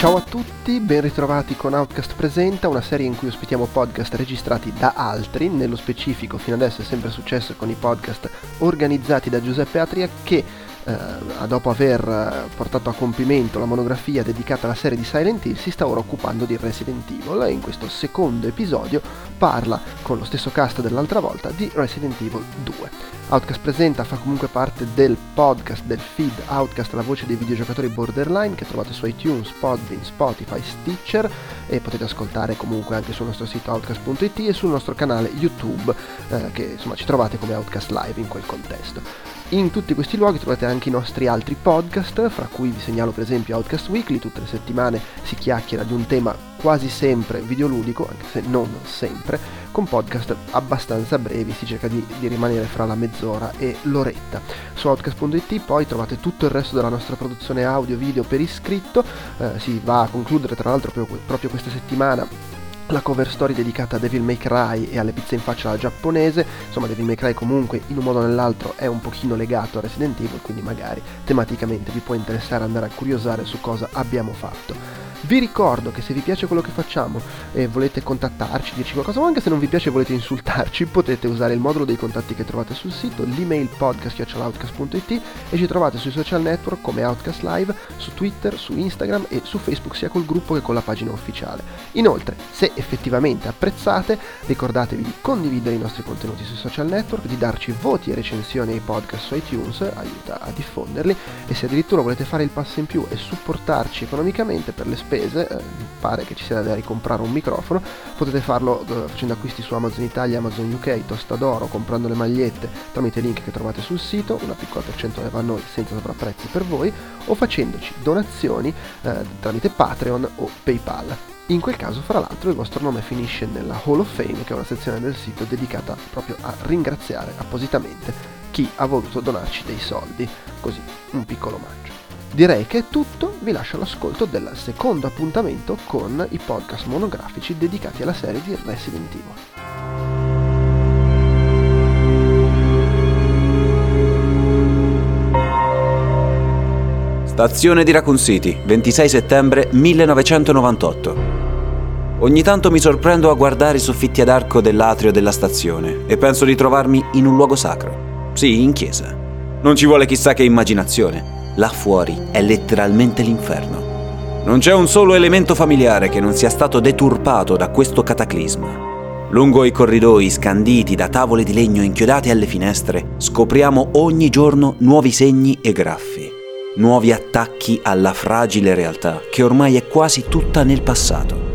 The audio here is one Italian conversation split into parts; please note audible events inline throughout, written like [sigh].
Ciao a tutti, ben ritrovati con Outcast Presenta, una serie in cui ospitiamo podcast registrati da altri, nello specifico fino adesso è sempre successo con i podcast organizzati da Giuseppe Atria che eh, dopo aver eh, portato a compimento la monografia dedicata alla serie di Silent Hill, si sta ora occupando di Resident Evil e in questo secondo episodio parla, con lo stesso cast dell'altra volta, di Resident Evil 2. Outcast Presenta fa comunque parte del podcast, del feed Outcast, la voce dei videogiocatori borderline che trovate su iTunes, Podbean, Spotify, Stitcher e potete ascoltare comunque anche sul nostro sito outcast.it e sul nostro canale YouTube eh, che insomma ci trovate come Outcast Live in quel contesto. In tutti questi luoghi trovate anche i nostri altri podcast, fra cui vi segnalo per esempio Outcast Weekly, tutte le settimane si chiacchiera di un tema quasi sempre videoludico, anche se non sempre, con podcast abbastanza brevi, si cerca di, di rimanere fra la mezz'ora e l'oretta. Su outcast.it poi trovate tutto il resto della nostra produzione audio video per iscritto, eh, si va a concludere tra l'altro proprio, proprio questa settimana la cover story dedicata a Devil May Cry e alle pizze in faccia alla giapponese, insomma Devil May Cry comunque in un modo o nell'altro è un pochino legato a Resident Evil, quindi magari tematicamente vi può interessare andare a curiosare su cosa abbiamo fatto. Vi ricordo che se vi piace quello che facciamo e volete contattarci, dirci qualcosa, o anche se non vi piace e volete insultarci, potete usare il modulo dei contatti che trovate sul sito, l'email podcast.outcast.it e ci trovate sui social network come Outcast Live, su Twitter, su Instagram e su Facebook sia col gruppo che con la pagina ufficiale. Inoltre, se effettivamente apprezzate, ricordatevi di condividere i nostri contenuti sui social network, di darci voti e recensioni ai podcast su iTunes, aiuta a diffonderli, e se addirittura volete fare il passo in più e supportarci economicamente per le spese, eh, pare che ci sia da ricomprare un microfono, potete farlo eh, facendo acquisti su Amazon Italia, Amazon UK, Tostadoro, comprando le magliette tramite link che trovate sul sito, una piccola percentuale va a noi senza sovrapprezzi per voi, o facendoci donazioni eh, tramite Patreon o PayPal. In quel caso, fra l'altro, il vostro nome finisce nella Hall of Fame, che è una sezione del sito dedicata proprio a ringraziare appositamente chi ha voluto donarci dei soldi, così un piccolo maggio. Direi che è tutto, vi lascio all'ascolto del secondo appuntamento con i podcast monografici dedicati alla serie di Resident Evil. Stazione di Raccoon City, 26 settembre 1998. Ogni tanto mi sorprendo a guardare i soffitti ad arco dell'atrio della stazione e penso di trovarmi in un luogo sacro. Sì, in chiesa. Non ci vuole chissà che immaginazione là fuori è letteralmente l'inferno. Non c'è un solo elemento familiare che non sia stato deturpato da questo cataclisma. Lungo i corridoi scanditi da tavole di legno inchiodate alle finestre, scopriamo ogni giorno nuovi segni e graffi, nuovi attacchi alla fragile realtà che ormai è quasi tutta nel passato.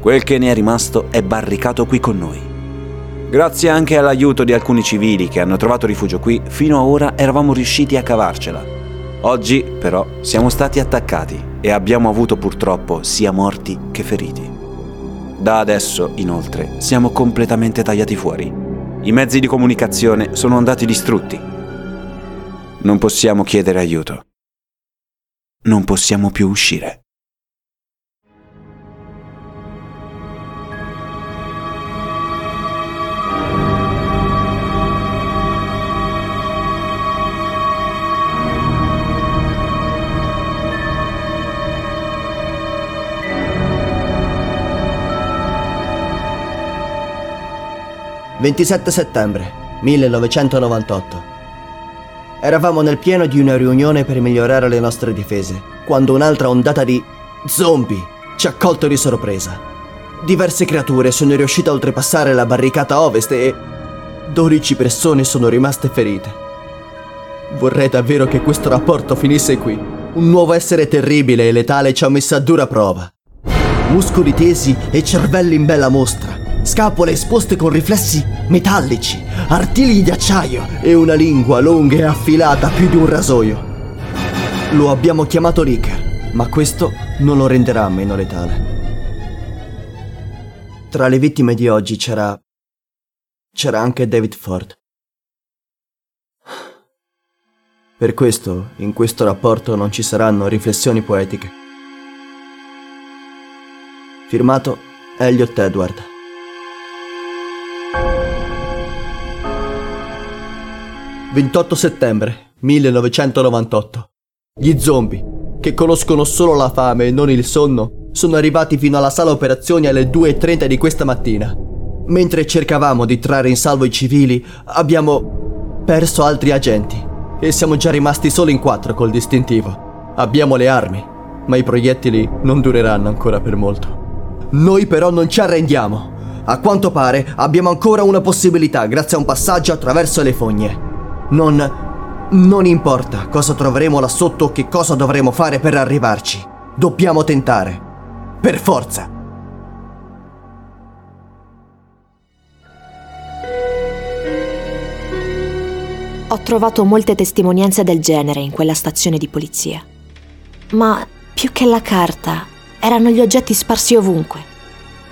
Quel che ne è rimasto è barricato qui con noi. Grazie anche all'aiuto di alcuni civili che hanno trovato rifugio qui, fino a ora eravamo riusciti a cavarcela. Oggi, però, siamo stati attaccati e abbiamo avuto purtroppo sia morti che feriti. Da adesso, inoltre, siamo completamente tagliati fuori. I mezzi di comunicazione sono andati distrutti. Non possiamo chiedere aiuto. Non possiamo più uscire. 27 settembre 1998. Eravamo nel pieno di una riunione per migliorare le nostre difese, quando un'altra ondata di zombie ci ha colto di sorpresa. Diverse creature sono riuscite a oltrepassare la barricata ovest e 12 persone sono rimaste ferite. Vorrei davvero che questo rapporto finisse qui. Un nuovo essere terribile e letale ci ha messo a dura prova. Muscoli tesi e cervelli in bella mostra scapole esposte con riflessi metallici, artigli di acciaio e una lingua lunga e affilata più di un rasoio. Lo abbiamo chiamato Ricker, ma questo non lo renderà meno letale. Tra le vittime di oggi c'era... c'era anche David Ford. Per questo, in questo rapporto non ci saranno riflessioni poetiche. Firmato Elliot Edward. 28 settembre 1998. Gli zombie. che conoscono solo la fame e non il sonno, sono arrivati fino alla sala operazioni alle 2.30 di questa mattina. Mentre cercavamo di trarre in salvo i civili, abbiamo perso altri agenti e siamo già rimasti solo in quattro col distintivo. Abbiamo le armi, ma i proiettili non dureranno ancora per molto. Noi però non ci arrendiamo. A quanto pare abbiamo ancora una possibilità grazie a un passaggio attraverso le fogne. Non... Non importa cosa troveremo là sotto o che cosa dovremo fare per arrivarci. Dobbiamo tentare. Per forza. Ho trovato molte testimonianze del genere in quella stazione di polizia. Ma più che la carta, erano gli oggetti sparsi ovunque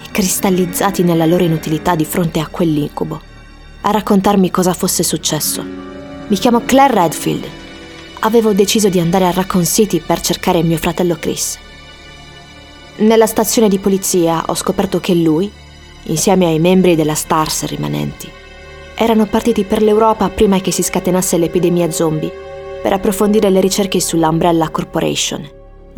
e cristallizzati nella loro inutilità di fronte a quell'incubo. A raccontarmi cosa fosse successo. Mi chiamo Claire Redfield. Avevo deciso di andare a Raccoon City per cercare mio fratello Chris. Nella stazione di polizia ho scoperto che lui, insieme ai membri della STARS rimanenti, erano partiti per l'Europa prima che si scatenasse l'epidemia zombie per approfondire le ricerche sull'Umbrella Corporation,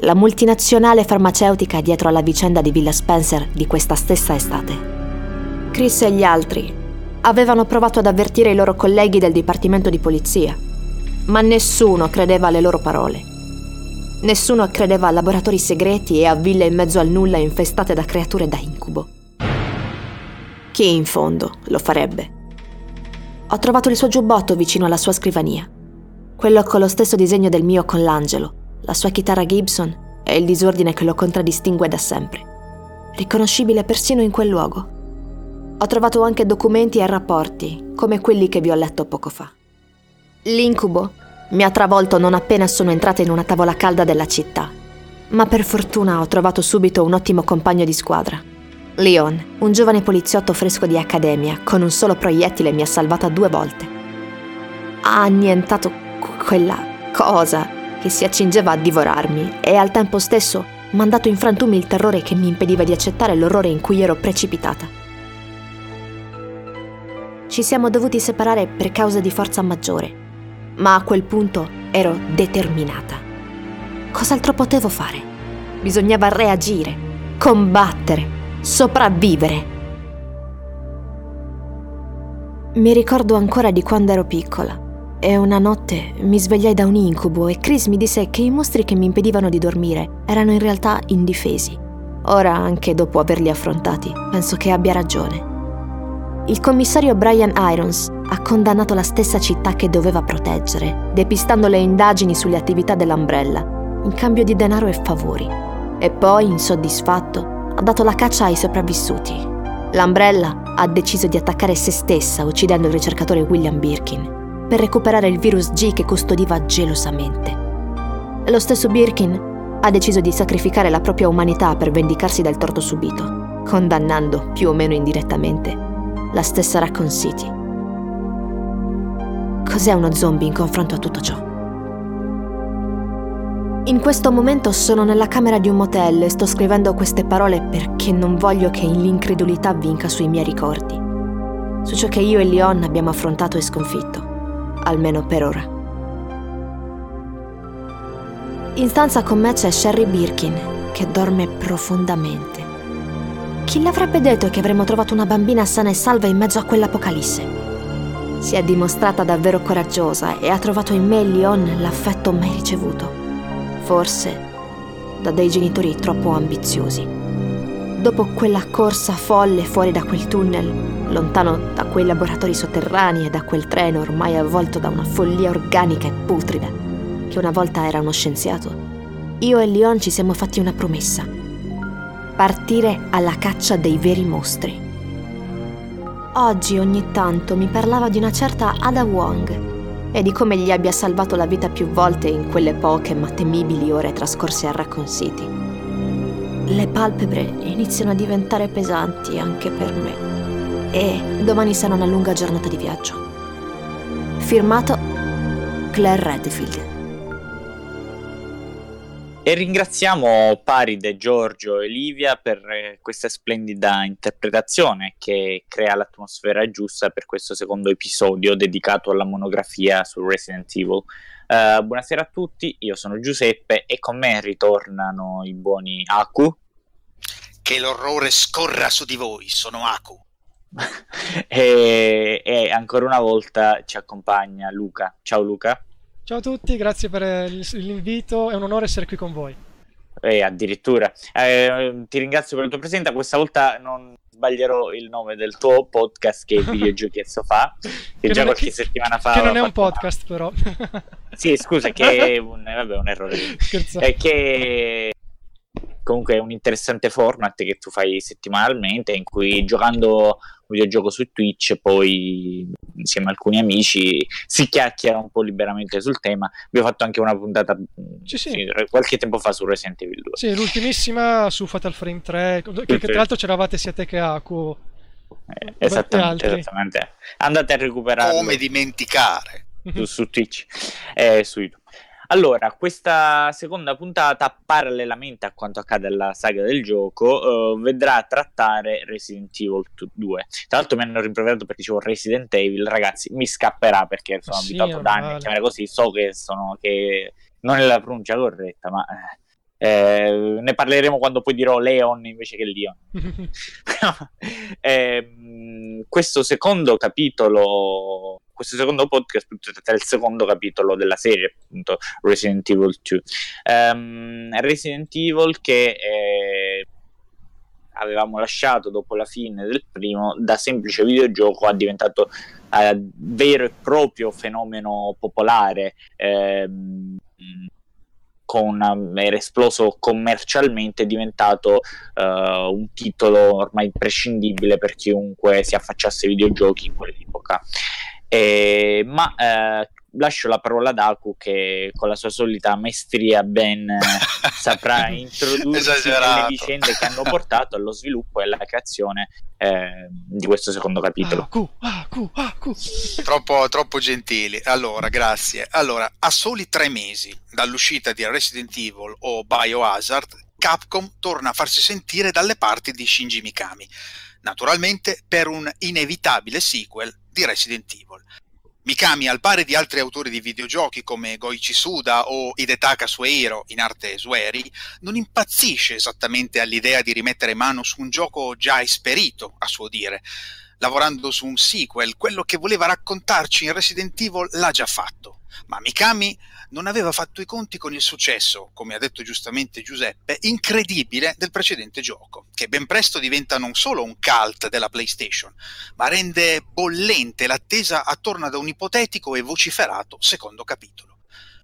la multinazionale farmaceutica dietro alla vicenda di Villa Spencer di questa stessa estate. Chris e gli altri avevano provato ad avvertire i loro colleghi del Dipartimento di Polizia, ma nessuno credeva alle loro parole. Nessuno credeva a laboratori segreti e a ville in mezzo al nulla infestate da creature da incubo. Chi in fondo lo farebbe? Ho trovato il suo giubbotto vicino alla sua scrivania. Quello con lo stesso disegno del mio con l'angelo, la sua chitarra Gibson e il disordine che lo contraddistingue da sempre. Riconoscibile persino in quel luogo. Ho trovato anche documenti e rapporti, come quelli che vi ho letto poco fa. L'incubo mi ha travolto non appena sono entrata in una tavola calda della città, ma per fortuna ho trovato subito un ottimo compagno di squadra, Leon, un giovane poliziotto fresco di accademia, con un solo proiettile mi ha salvata due volte. Ha annientato quella cosa che si accingeva a divorarmi e al tempo stesso mandato in frantumi il terrore che mi impediva di accettare l'orrore in cui ero precipitata. Ci siamo dovuti separare per causa di forza maggiore, ma a quel punto ero determinata. Cos'altro potevo fare? Bisognava reagire, combattere sopravvivere. Mi ricordo ancora di quando ero piccola e una notte mi svegliai da un incubo e Chris mi disse che i mostri che mi impedivano di dormire erano in realtà indifesi. Ora, anche dopo averli affrontati, penso che abbia ragione. Il commissario Brian Irons ha condannato la stessa città che doveva proteggere, depistando le indagini sulle attività dell'Umbrella, in cambio di denaro e favori. E poi, insoddisfatto, ha dato la caccia ai sopravvissuti. L'Umbrella ha deciso di attaccare se stessa uccidendo il ricercatore William Birkin per recuperare il virus G che custodiva gelosamente. Lo stesso Birkin ha deciso di sacrificare la propria umanità per vendicarsi del torto subito, condannando, più o meno indirettamente, la stessa Raccoon City. Cos'è uno zombie in confronto a tutto ciò? In questo momento sono nella camera di un motel e sto scrivendo queste parole perché non voglio che l'incredulità vinca sui miei ricordi. Su ciò che io e Leon abbiamo affrontato e sconfitto. Almeno per ora. In stanza con me c'è Sherry Birkin, che dorme profondamente. Chi l'avrebbe detto che avremmo trovato una bambina sana e salva in mezzo a quell'apocalisse? Si è dimostrata davvero coraggiosa e ha trovato in me Leon l'affetto mai ricevuto forse da dei genitori troppo ambiziosi. Dopo quella corsa folle fuori da quel tunnel, lontano da quei laboratori sotterranei e da quel treno ormai avvolto da una follia organica e putrida, che una volta era uno scienziato, io e Leon ci siamo fatti una promessa. Partire alla caccia dei veri mostri. Oggi ogni tanto mi parlava di una certa Ada Wong, e di come gli abbia salvato la vita più volte in quelle poche ma temibili ore trascorse a Raccoon City. Le palpebre iniziano a diventare pesanti anche per me e domani sarà una lunga giornata di viaggio. Firmato Claire Redfield. E ringraziamo Paride, Giorgio e Livia per eh, questa splendida interpretazione che crea l'atmosfera giusta per questo secondo episodio dedicato alla monografia su Resident Evil. Uh, buonasera a tutti, io sono Giuseppe e con me ritornano i buoni Aku. Che l'orrore scorra su di voi, sono Aku. [laughs] e, e, ancora una volta ci accompagna Luca. Ciao Luca. Ciao a tutti, grazie per l'invito, è un onore essere qui con voi. E addirittura. Eh, ti ringrazio per la tua presenza, questa volta non sbaglierò il nome del tuo podcast che [laughs] Videogiochi e Sofà, che, che già qualche che, settimana fa... Che non è un podcast però. sì, scusa, che è un, vabbè, un errore. [laughs] È che comunque è un interessante format che tu fai settimanalmente in cui giocando un videogioco su Twitch poi insieme a alcuni amici si chiacchiera un po' liberamente sul tema. Abbiamo fatto anche una puntata sì, sì. qualche tempo fa su Resident Evil 2 sì l'ultimissima su Fatal Frame 3 che, che tra l'altro c'eravate sia te che Aku. Eh, esattamente, esattamente, andate a recuperare come dimenticare. Su, su Twitch. E eh, su YouTube allora, questa seconda puntata, parallelamente a quanto accade alla saga del gioco, uh, vedrà trattare Resident Evil 2. Tra l'altro mi hanno rimproverato perché dicevo Resident Evil, ragazzi, mi scapperà perché sono sì, abituato da anni a chiamare così, so che, sono, che non è la pronuncia corretta, ma... Eh, ne parleremo quando poi dirò Leon invece che Leon. [laughs] [laughs] eh, questo secondo capitolo questo secondo podcast è il secondo capitolo della serie, appunto Resident Evil 2. Um, ehm, Resident Evil che eh, avevamo lasciato dopo la fine del primo, da semplice videogioco è diventato eh, vero e proprio fenomeno popolare. Ehm, con, era esploso commercialmente, è diventato uh, un titolo ormai imprescindibile per chiunque si affacciasse ai videogiochi in quell'epoca. Eh, ma eh, lascio la parola ad Aku che con la sua solita maestria ben eh, [laughs] saprà introdursi le vicende che hanno portato allo sviluppo e alla creazione eh, di questo secondo capitolo. Aku, Aku, Aku. Troppo, troppo gentili. Allora, grazie. Allora, a soli tre mesi dall'uscita di Resident Evil o Biohazard, Capcom torna a farsi sentire dalle parti di Shinji Mikami. Naturalmente per un inevitabile sequel di Resident Evil. Mikami, al pari di altri autori di videogiochi come Goichi Suda o Hidetaka Sueiro, in arte Sueri, non impazzisce esattamente all'idea di rimettere mano su un gioco già esperito, a suo dire. Lavorando su un sequel, quello che voleva raccontarci in Resident Evil l'ha già fatto. Ma Mikami non aveva fatto i conti con il successo, come ha detto giustamente Giuseppe, incredibile del precedente gioco, che ben presto diventa non solo un cult della PlayStation, ma rende bollente l'attesa attorno ad un ipotetico e vociferato secondo capitolo.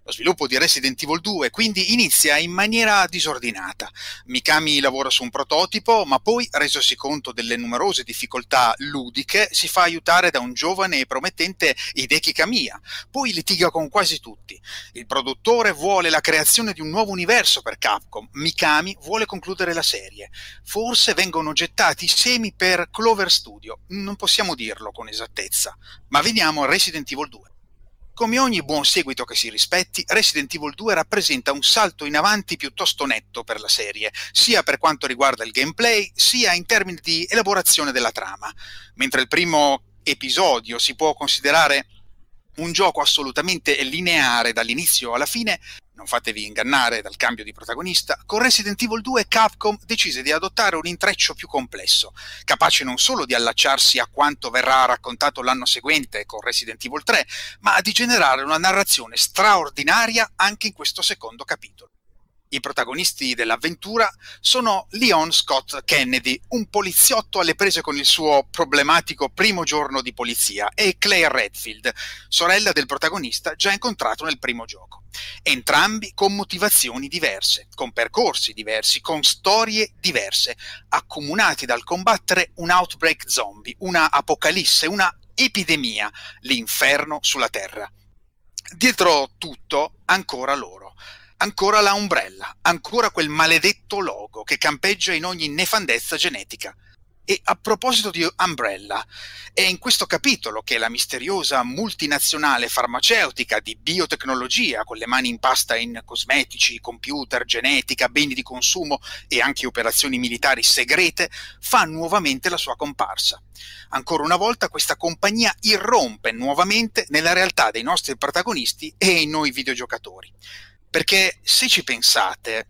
Lo sviluppo di Resident Evil 2 quindi inizia in maniera disordinata. Mikami lavora su un prototipo, ma poi, resosi conto delle numerose difficoltà ludiche, si fa aiutare da un giovane e promettente Hideki Kamiya. Poi litiga con quasi tutti. Il produttore vuole la creazione di un nuovo universo per Capcom. Mikami vuole concludere la serie. Forse vengono gettati i semi per Clover Studio. Non possiamo dirlo con esattezza. Ma veniamo a Resident Evil 2. Come ogni buon seguito che si rispetti, Resident Evil 2 rappresenta un salto in avanti piuttosto netto per la serie, sia per quanto riguarda il gameplay, sia in termini di elaborazione della trama. Mentre il primo episodio si può considerare un gioco assolutamente lineare dall'inizio alla fine, non fatevi ingannare dal cambio di protagonista, con Resident Evil 2 Capcom decise di adottare un intreccio più complesso, capace non solo di allacciarsi a quanto verrà raccontato l'anno seguente con Resident Evil 3, ma di generare una narrazione straordinaria anche in questo secondo capitolo. I protagonisti dell'avventura sono Leon Scott Kennedy, un poliziotto alle prese con il suo problematico primo giorno di polizia, e Claire Redfield, sorella del protagonista già incontrato nel primo gioco. Entrambi con motivazioni diverse, con percorsi diversi, con storie diverse, accomunati dal combattere un outbreak zombie, una apocalisse, una epidemia, l'inferno sulla Terra. Dietro tutto ancora loro ancora la Umbrella, ancora quel maledetto logo che campeggia in ogni nefandezza genetica. E a proposito di Umbrella, è in questo capitolo che la misteriosa multinazionale farmaceutica di biotecnologia, con le mani in pasta in cosmetici, computer, genetica, beni di consumo e anche operazioni militari segrete, fa nuovamente la sua comparsa. Ancora una volta questa compagnia irrompe nuovamente nella realtà dei nostri protagonisti e in noi videogiocatori. Perché se ci pensate,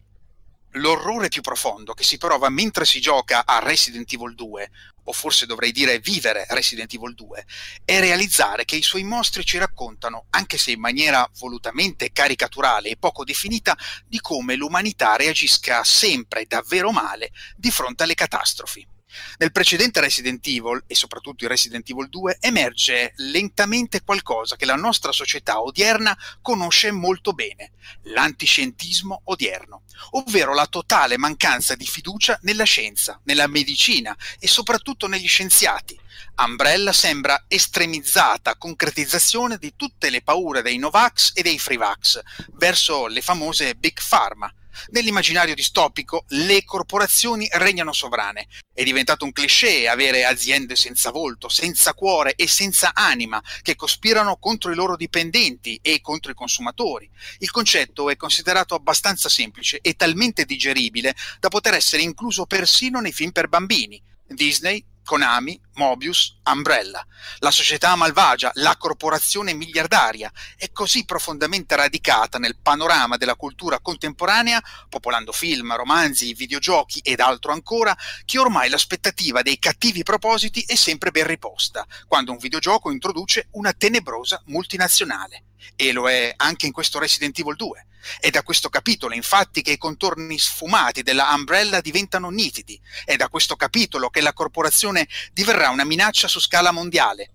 l'orrore più profondo che si prova mentre si gioca a Resident Evil 2, o forse dovrei dire vivere Resident Evil 2, è realizzare che i suoi mostri ci raccontano, anche se in maniera volutamente caricaturale e poco definita, di come l'umanità reagisca sempre davvero male di fronte alle catastrofi. Nel precedente Resident Evil, e soprattutto in Resident Evil 2, emerge lentamente qualcosa che la nostra società odierna conosce molto bene, l'antiscientismo odierno, ovvero la totale mancanza di fiducia nella scienza, nella medicina e soprattutto negli scienziati. Umbrella sembra estremizzata concretizzazione di tutte le paure dei Novax e dei Freevax verso le famose Big Pharma, Nell'immaginario distopico le corporazioni regnano sovrane. È diventato un cliché avere aziende senza volto, senza cuore e senza anima che cospirano contro i loro dipendenti e contro i consumatori. Il concetto è considerato abbastanza semplice e talmente digeribile da poter essere incluso persino nei film per bambini. Disney Konami, Mobius, Umbrella. La società malvagia, la corporazione miliardaria, è così profondamente radicata nel panorama della cultura contemporanea, popolando film, romanzi, videogiochi ed altro ancora, che ormai l'aspettativa dei cattivi propositi è sempre ben riposta, quando un videogioco introduce una tenebrosa multinazionale. E lo è anche in questo Resident Evil 2 è da questo capitolo, infatti, che i contorni sfumati della Umbrella diventano nitidi. È da questo capitolo che la corporazione diverrà una minaccia su scala mondiale.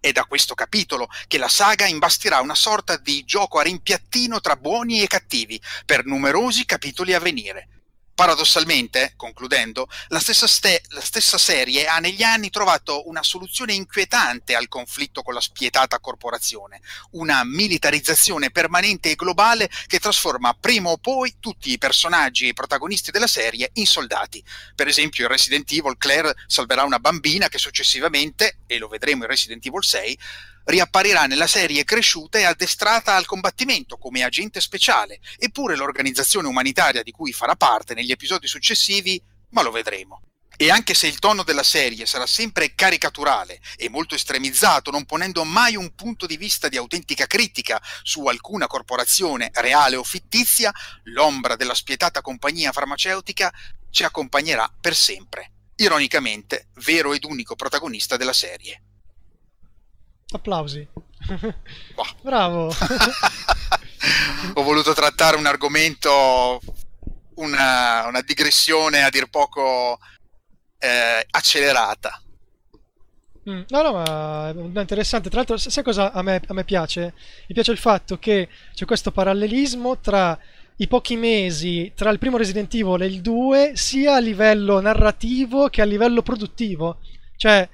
È da questo capitolo che la saga imbastirà una sorta di gioco a rimpiattino tra buoni e cattivi per numerosi capitoli a venire. Paradossalmente, concludendo, la stessa, ste- la stessa, serie ha negli anni trovato una soluzione inquietante al conflitto con la spietata corporazione, una militarizzazione permanente e globale che trasforma prima o poi tutti i personaggi e i protagonisti della serie in soldati. Per esempio in Resident Evil Claire salverà una bambina che successivamente, e lo vedremo in Resident Evil 6, riapparirà nella serie cresciuta e addestrata al combattimento come agente speciale, eppure l'organizzazione umanitaria di cui farà parte negli episodi successivi, ma lo vedremo. E anche se il tono della serie sarà sempre caricaturale e molto estremizzato, non ponendo mai un punto di vista di autentica critica su alcuna corporazione reale o fittizia, l'ombra della spietata compagnia farmaceutica ci accompagnerà per sempre. Ironicamente, vero ed unico protagonista della serie. Applausi. Bravo. [laughs] Ho voluto trattare un argomento, una, una digressione a dir poco eh, accelerata. Mm, no, no, ma è interessante. Tra l'altro, sai cosa a me, a me piace? Mi piace il fatto che c'è questo parallelismo tra i pochi mesi tra il primo Resident Evil e il 2, sia a livello narrativo che a livello produttivo. Cioè,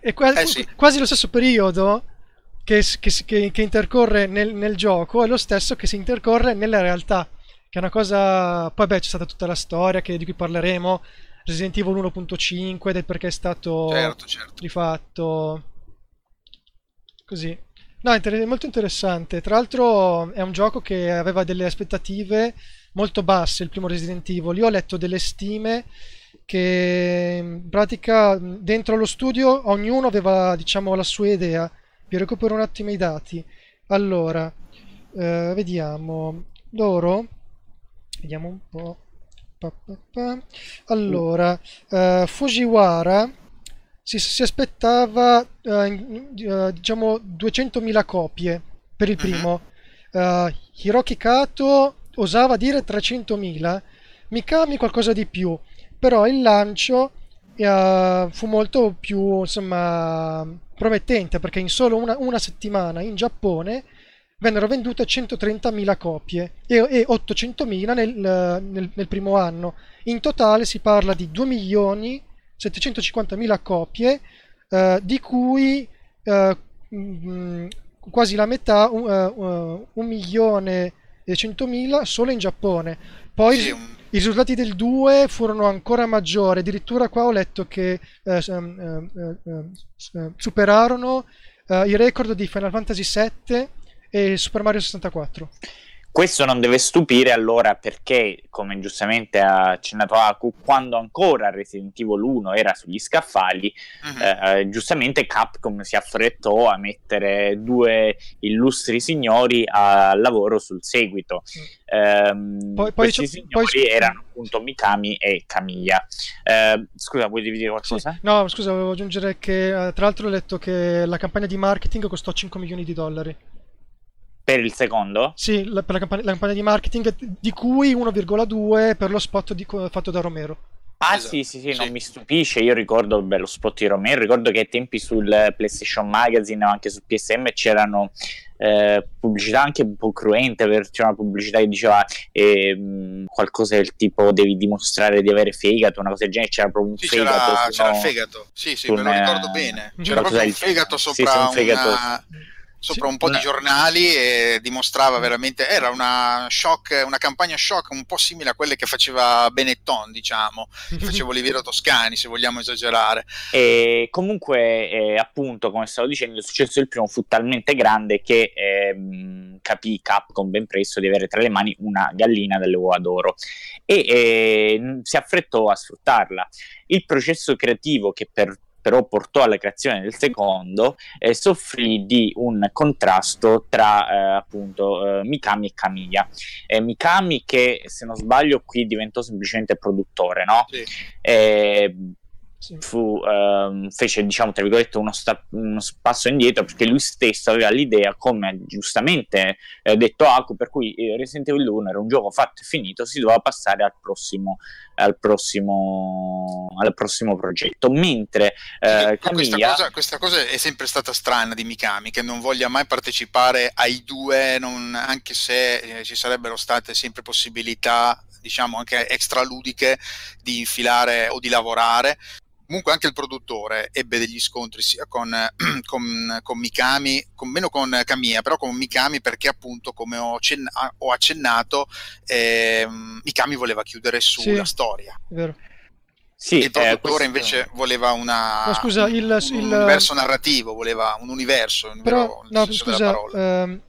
è quasi, eh sì. quasi lo stesso periodo che, che, che, intercorre nel, nel, gioco è lo stesso che si intercorre nella realtà. Che è una cosa. Poi, beh, c'è stata tutta la storia che, di cui parleremo. Resident Evil 1.5 del perché è stato certo, certo. rifatto. Così. No, è molto interessante. Tra l'altro, è un gioco che aveva delle aspettative molto basse. Il primo Resident Evil. Io ho letto delle stime che in pratica dentro lo studio ognuno aveva diciamo la sua idea. Vi recupero un attimo i dati. Allora eh, vediamo. Loro vediamo un po' pa, pa, pa. allora eh, Fujiwara si, si aspettava eh, diciamo 200.000 copie per il mhm. primo. Uh, Hiroki Kato osava dire 300.000 Mikami qualcosa di più però il lancio uh, fu molto più insomma, promettente perché in solo una, una, settimana in Giappone vennero vendute 130.000 copie e, e 800.000 nel, nel, nel, primo anno. In totale si parla di 2.750.000 copie, uh, di cui uh, mh, quasi la metà, uh, 1 milione e 100.000 solo in Giappone. Poi sì, I risultati del 2 furono ancora maggiori, addirittura qua ho letto che eh, eh, eh, superarono i record di Final Fantasy VII e Super Mario 64. Questo non deve stupire allora perché, come giustamente ha accennato Aku, quando ancora Resident Evil 1 era sugli scaffali, uh-huh. eh, giustamente Capcom si affrettò a mettere due illustri signori al lavoro sul seguito. Eh, poi, questi poi, signori poi... erano appunto Mikami e Kamiya. Eh, scusa, vuoi dire qualcosa? Sì. No, scusa, volevo aggiungere che eh, tra l'altro ho letto che la campagna di marketing costò 5 milioni di dollari. Per il secondo? Sì, la, per la campagna, la campagna, di marketing, di cui 1,2 per lo spot di, fatto da Romero. Ah esatto. sì, sì, sì, sì, non mi stupisce, io ricordo beh, lo spot di Romero, ricordo che ai tempi sul PlayStation Magazine o anche su PSM c'erano eh, pubblicità anche un po' cruente, c'era una pubblicità che diceva eh, qualcosa del tipo devi dimostrare di avere fegato, una cosa del genere, c'era proprio un sì, fegato. C'era, c'era il fegato, sì, sì, me lo ricordo bene, c'era proprio un fegato sopra sì, un fegato... una sopra un po' di giornali e dimostrava veramente era una shock, una campagna shock un po' simile a quelle che faceva Benetton, diciamo, [laughs] faceva Oliviero Toscani, se vogliamo esagerare. E comunque, eh, appunto, come stavo dicendo, il successo del primo fu talmente grande che eh, capì Capcom ben presto di avere tra le mani una gallina dalle uova d'oro e eh, si affrettò a sfruttarla. Il processo creativo che per però portò alla creazione del secondo, eh, soffrì di un contrasto tra eh, appunto eh, Mikami e Kamiya. Eh, Mikami che se non sbaglio qui diventò semplicemente produttore, no? Sì. Eh, fu, ehm, fece diciamo tra virgolette uno, sta- uno, passo indietro perché lui stesso aveva l'idea come giustamente eh, detto Aku per cui eh, Resident Evil 1 era un gioco fatto e finito si doveva passare al prossimo al prossimo, al prossimo progetto. Mentre eh, questa, cosa, questa, cosa, è sempre stata strana di Mikami che non voglia mai partecipare ai due non, anche se eh, ci sarebbero state sempre possibilità diciamo anche extraludiche di infilare o di lavorare comunque anche il produttore ebbe degli scontri sia con, [clears throat] con, con Mikami, con, meno con Kamiya, però con Mikami perché appunto come ho, cenn- ho accennato eh, Mikami voleva chiudere sulla sì, storia. Vero. Sì, il produttore eh, questo... invece voleva una, no, scusa, il, un, il, universo narrativo, voleva un universo. Però, no, scusa, uh,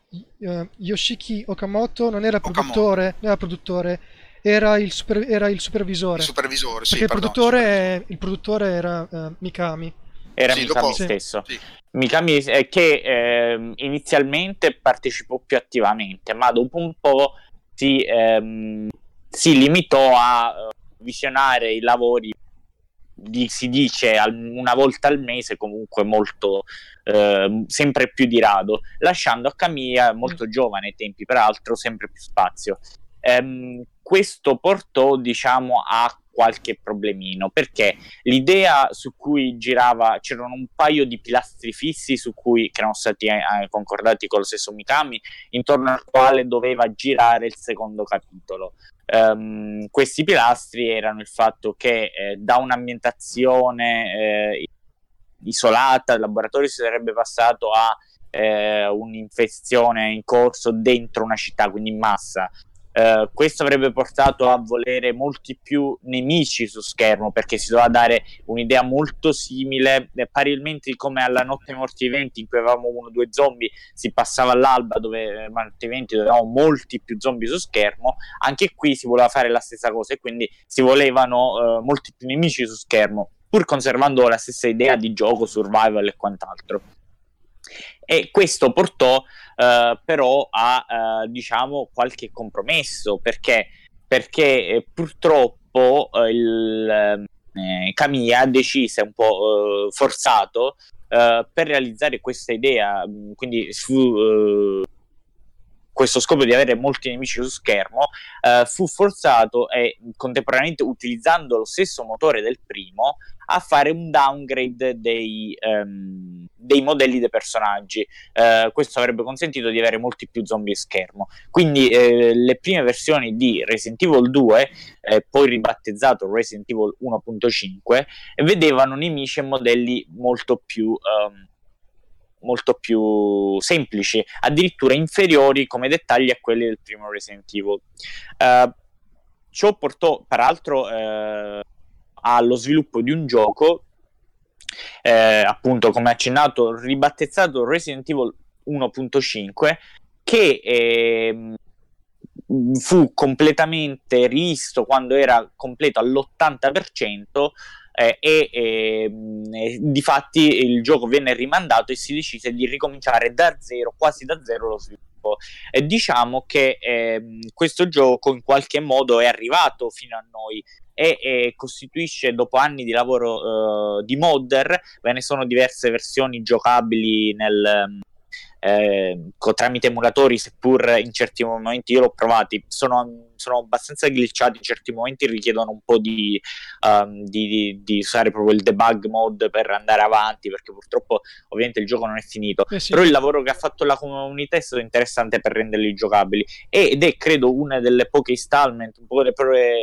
Yoshiki Okamoto non era produttore, Okamoto. non era produttore era il, super, era il supervisore. Il supervisore, sì. Perché il, produttore, il produttore era uh, Mikami. Era sì, Mikami dopo, stesso. Sì. Mikami eh, che eh, inizialmente partecipò più attivamente, ma dopo un po' si, ehm, si limitò a uh, visionare i lavori di, si dice al, una volta al mese, comunque molto eh, sempre più di rado, lasciando a Camilla, molto mm. giovane ai tempi peraltro, sempre più spazio. Ehm, questo portò, diciamo, a qualche problemino perché l'idea su cui girava c'erano un paio di pilastri fissi su cui che erano stati eh, concordati con lo stesso Mikami intorno al quale doveva girare il secondo capitolo. Um, questi pilastri erano il fatto che eh, da un'ambientazione eh, isolata il laboratorio si sarebbe passato a eh, un'infezione in corso dentro una città quindi in massa Uh, questo avrebbe portato a volere molti più nemici su schermo perché si doveva dare un'idea molto simile, eh, parimenti come alla Notte Morti Viventi in cui avevamo uno o due zombie, si passava all'alba dove eh, Morti Viventi dove avevamo molti più zombie su schermo, anche qui si voleva fare la stessa cosa e quindi si volevano uh, molti più nemici su schermo pur conservando la stessa idea di gioco, survival e quant'altro. E questo portò uh, però a uh, diciamo qualche compromesso perché, perché eh, purtroppo uh, il eh, Camilla decise un po' forzato per realizzare questa idea, quindi fu questo scopo di avere molti nemici su schermo, eh, fu forzato e contemporaneamente utilizzando lo stesso motore del primo a fare un downgrade dei, um, dei modelli dei personaggi. Uh, questo avrebbe consentito di avere molti più zombie a schermo. Quindi eh, le prime versioni di Resident Evil 2, eh, poi ribattezzato Resident Evil 1.5, vedevano nemici e modelli molto più... Um, molto più semplici, addirittura inferiori come dettagli a quelli del primo Resident Evil. Uh, ciò portò peraltro eh, allo sviluppo di un gioco, eh, appunto come accennato, ribattezzato Resident Evil 1.5, che eh, fu completamente rivisto quando era completo all'80% eh, e, ehm, e di fatti il gioco venne rimandato e si decise di ricominciare da zero, quasi da zero lo sviluppo. E diciamo che eh, questo gioco in qualche modo è arrivato fino a noi e, e costituisce dopo anni di lavoro uh, di modder, ve ne sono diverse versioni giocabili nel, eh, tramite emulatori, seppur in certi momenti io l'ho provati, sono, sono abbastanza glitchati, in certi momenti richiedono un po' di, um, di, di, di, usare proprio il debug mode per andare avanti, perché purtroppo ovviamente il gioco non è finito, eh sì. però il lavoro che ha fatto la comunità è stato interessante per renderli giocabili ed è credo una delle poche installment, un po' dei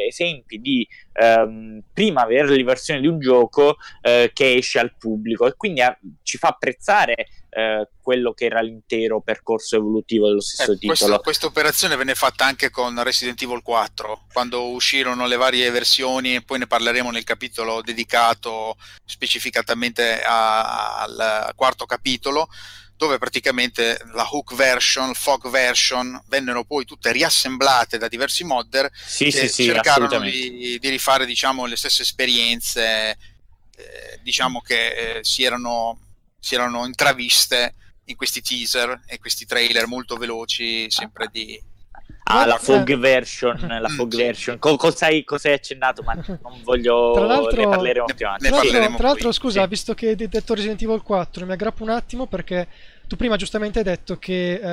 esempi di um, prima early versione di un gioco uh, che esce al pubblico e quindi uh, ci fa apprezzare eh, quello che era l'intero percorso evolutivo dello stesso eh, titolo. Questa operazione venne fatta anche con Resident Evil 4, quando uscirono le varie versioni, poi ne parleremo nel capitolo dedicato specificatamente a, al quarto capitolo dove praticamente la hook version, il fog version vennero poi tutte riassemblate da diversi modder sì, che sì, cercarono di, di, rifare diciamo, le stesse esperienze eh, diciamo che eh, si erano si erano intraviste in questi teaser e questi trailer molto veloci, sempre di... Ah, la fog version, la fog sì. version. Co- cosa, hai, cosa, hai, accennato? Ma [laughs] non voglio... Tra l'altro, ne parleremo più avanti. Tra l'altro, tra l'altro scusa, sì. visto che hai detto Resident Evil 4, mi aggrappo un attimo perché tu prima giustamente hai detto che, eh,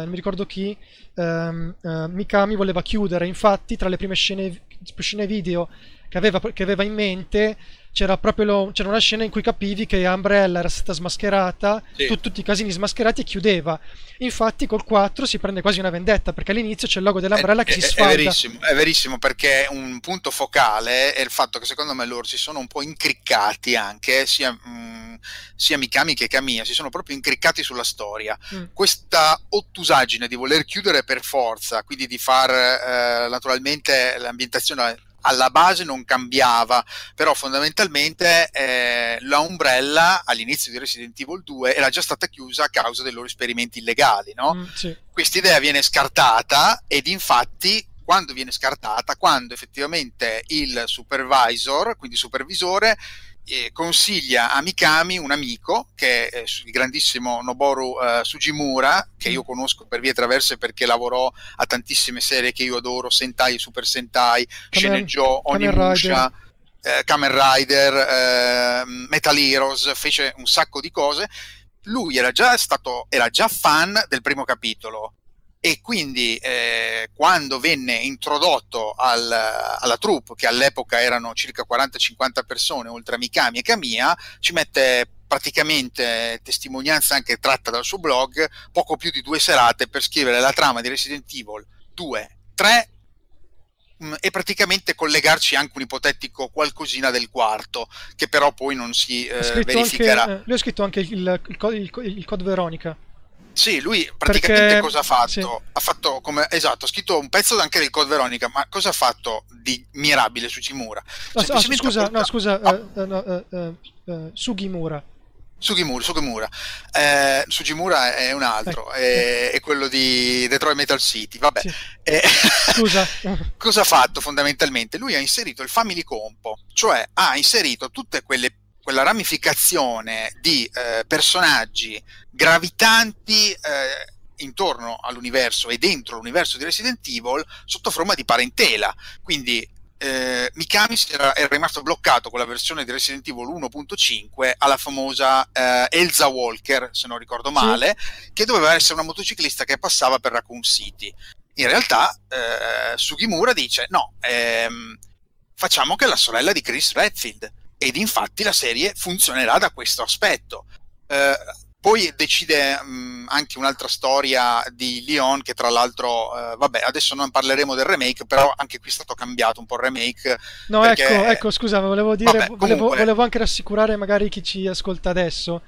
non mi ricordo chi, ehm, eh, Mikami voleva chiudere, infatti tra le prime scene, scene video che aveva, che aveva in mente c'era proprio lo, c'era una scena in cui capivi che Umbrella era stata smascherata, sì. tu, tutti i casini smascherati e chiudeva. Infatti col 4 si prende quasi una vendetta perché all'inizio c'è il logo dell'Umbrella è, che è, si sfalda. È verissimo, è verissimo perché un punto focale è il fatto che secondo me loro si sono un po' incriccati anche, sia, mh, mm, sia Mikami che Kamiya, si sono proprio incriccati sulla storia. Mm. Questa ottusaggine di voler chiudere per forza, quindi di far eh, naturalmente l'ambientazione alla base non cambiava, però fondamentalmente eh, la Umbrella all'inizio di Resident Evil 2 era già stata chiusa a causa dei loro esperimenti illegali, no? Mm, sì. Questa idea viene scartata ed infatti quando viene scartata, quando effettivamente il supervisor, quindi supervisore, eh, consiglia a Mikami un amico che è il grandissimo Noboru eh, Sugimura che io conosco per vie traverse perché lavorò a tantissime serie che io adoro Sentai, Super Sentai, Sceneggiò, Onimusha eh, Kamen Rider eh, Metal Heroes fece un sacco di cose. Lui era già stato era già fan del primo capitolo e quindi eh, quando venne introdotto al, alla troupe, che all'epoca erano circa 40-50 persone, oltre a Mikami e Kamiya, ci mette praticamente testimonianza anche tratta dal suo blog, poco più di due serate per scrivere la trama di Resident Evil 2, 3 mh, e praticamente collegarci anche un ipotetico qualcosina del quarto, che però poi non si eh, verificherà. Anche, eh, lui ha scritto anche il, il, il, il Code Veronica. Sì, lui praticamente Perché... cosa ha fatto? Sì. Ha fatto come esatto, ha scritto un pezzo anche del Code Veronica, ma cosa ha fatto di mirabile su Cimura? No, oh, scusa, portato... no, scusa, ah. uh, no, uh, uh, Sugimura. Sugimura, Sugimura. Eh, Sugimura è un altro, è, è, quello di Detroit Metal City. Vabbè, sì. eh, scusa. [laughs] cosa ha fatto fondamentalmente? Lui ha inserito il Family Compo, cioè ha inserito tutte quelle quella ramificazione di eh, personaggi gravitanti eh, intorno all'universo e dentro l'universo di Resident Evil sotto forma di parentela. Quindi eh, Mikami era, era, rimasto bloccato con la versione di Resident Evil 1.5 alla famosa eh, Elsa Walker, se non ricordo male, sì. che doveva essere una motociclista che passava per Raccoon City. In realtà eh, Sugimura dice no, ehm, facciamo che la sorella di Chris Redfield ed infatti la serie funzionerà da questo aspetto. Eh, poi decide mh, anche un'altra storia di Leon che tra l'altro, eh, vabbè, adesso non parleremo del remake, però anche qui è stato cambiato un po' il remake. No, perché... ecco, ecco, scusa, volevo dire, vabbè, volevo, volevo, anche rassicurare magari chi ci ascolta adesso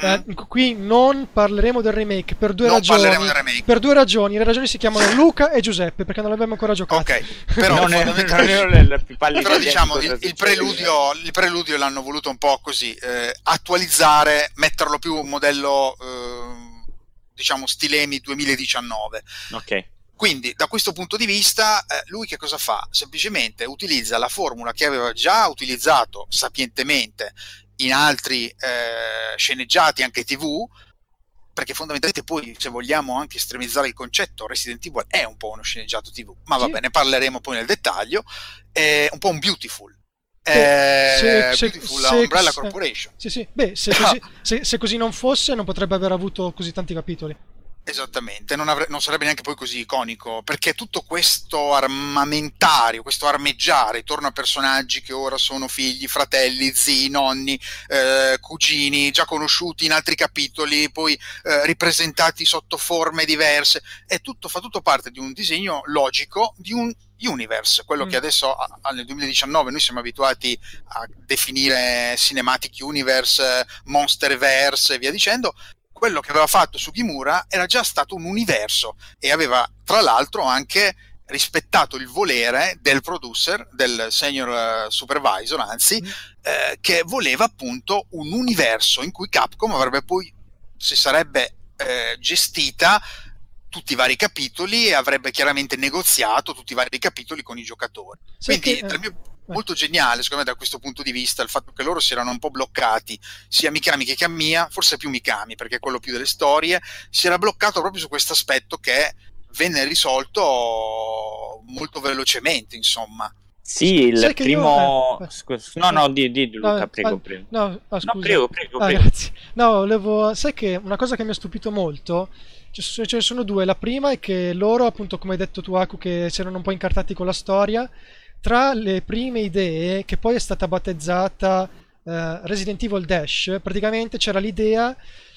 Eh, qui non parleremo del remake per due Non ragioni. parleremo del remake. Per due ragioni. Le ragioni si chiamano Luca e Giuseppe perché non l'abbiamo ancora giocato. Ok, [laughs] però fondamentalmente- Però diciamo di il, il succede. preludio, il preludio l'hanno voluto un po' così eh, attualizzare, metterlo più un modello eh, diciamo stilemi 2019. Ok. Quindi da questo punto di vista eh, lui che cosa fa? Semplicemente utilizza la formula che aveva già utilizzato sapientemente in altri eh, sceneggiati anche TV perché fondamentalmente poi se vogliamo anche estremizzare il concetto Resident Evil è un po' uno sceneggiato TV ma Sì. vabbè ne parleremo poi nel dettaglio è un po' un beautiful eh, se- se- Beautiful se- Umbrella Corporation Sì, sì. Beh, se [laughs] così, se così non fosse, non potrebbe aver avuto così tanti capitoli. Esattamente, non, avre- non sarebbe neanche poi così iconico, perché tutto questo armamentario, questo armeggiare intorno a personaggi che ora sono figli, fratelli, zii, nonni, eh, cugini, già conosciuti in altri capitoli, poi eh, ripresentati sotto forme diverse, è tutto, fa tutto parte di un disegno logico di un universe, quello Mm. che adesso a- a- nel 2019 noi siamo abituati a definire cinematic universe, monsterverse e via dicendo, quello che aveva fatto Sugimura era già stato un universo e aveva tra l'altro anche rispettato il volere del producer, del senior eh, supervisor, anzi, eh, che voleva appunto un universo in cui Capcom avrebbe poi si sarebbe eh, gestita tutti i vari capitoli e avrebbe chiaramente negoziato tutti i vari capitoli con i giocatori. Quindi dal mio-. Molto geniale secondo me da questo punto di vista il fatto che loro si erano un po' bloccati sia Mikami che Kamiya, forse più Mikami perché è quello più delle storie, si era bloccato proprio su questo aspetto che venne risolto molto velocemente insomma. Sì, il Sai che io- primo... eh, eh. No, no, di, di Luca, Ah, prego, ah, prego. No, ah, No, scusa. prego, prego, Ah, prego. grazie. No, volevo... Sai che una cosa che mi ha stupito molto, ce ne sono due. La prima è che loro, appunto, come hai detto tu, Aku, che si erano un po' incartati con la storia, tra le prime idee, che poi è stata battezzata eh, Resident Evil Dash, praticamente c'era l'idea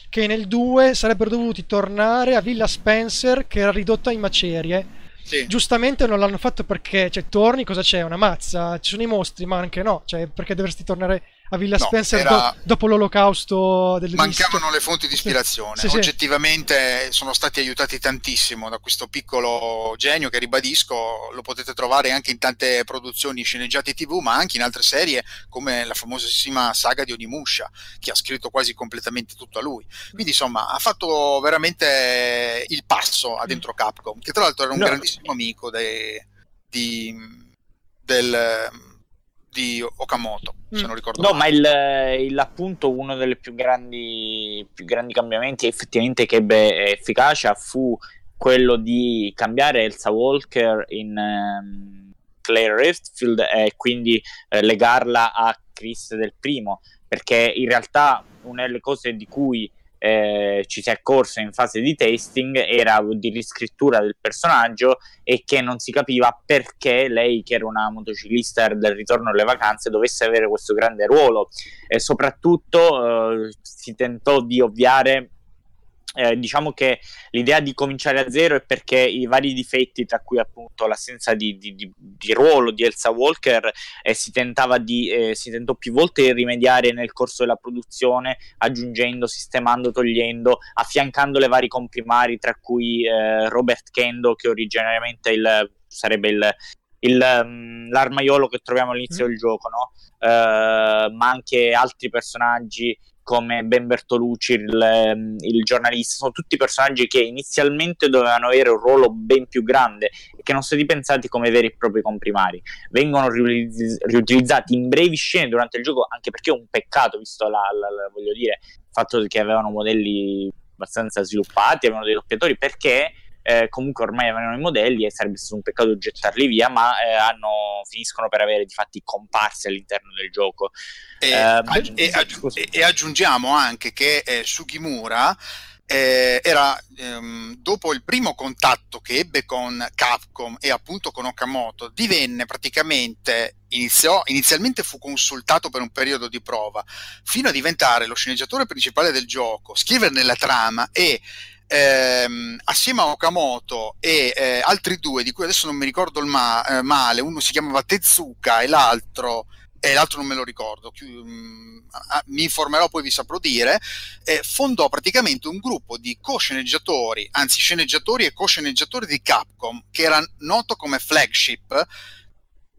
che nel 2 sarebbero dovuti tornare a Villa Spencer, che era ridotta in macerie. Sì. Giustamente non l'hanno fatto perché, cioè, torni, cosa c'è? Una mazza, ci sono i mostri, ma anche no, cioè, perché dovresti tornare a Villa No, Spencer era- do- dopo l'olocausto del Mancavano le fonti di ispirazione. Sì, sì. Oggettivamente sono stati aiutati tantissimo da questo piccolo genio che ribadisco lo potete trovare anche in tante produzioni sceneggiate TV, ma anche in altre serie come la famosissima saga di Onimusha, che ha scritto quasi completamente tutto a lui. Quindi insomma ha fatto veramente il passo a dentro Capcom, che tra l'altro era un No. grandissimo amico de- di, del, di Okamoto, se Mm. non ricordo No, male. ma il, il- appunto uno dei più grandi, più grandi cambiamenti effettivamente che ebbe efficacia fu quello di cambiare Elsa Walker in ehm, Claire Redfield e quindi eh, legarla a Chris del primo, perché in realtà una delle cose di cui eh, ci si è accorso in fase di testing era di riscrittura del personaggio e che non si capiva perché lei, che era una motociclista del ritorno alle vacanze, dovesse avere questo grande ruolo. E soprattutto eh, si tentò di ovviare. Eh, diciamo che l'idea di cominciare a zero è perché i vari difetti, tra cui appunto l'assenza di, di- di- di ruolo di Elsa Walker, eh, si tentava di eh, si tentò più volte di rimediare nel corso della produzione, aggiungendo, sistemando, togliendo, affiancando le vari comprimari, tra cui eh, Robert Kendo, che originariamente il, sarebbe il, il, mm, l'armaiolo che troviamo all'inizio Mm. del gioco, no? Eh, ma anche altri personaggi come Ben Bertolucci, il, ehm, il giornalista, sono tutti personaggi che inizialmente dovevano avere un ruolo ben più grande e che non sono stati pensati come veri e propri comprimari. Vengono riutilizz- riutilizzati in brevi scene durante il gioco, anche perché è un peccato, visto la, la- la- voglio dire, il fatto che avevano modelli abbastanza sviluppati, avevano dei doppiatori, perché eh, comunque ormai avevano i modelli e sarebbe stato un peccato gettarli via, ma eh, hanno, finiscono per avere di fatti comparse all'interno del gioco. E, Eh, aggi- e aggi- e- e aggiungiamo anche che eh, Sugimura eh, era ehm, dopo il primo contatto che ebbe con Capcom e appunto con Okamoto, divenne praticamente iniziò, inizialmente fu consultato per un periodo di prova, fino a diventare lo sceneggiatore principale del gioco, scriverne la trama e ehm, assieme a Okamoto e eh, altri due di cui adesso non mi ricordo il ma- eh, male, uno si chiamava Tezuka e l'altro e l'altro non me lo ricordo, mm, mi informerò poi vi saprò dire, eh, fondò praticamente un gruppo di co-sceneggiatori, anzi sceneggiatori e co-sceneggiatori di Capcom, che era noto come Flagship,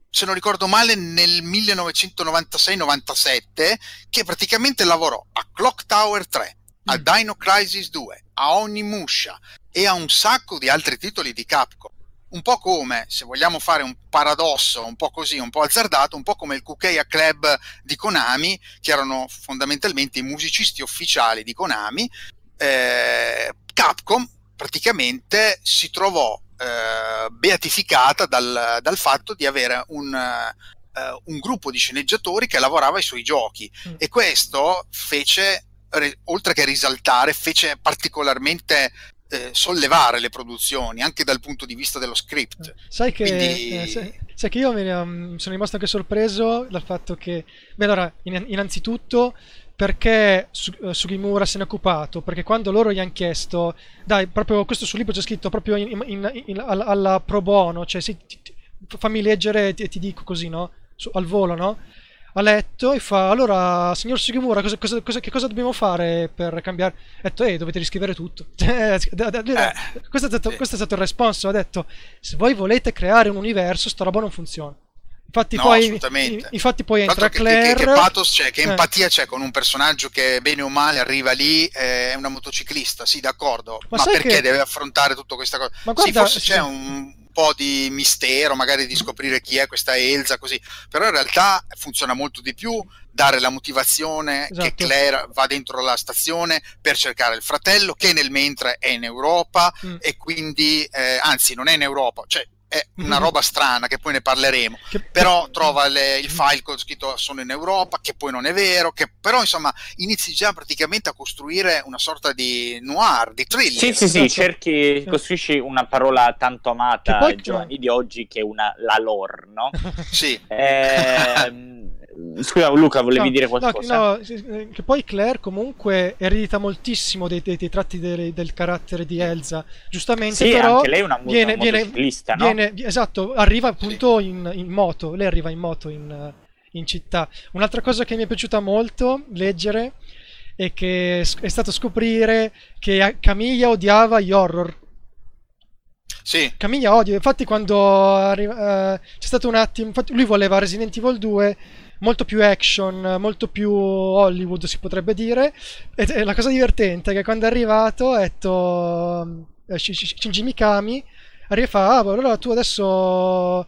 se non ricordo male, nel 1996-97, che praticamente lavorò a Clock Tower 3, a mm. Dino Crisis 2, a Onimusha e a un sacco di altri titoli di Capcom un po' come, se vogliamo fare un paradosso un po' così, un po' azzardato, un po' come il Kukeya Club di Konami, che erano fondamentalmente i musicisti ufficiali di Konami, eh, Capcom praticamente si trovò eh, beatificata dal, dal, fatto di avere un, eh, un, gruppo di sceneggiatori che lavorava ai suoi giochi mm. e questo fece, oltre che risaltare, fece particolarmente eh, sollevare le produzioni anche dal punto di vista dello script. Eh, sai che, Quindi... eh, sai, sai che io mi, um, sono rimasto anche sorpreso dal fatto che, beh, allora, in, innanzitutto perché uh, Sugimura se n'è occupato? Perché quando loro gli hanno chiesto, dai, proprio questo sul libro c'è scritto proprio in, in, in, alla, alla, pro bono, cioè sì, ti, ti, fammi leggere e ti, ti, dico così, no? Su, al volo, no? A letto e fa allora signor Sugimura cosa, cosa, cosa, che cosa dobbiamo fare per cambiare ha detto eh dovete riscrivere tutto [laughs] eh, questo, è stato, questo è stato il responso ha detto se voi volete creare un universo sta roba non funziona Infatti, no, poi, infatti poi entra che, Claire. Che, che, pathos c'è, che eh. empatia c'è con un personaggio che bene o male arriva lì, è una motociclista, sì, d'accordo. Ma, ma perché che... deve affrontare tutta questa cosa? Ma guarda, sì, forse sì. c'è un, po' di mistero, magari di scoprire chi è questa Elsa, così, però in realtà funziona molto di più dare la motivazione esatto. che Claire va dentro la stazione per cercare il fratello che nel mentre è in Europa mm. e quindi eh, anzi non è in Europa, cioè è una mhm. roba strana che poi ne parleremo. Che... però [laughs] trova le, il file con scritto sono in Europa che poi non è vero che però insomma inizi già praticamente a costruire una sorta di noir di thriller. Sì sì sì cerchi costruisci una parola tanto amata ai giovani di oggi che è una la lore no? [laughs] sì. Eh, Scusa Luca, volevi no, dire qualcosa? No, no, che poi Claire comunque eredita moltissimo dei, dei, dei tratti del, del, carattere di Elsa, giustamente sì, però anche lei è una, viene, una viene, no? viene, esatto, arriva appunto sì. in, in, moto, lei arriva in moto in, in città. Un'altra cosa che mi è piaciuta molto leggere è che è stato scoprire che Camilla odiava gli horror. Sì. Camilla odia, infatti quando arriva, uh, c'è stato un attimo, infatti lui voleva Resident Evil 2 molto più action, molto più Hollywood si potrebbe dire. E, la cosa divertente è che quando è arrivato ha detto eh, Shinji Mikami, arriva e fa, ah, allora tu adesso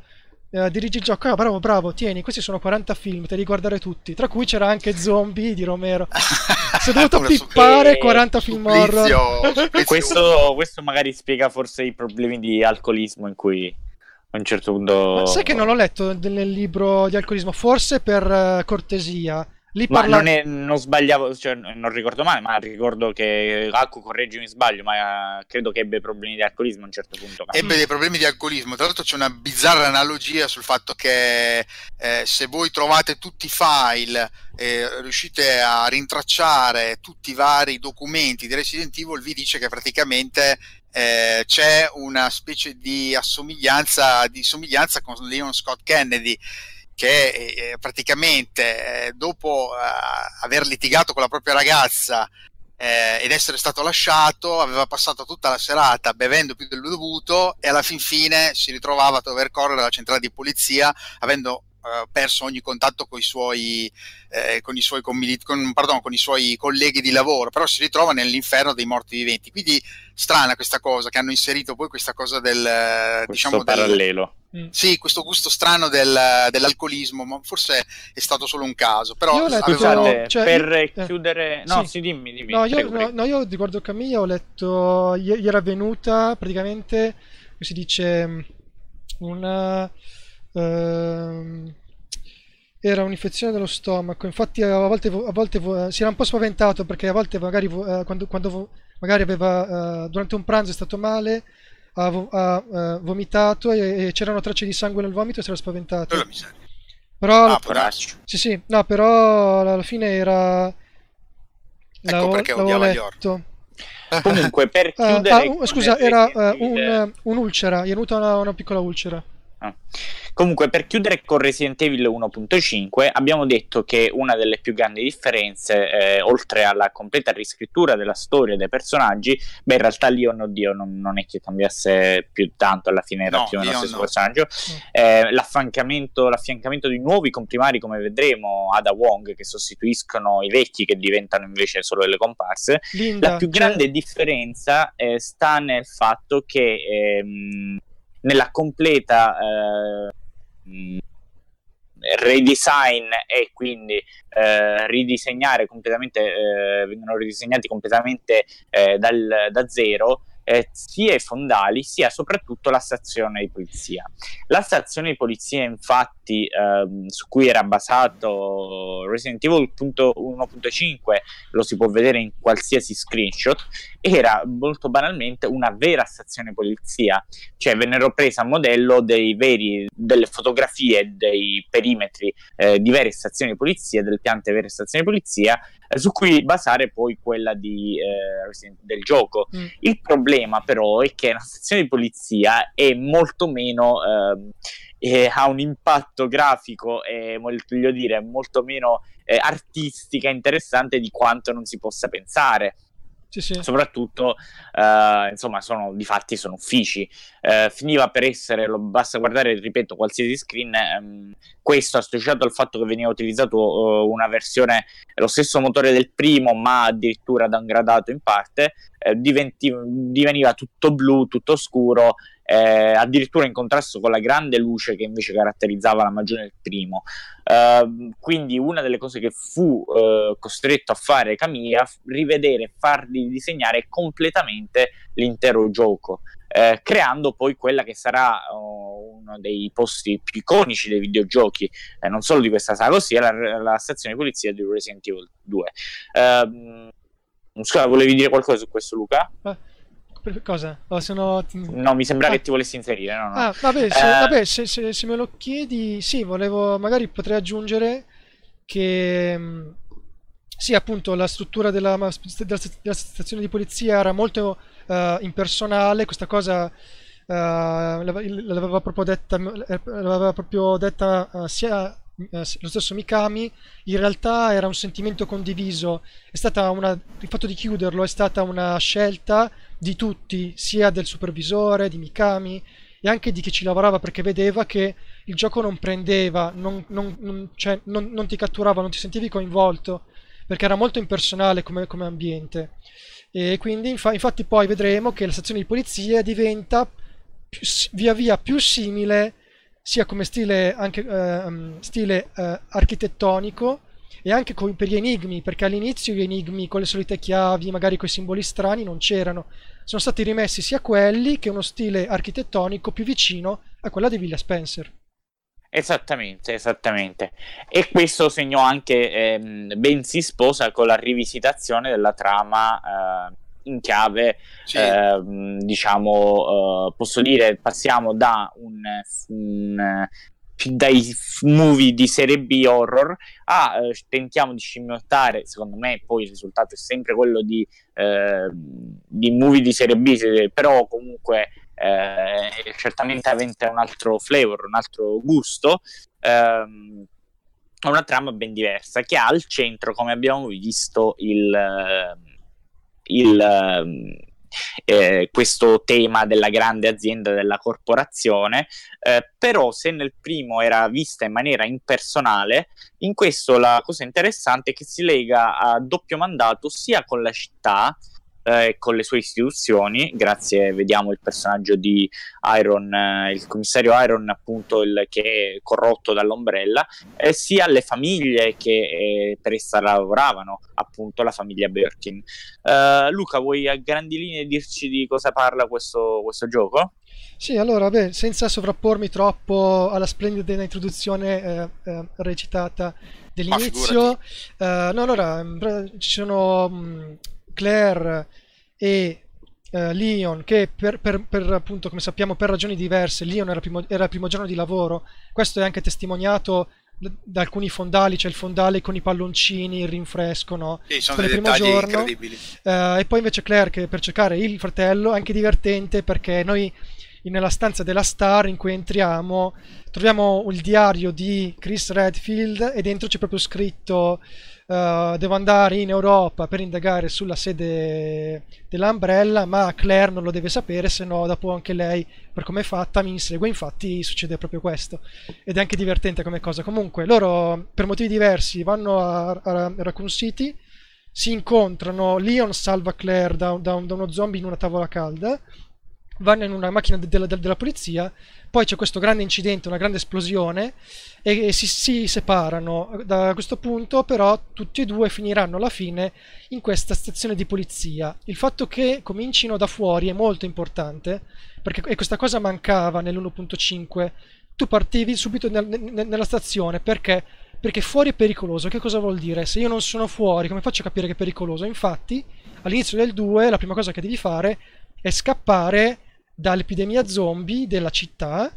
eh, dirigi il gioco, ah, bravo, bravo, tieni, questi sono 40 film, te li guardare tutti, tra cui c'era anche [laughs] Zombie di Romero. si è [laughs] dovuto pippare 40 film horror. [laughs] questo, questo magari spiega forse i problemi di alcolismo in cui a un certo punto. Ma sai che non l'ho letto nel libro di alcolismo, forse per uh, cortesia. Lì ma parla... non, è, non, sbagliavo, cioè, non ricordo male, ma ricordo che Accu, correggimi sbaglio, ma uh, credo che ebbe problemi di alcolismo a un certo punto. Ebbe dei problemi di alcolismo. Tra l'altro c'è una bizzarra analogia sul fatto che eh, se voi trovate tutti i file e riuscite a rintracciare tutti i vari documenti di Resident Evil, vi dice che praticamente eh, c'è una specie di assomiglianza, di somiglianza con Leon Scott Kennedy che eh, praticamente eh, dopo eh, aver litigato con la propria ragazza eh, ed essere stato lasciato aveva passato tutta la serata bevendo più del dovuto e alla fin fine si ritrovava a dover correre alla centrale di polizia avendo eh, perso ogni contatto con i suoi, eh, con, i suoi con, pardon, con i suoi colleghi di lavoro, però si ritrova nell'inferno dei morti viventi. Quindi strana questa cosa che hanno inserito poi questa cosa del questo diciamo parallelo. Del, mm. sì, questo gusto strano del, dell'alcolismo, ma forse è stato solo un caso. Però io ho letto, avevo... cioè, per eh, chiudere, no, sì. sì, dimmi, dimmi. No, io, no, no, io riguardo Camilla ho letto, gli era venuta praticamente, come si dice, una Ehm, era un'infezione dello stomaco. Infatti, a volte, a volte si era un po' spaventato perché a volte, magari, eh, quando, quando magari aveva eh, durante un pranzo è stato male, ha, ha uh, vomitato e, e, c'erano tracce di sangue nel vomito e si era spaventato. Però, ah, sì, sì, no, però alla fine era. Ecco perché odiava gli orti. Comunque, per chiudere. Uh, ah, scusa, era uh, un, un'ulcera, gli è venuta una, una piccola ulcera. Ah. Comunque, per chiudere con Resident Evil 1.5, abbiamo detto che una delle più grandi differenze, eh, oltre alla completa riscrittura della storia dei personaggi, beh, in realtà Leon, oddio, non, non è che cambiasse più tanto, alla fine era No, più o meno lo stesso no. personaggio. Eh, l'affiancamento, l'affiancamento di nuovi comprimari, come vedremo, Ada Wong, che sostituiscono i vecchi, che diventano invece solo delle comparse. Linda, La più cioè- grande differenza eh, sta nel fatto che ehm, nella completa eh, mh, redesign e quindi eh, ridisegnare completamente, eh, vengono ridisegnati completamente eh, dal- da zero eh, sia i fondali sia soprattutto la stazione di polizia. La stazione di polizia, infatti, ehm, su cui era basato Resident Evil 1.5, lo si può vedere in qualsiasi screenshot, era molto banalmente una vera stazione polizia, cioè vennero prese a modello dei veri, delle fotografie dei perimetri eh, di vere stazioni di polizia, delle piante vere stazioni di polizia, eh, su cui basare poi quella di, eh, del gioco. Mm. Il problema però è che una stazione di polizia è molto meno... ehm, ha un impatto grafico e voglio dire molto meno eh, artistica interessante di quanto non si possa pensare Sì, sì. soprattutto eh, insomma sono di fatti sono uffici Eh, finiva per essere lo, basta guardare ripeto qualsiasi screen ehm, questo associato al fatto che veniva utilizzato eh, una versione lo stesso motore del primo ma addirittura downgradato in parte eh, diventi- diveniva tutto blu tutto scuro eh, addirittura in contrasto con la grande luce che invece caratterizzava la magione del primo Ehm, quindi una delle cose che fu eh, costretto a fare Camilla rivedere, far disegnare completamente l'intero gioco, eh, creando poi quella che sarà oh, uno dei posti più iconici dei videogiochi, eh, non solo di questa saga, ossia la, la stazione di polizia di Resident Evil 2. Ehm, scusa, volevi dire qualcosa su questo, Luca? Per cosa? Oh, no No, mi sembra Ah. che ti volessi inserire. No, no. Ah, vabbè, se, Eh, vabbè, se- se- se me lo chiedi, sì, volevo, magari potrei aggiungere che, mh, sì, appunto, la struttura della, della della stazione di polizia era molto eh, impersonale, questa cosa l'ave- l'aveva proprio detta, l'aveva proprio detta eh, sia lo stesso Mikami, in realtà era un sentimento condiviso, una, il fatto di chiuderlo è stata una scelta di tutti, sia del supervisore, di Mikami e anche di chi ci lavorava perché vedeva che il gioco non prendeva, non, non- non- cioè, non- ti catturava, non ti sentivi coinvolto perché era molto impersonale come, come ambiente. E quindi infa- infatti poi vedremo che la stazione di polizia diventa più via via più simile sia come stile, anche, ehm, stile eh, architettonico e anche co- per gli enigmi, perché all'inizio gli enigmi con le solite chiavi, magari con i simboli strani, non c'erano. Sono stati rimessi sia quelli che uno stile architettonico più vicino a quella di Villa Spencer. Esattamente, esattamente. E questo segnò anche, ehm, ben si sposa con la rivisitazione della trama eh, in chiave, Sì. ehm, diciamo, eh, posso dire, passiamo da un, un- dai movie di serie B horror a eh, tentiamo di scimmiottare, secondo me poi il risultato è sempre quello di, eh, di movie di serie B, però comunque eh, certamente avente un altro flavor, un altro gusto, ehm, una trama ben diversa che ha al centro, come abbiamo visto, il, eh, il, ehm, eh, questo tema della grande azienda, della corporazione, eh, però se nel primo era vista in maniera impersonale, in questo la cosa interessante è che si lega a doppio mandato sia con la città, eh, con le sue istituzioni, grazie, vediamo il personaggio di Iron, eh, il commissario Iron appunto il, che è corrotto dall'ombrella, eh, sia alle famiglie che eh, per essa lavoravano, appunto la famiglia Birkin. Eh, Luca, vuoi a grandi linee dirci di cosa parla questo, questo gioco? Sì, allora, beh, senza sovrappormi troppo alla splendida introduzione eh, eh, recitata dell'inizio, eh, no, allora, pra- ci sono mh, Claire e eh, Leon che per, per- per, appunto, come sappiamo, per ragioni diverse, Leon era il, primo, era il primo giorno di lavoro, questo è anche testimoniato da, alcuni fondali, c'è il fondale con i palloncini, il rinfresco, no? Sì, sono per dei il primo giorno. incredibili. Eh, e poi invece Claire che per cercare il fratello è anche divertente perché noi nella stanza della star in cui entriamo troviamo il diario di Chris Redfield e dentro c'è proprio scritto uh, devo andare in Europa per indagare sulla sede dell'Umbrella ma Claire non lo deve sapere se no dopo anche lei per come è fatta mi insegue. Infatti succede proprio questo. Ed è anche divertente come cosa. Comunque loro per motivi diversi vanno a, a Raccoon City si incontrano Leon salva Claire da, da, da uno zombie in una tavola calda vanno in una macchina de- de- de- della polizia, poi c'è questo grande incidente, una grande esplosione e, e si, si, separano. Da questo punto però tutti e due finiranno alla fine in questa stazione di polizia. Il fatto che comincino da fuori è molto importante perché questa cosa mancava nell'1.5. Tu partivi subito nel, nel, nella stazione perché? Perché fuori è pericoloso. Che cosa vuol dire? Se io non sono fuori, come faccio a capire che è pericoloso? Infatti, all'inizio del 2 la prima cosa che devi fare è scappare dall'epidemia zombie della città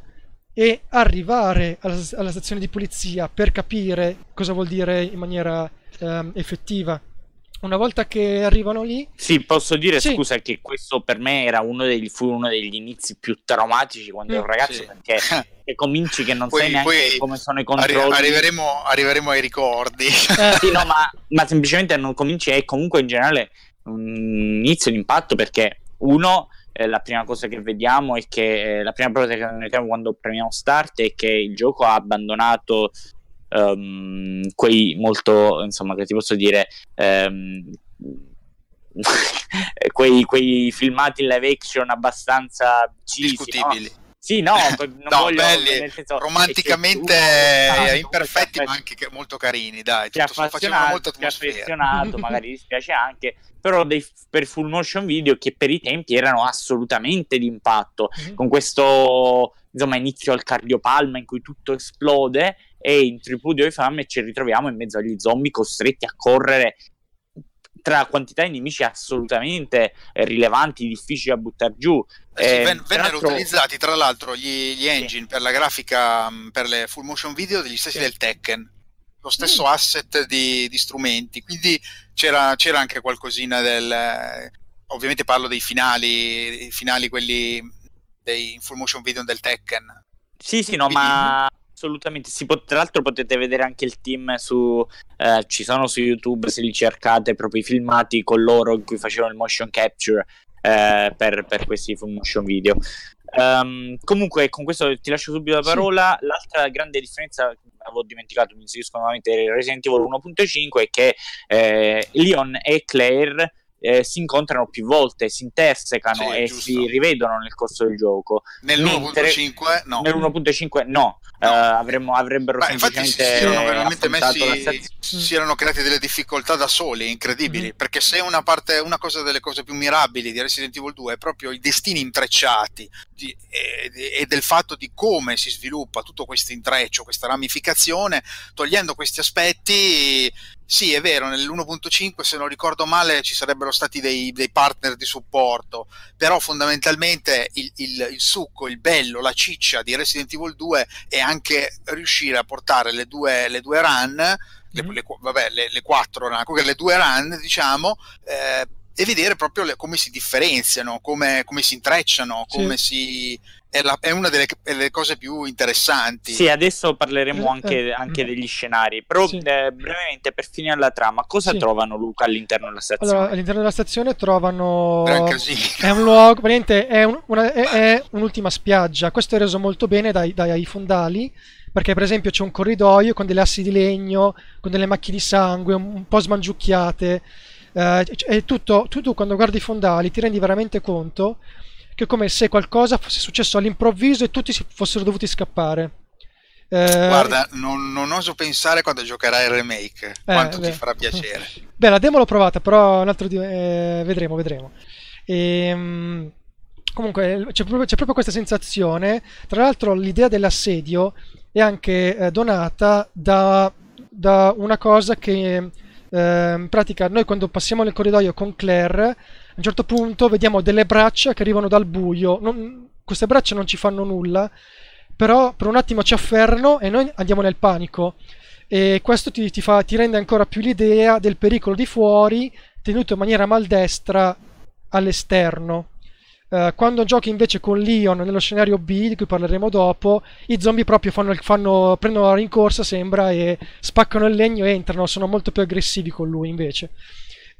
e arrivare alla, alla, stazione di polizia per capire cosa vuol dire in maniera um, effettiva. Una volta che arrivano lì... Sì, posso dire, sì. scusa, che questo per me era uno degli, fu uno degli inizi più traumatici quando ero mm, ragazzo, sì. perché [laughs] che cominci che non poi, sai neanche come sono i controlli. arriveremo, arriveremo, ai ricordi. Eh. [laughs] sì, no, ma, ma, semplicemente non cominci e comunque in generale un inizio di impatto perché uno eh, la prima cosa che vediamo è che eh, la prima cosa che notiamo quando premiamo start è che il gioco ha abbandonato um, quei molto, insomma, che ti posso dire, um, [laughs] quei, quei, filmati live action abbastanza cisi, discutibili. No? Sì, no, [laughs] no, voglio, belli, senso, romanticamente imperfetti, ma anche molto carini, dai, tutto facevano molto affezionato, [laughs] magari dispiace anche, però dei, per full motion video che per i tempi erano assolutamente d'impatto, mm-hmm. con questo insomma inizio al cardiopalma in cui tutto esplode e in tripudio di fame ci ritroviamo in mezzo agli zombie costretti a correre tra quantità di nemici assolutamente eh, rilevanti, difficili da buttare giù. Eh eh, ven- vennero utilizzati tra l'altro gli, gli engine sì. per la grafica, mm, per le full motion video degli stessi sì. del Tekken, lo stesso mm. asset di, di, strumenti, quindi c'era, c'era anche qualcosina del... Eh, ovviamente parlo dei finali, i finali quelli dei full motion video del Tekken. Sì, sì, no, ma Assolutamente, si pot- tra l'altro potete vedere anche il team su, eh, ci sono su YouTube se li cercate proprio i filmati con loro in cui facevano il motion capture eh, per, per, questi motion video. Um, comunque con questo ti lascio subito la parola, sì. l'altra grande differenza avevo dimenticato, mi inserisco nuovamente Resident Evil 1.5 è che eh, Leon e Claire eh, si incontrano più volte, si intersecano sì, e giusto. si rivedono nel corso del gioco. Nell'1.5 no. Nell'1.5 no. No. Uh, avremmo, avrebbero Beh, semplicemente si, si erano veramente messi si erano creati delle difficoltà da soli incredibili mm-hmm. perché se una parte una cosa delle cose più mirabili di Resident Evil 2 è proprio i destini intrecciati di, e, e, del fatto di come si sviluppa tutto questo intreccio questa ramificazione togliendo questi aspetti sì, è vero, nell'1.5 se non ricordo male ci sarebbero stati dei, dei partner di supporto, però fondamentalmente il, il, il, succo, il bello, la ciccia di Resident Evil 2 è anche riuscire a portare le due, le due run, le, mm-hmm. le, vabbè, le, quattro run, le due run diciamo, eh, e vedere proprio come si differenziano, come, come si intrecciano, come sì. si è, la, è una delle, delle, cose più interessanti. Sì, adesso parleremo eh, anche, eh, anche mm. degli scenari, però sì. eh, brevemente per finire la trama, cosa sì. trovano Luca all'interno della stazione? Allora, all'interno della stazione trovano... È un luogo, praticamente è, un, una, è, è, un'ultima spiaggia, questo è reso molto bene dai, dai fondali, perché per esempio c'è un corridoio con delle assi di legno, con delle macchie di sangue, un, un po' smangiucchiate, eh, è tutto, tu, tu quando guardi i fondali ti rendi veramente conto che come se qualcosa fosse successo all'improvviso e tutti fossero dovuti scappare. Eh, Guarda, non, non, oso pensare quando giocherai il remake, eh, quanto beh. ti farà piacere. [laughs] Beh, la demo l'ho provata, però un altro di... eh, vedremo, vedremo. Ehm, comunque c'è proprio, c'è proprio, questa sensazione. Tra l'altro, l'idea dell'assedio è anche eh, donata da, da, una cosa che in pratica noi quando passiamo nel corridoio con Claire un certo punto vediamo delle braccia che arrivano dal buio. Non, queste braccia non ci fanno nulla, però per un attimo ci afferrano e noi andiamo nel panico. E questo ti, ti, fa, ti rende ancora più l'idea del pericolo di fuori, tenuto in maniera maldestra all'esterno. Uh, quando giochi invece con Leon nello scenario B, di cui parleremo dopo, i zombie proprio fanno, fanno, prendono la rincorsa, sembra, e spaccano il legno e entrano, sono molto più aggressivi con lui invece.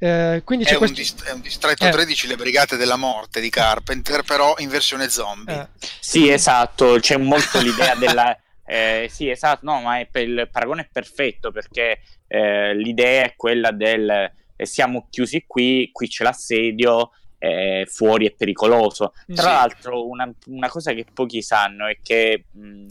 Eh, quindi è, un questo... dist- è, un distretto eh. 13 le brigate della morte di Carpenter però in versione zombie eh. sì esatto c'è molto l'idea della [laughs] eh, sì esatto no ma per, il paragone è perfetto perché eh, l'idea è quella del eh, siamo chiusi qui qui c'è l'assedio fuori è pericoloso tra sì. l'altro una, una, cosa che pochi sanno è che mh,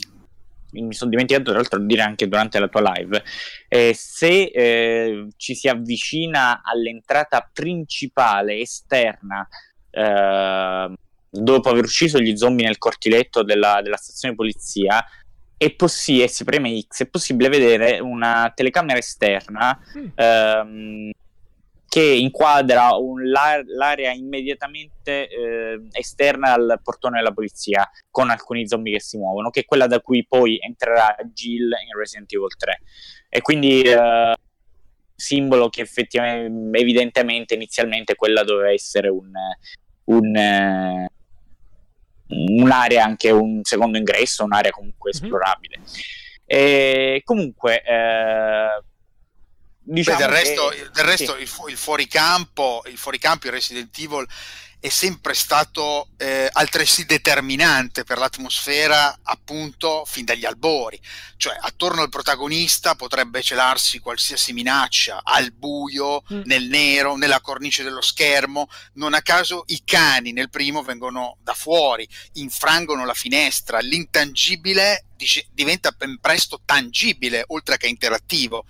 mi sono dimenticato tra l'altro di dire anche durante la tua live, eh, se eh, ci si avvicina all'entrata principale esterna eh, dopo aver ucciso gli zombie nel cortiletto della, della stazione di polizia, è possibile, si preme X, è possibile vedere una telecamera esterna mm. ehm, che inquadra un, l'area immediatamente eh, esterna al portone della polizia con alcuni zombie che si muovono, che è quella da cui poi entrerà Jill in Resident Evil 3. E quindi eh, simbolo che effettivamente, evidentemente, inizialmente quella doveva essere un, un, eh, un'area, anche un secondo ingresso, un'area comunque mm-hmm. esplorabile. E comunque eh, Diciamo Beh, del resto, che... del resto sì. il, fu- il, fuoricampo, il fuoricampo in Resident Evil è sempre stato eh, altresì determinante per l'atmosfera appunto fin dagli albori cioè attorno al protagonista potrebbe celarsi qualsiasi minaccia al buio, mm. nel nero, nella cornice dello schermo non a caso i cani nel primo vengono da fuori infrangono la finestra l'intangibile diventa ben presto tangibile oltre che interattivo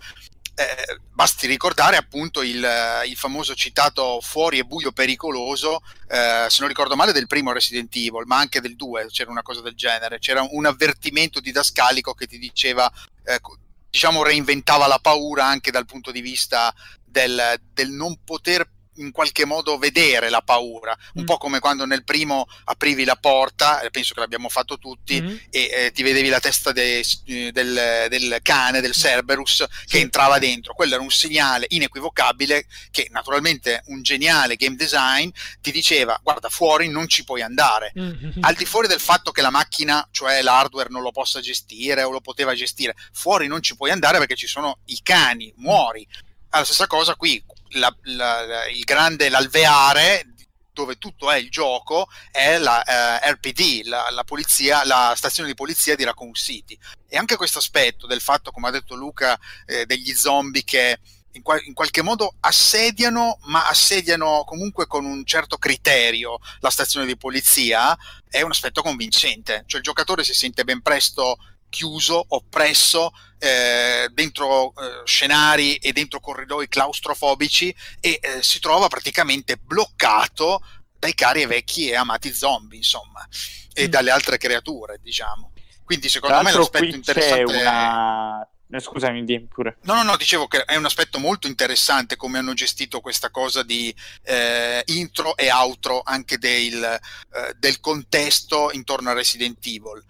eh, basti ricordare appunto il, il, famoso citato fuori e buio pericoloso, eh, se non ricordo male, del primo Resident Evil, ma anche del 2 c'era una cosa del genere, c'era un avvertimento didascalico che ti diceva, eh, diciamo, reinventava la paura anche dal punto di vista del, del non poter in qualche modo vedere la paura, un mm. po' come quando nel primo aprivi la porta, penso che l'abbiamo fatto tutti, mm. e eh, ti vedevi la testa de, del, del, cane, del Cerberus, che sì. entrava dentro. Quello era un segnale inequivocabile che naturalmente un geniale game design ti diceva guarda fuori non ci puoi andare. Mm. Al di fuori del fatto che la macchina, cioè l'hardware, non lo possa gestire o lo poteva gestire, fuori non ci puoi andare perché ci sono i cani, muori. La stessa cosa qui, la, la, il grande, l'alveare dove tutto è il gioco è la eh, RPD, la, la, polizia, la stazione di polizia di Raccoon City. E anche questo aspetto del fatto, come ha detto Luca, eh, degli zombie che in, qual- in, qualche modo assediano, ma assediano comunque con un certo criterio la stazione di polizia, è un aspetto convincente. Cioè il giocatore si sente ben presto chiuso, oppresso, eh, dentro eh, scenari e dentro corridoi claustrofobici e eh, si trova praticamente bloccato dai cari e vecchi e amati zombie, insomma, e mm. dalle altre creature, diciamo. Quindi secondo me l'aspetto interessante una... Eh, scusami, di pure. No, no, no, dicevo che è un aspetto molto interessante come hanno gestito questa cosa di eh, intro e outro anche del, eh, del contesto intorno a Resident Evil.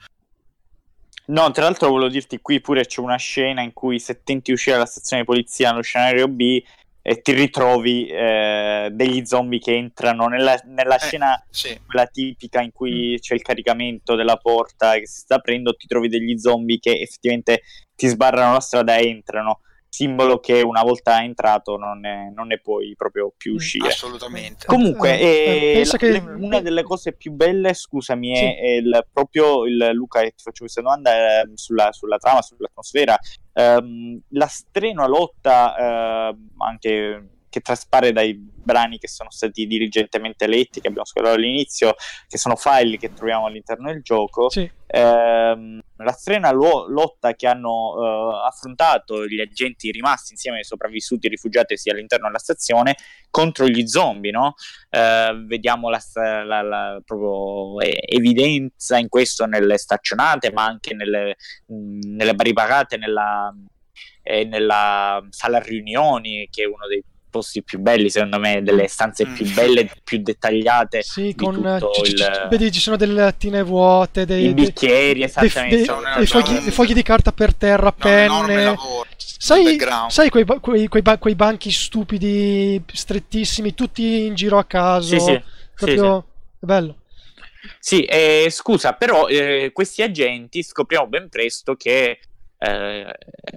No, tra l'altro volevo dirti qui pure c'è una scena in cui se tenti uscire dalla stazione di polizia nello scenario B e ti ritrovi eh, degli zombie che entrano nella, nella eh, scena sì. quella tipica in cui mm. c'è il caricamento della porta che si sta aprendo, ti trovi degli zombie che effettivamente ti sbarrano la strada e entrano simbolo che una volta entrato non ne, non ne puoi proprio più mm, uscire. Assolutamente. Comunque, eh, la, che... una delle cose più belle, scusami, sì. è il, proprio il Luca, e ti faccio questa domanda eh, sulla, sulla, trama, sull'atmosfera. Ehm, la strenua lotta, eh, anche che traspare dai brani che sono stati diligentemente letti, che abbiamo scoperto all'inizio, che sono file che troviamo all'interno del gioco. Sì. Ehm, la strena lo- lotta che hanno uh, affrontato gli agenti rimasti insieme ai sopravvissuti rifugiatisi all'interno della stazione contro gli zombie, no? Uh, vediamo la, la, la proprio evidenza in questo nelle staccionate, ma anche nelle, mh, nelle barricate, nella, eh, nella sala riunioni, che è uno dei posti più belli, secondo me, delle stanze più mm. belle, più dettagliate. Sì, con c- il... vedi, ci sono delle lattine vuote, dei, I bicchieri, esattamente. Dei fogli, fogli, di carta per terra, penne. Sai, sai quei, quei, quei, quei, banchi stupidi, strettissimi, tutti in giro a caso? Sì, sì. Proprio sì, sì. bello. Sì, eh, scusa, però eh, questi agenti scopriamo ben presto che eh,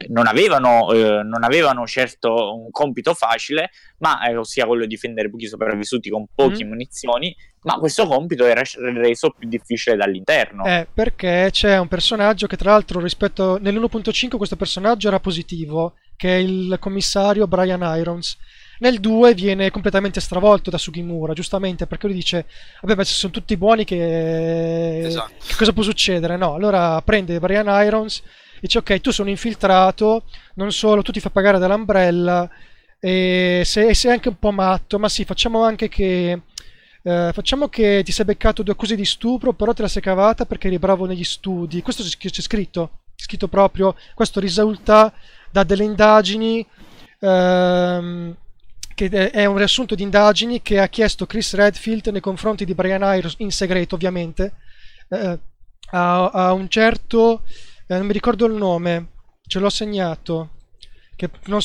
non, avevano, eh, non, avevano, certo un compito facile, ma eh, ossia quello di difendere pochi sopravvissuti con poche mm. munizioni, ma questo compito era reso più difficile dall'interno. Eh, perché c'è un personaggio che tra l'altro rispetto nell'1.5 questo personaggio era positivo, che è il commissario Brian Irons. Nel 2 viene completamente stravolto da Sugimura, giustamente, perché lui dice, vabbè, ma se sono tutti buoni che... Esatto. che cosa può succedere? No, allora prende Brian Irons dice ok tu sei un infiltrato non solo tu ti fai pagare dall'Umbrella e sei, sei anche un po' matto ma sì facciamo anche che eh, facciamo che ti sei beccato due accuse di stupro però te la sei cavata perché eri bravo negli studi. Questo c'è scritto c'è scritto proprio. Questo risulta da delle indagini ehm, che è un riassunto di indagini che ha chiesto Chris Redfield nei confronti di Brian Irons in segreto ovviamente. Eh, a, a un certo eh, non mi ricordo il nome, ce l'ho segnato. Che non,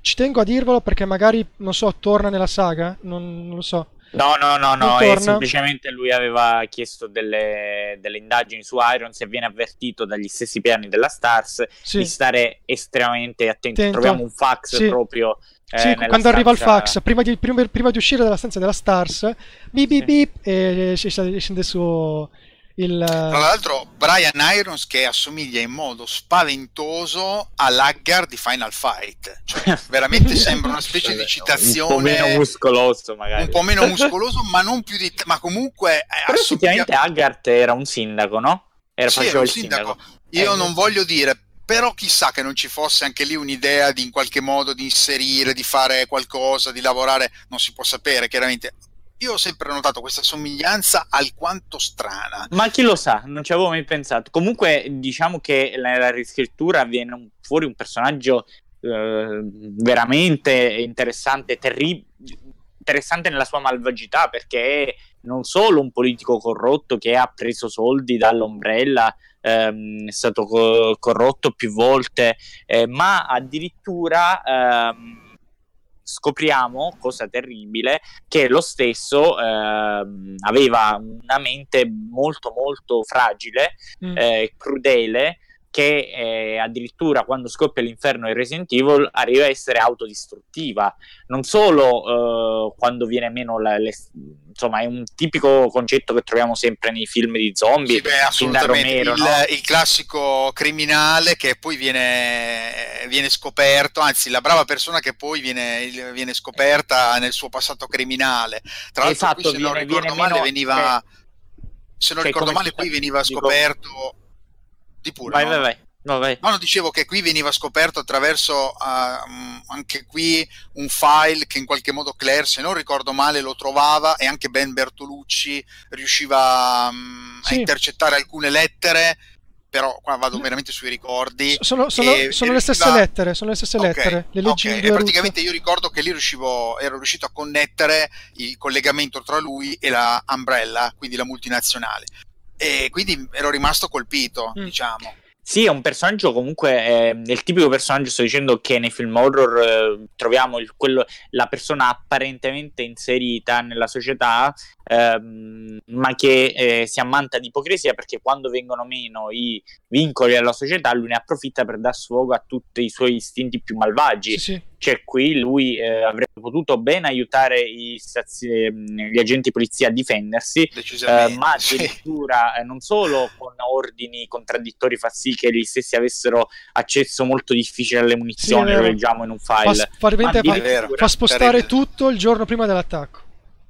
ci tengo a dirvelo perché magari, non so, torna nella saga, non, non lo so. No, no, no, no, è semplicemente lui aveva chiesto delle, delle, indagini su Irons e viene avvertito dagli stessi piani della Stars sì. di stare estremamente attenti. Attento. Troviamo un fax sì. proprio. Eh, sì, quando stanza... arriva il fax, prima di, prima, prima di, uscire dalla stanza della Stars, bip bip bip, e scende su il... Tra l'altro, Brian Irons che assomiglia in modo spaventoso all'Haggar di Final Fight, cioè [laughs] veramente sembra una specie di citazione. Un po' meno muscoloso, magari. Un po' meno [laughs] muscoloso, ma non più di. Ma comunque. Però assomiglia... effettivamente Haggard era un sindaco, no? Era, sì, era un sindaco. sindaco. Io eh, non voglio dire, però chissà che non ci fosse anche lì un'idea di in qualche modo di inserire, di fare qualcosa, di lavorare, non si può sapere chiaramente io ho sempre notato questa somiglianza alquanto strana. Ma chi lo sa, non ci avevo mai pensato. Comunque, diciamo che nella riscrittura viene fuori un personaggio eh, veramente interessante, terribile. Interessante nella sua malvagità perché è non solo un politico corrotto che ha preso soldi dall'ombrella, ehm, è stato co- corrotto più volte, eh, ma addirittura ehm, scopriamo, cosa terribile, che lo stesso eh, aveva una mente molto molto fragile, mm. eh, crudele, che eh, addirittura quando scoppia l'inferno in Resident Evil arriva a essere autodistruttiva, non solo eh, quando viene meno la, le, insomma è un tipico concetto che troviamo sempre nei film di zombie, sì, beh, assolutamente. Romero, il, no? il, classico criminale che poi viene, viene, scoperto, anzi la brava persona che poi viene, viene scoperta nel suo passato criminale. Tra l'altro esatto, qui, se viene, non ricordo male meno, veniva... Che, se non ricordo male qui veniva scoperto... Dico, di pure. Vai, no? vai, vai. No, vai. no, dicevo che qui veniva scoperto attraverso uh, anche qui un file che in qualche modo Claire, se non ricordo male, lo trovava e anche Ben Bertolucci riusciva um, sì. a intercettare alcune lettere però qua vado veramente sui ricordi. Sono, sono, e, sono e le stesse lettere, sono le stesse okay, lettere. Le leggi okay. E praticamente io ricordo che lì riuscivo, ero riuscito a connettere il collegamento tra lui e la Umbrella, quindi la multinazionale e quindi ero rimasto colpito, mm. diciamo. Sì, è un personaggio comunque, è il tipico personaggio, sto dicendo che nei film horror eh, troviamo il, quello, la persona apparentemente inserita nella società, ehm, ma che eh, si ammanta di ipocrisia perché quando vengono meno i vincoli alla società lui ne approfitta per dar sfogo a tutti i suoi istinti più malvagi. Sì, sì. Cioè qui lui eh, avrebbe potuto ben aiutare stazi- ehm, gli agenti polizia a difendersi, eh, ma addirittura sì. Eh, non solo con ordini contraddittori fa sì che gli stessi avessero accesso molto difficile alle munizioni, lo leggiamo in un file. Fa, fa, fa spostare tutto il giorno prima dell'attacco.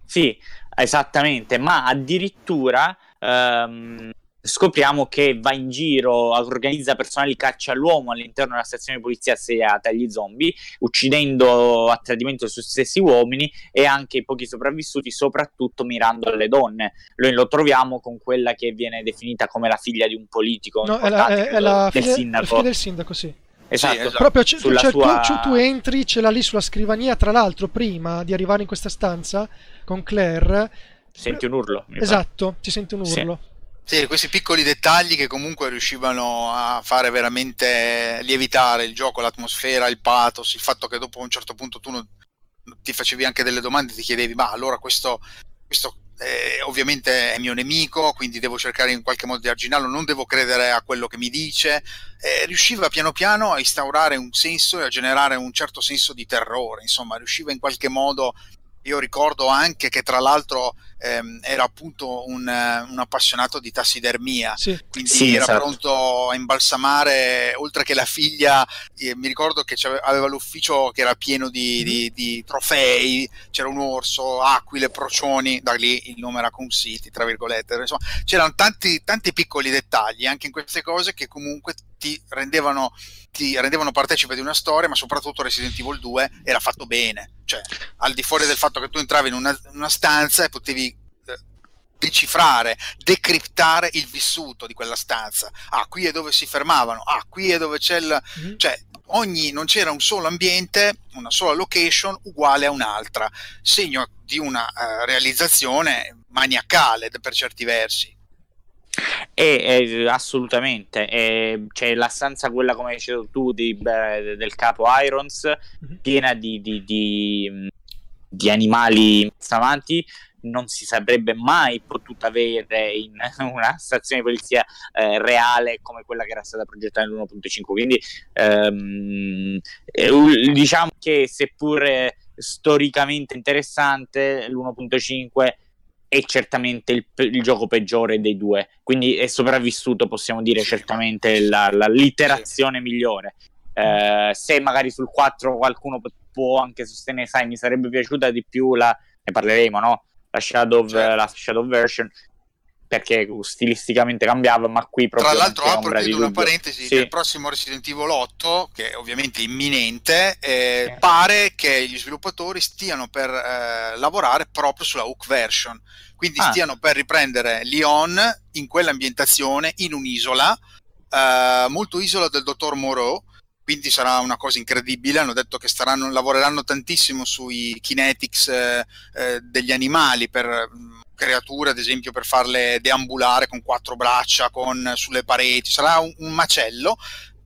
Sì, esattamente, ma addirittura ehm, scopriamo che va in giro, organizza personali caccia all'uomo all'interno della stazione di polizia assediata agli zombie, uccidendo a tradimento i suoi stessi uomini e anche i pochi sopravvissuti, soprattutto mirando alle donne. Noi lo troviamo con quella che viene definita come la figlia di un politico no, è la, è, la del figlia, sindaco. La del sindaco, sì. Esatto, sì, esatto. proprio c- cioè, sua... tu, tu, entri, ce l'ha lì sulla scrivania. Tra l'altro, prima di arrivare in questa stanza con Claire, senti un urlo. Esatto, si sente un urlo. Sì. Sì, questi piccoli dettagli che comunque riuscivano a fare veramente lievitare il gioco, l'atmosfera, il pathos, il fatto che dopo un certo punto tu non, ti facevi anche delle domande, ti chiedevi, ma allora questo, questo eh, ovviamente è mio nemico, quindi devo cercare in qualche modo di arginarlo, non devo credere a quello che mi dice. Eh, riusciva piano piano a instaurare un senso e a generare un certo senso di terrore, insomma, riusciva in qualche modo io ricordo anche che tra l'altro ehm, era appunto un, un, appassionato di tassidermia, sì. quindi sì, era esatto. pronto a imbalsamare, oltre che la figlia, eh, mi ricordo che aveva l'ufficio che era pieno di, mm. di, di, trofei, c'era un orso, aquile, procioni, da lì il nome era consiti, tra virgolette, insomma c'erano tanti, tanti piccoli dettagli anche in queste cose che comunque ti rendevano, ti rendevano partecipe di una storia, ma soprattutto Resident Evil 2 era fatto bene, cioè al di fuori del fatto che tu entravi in una, una stanza e potevi eh, decifrare, decriptare il vissuto di quella stanza. Ah, qui è dove si fermavano, ah, qui è dove c'è il... Mm-hmm. Cioè, ogni, non c'era un solo ambiente, una sola location uguale a un'altra, segno di una uh, realizzazione maniacale per certi versi. E, assolutamente, e, c'è la stanza, quella come hai detto tu, di, del capo Irons, mm-hmm. piena di, di, di, di animali avanti. Non si sarebbe mai potuta avere in [laughs] una stazione di polizia eh, reale come quella che era stata progettata nell'1.5. Quindi ehm, eh, diciamo che seppur storicamente interessante, l'1.5 è certamente il, il, gioco peggiore dei due, quindi è sopravvissuto, possiamo dire, certamente la, la l'iterazione migliore. Eh, se magari sul 4 qualcuno può anche sostenere, sai, mi sarebbe piaciuta di più la, ne parleremo, no? La Shadow, certo. la Shadow version, perché stilisticamente cambiava, ma qui proprio. Tra l'altro, apro una parentesi: sì. il prossimo Resident Evil 8, che è ovviamente imminente, eh, sì. pare che gli sviluppatori stiano per eh, lavorare proprio sulla Hook version. Quindi ah. stiano per riprendere Lyon in quell'ambientazione, in un'isola, eh, molto isola del dottor Moreau. Quindi sarà una cosa incredibile. Hanno detto che staranno, lavoreranno tantissimo sui kinetics eh, eh, degli animali per creature, ad esempio, per farle deambulare con quattro braccia con, sulle pareti. Sarà un, un macello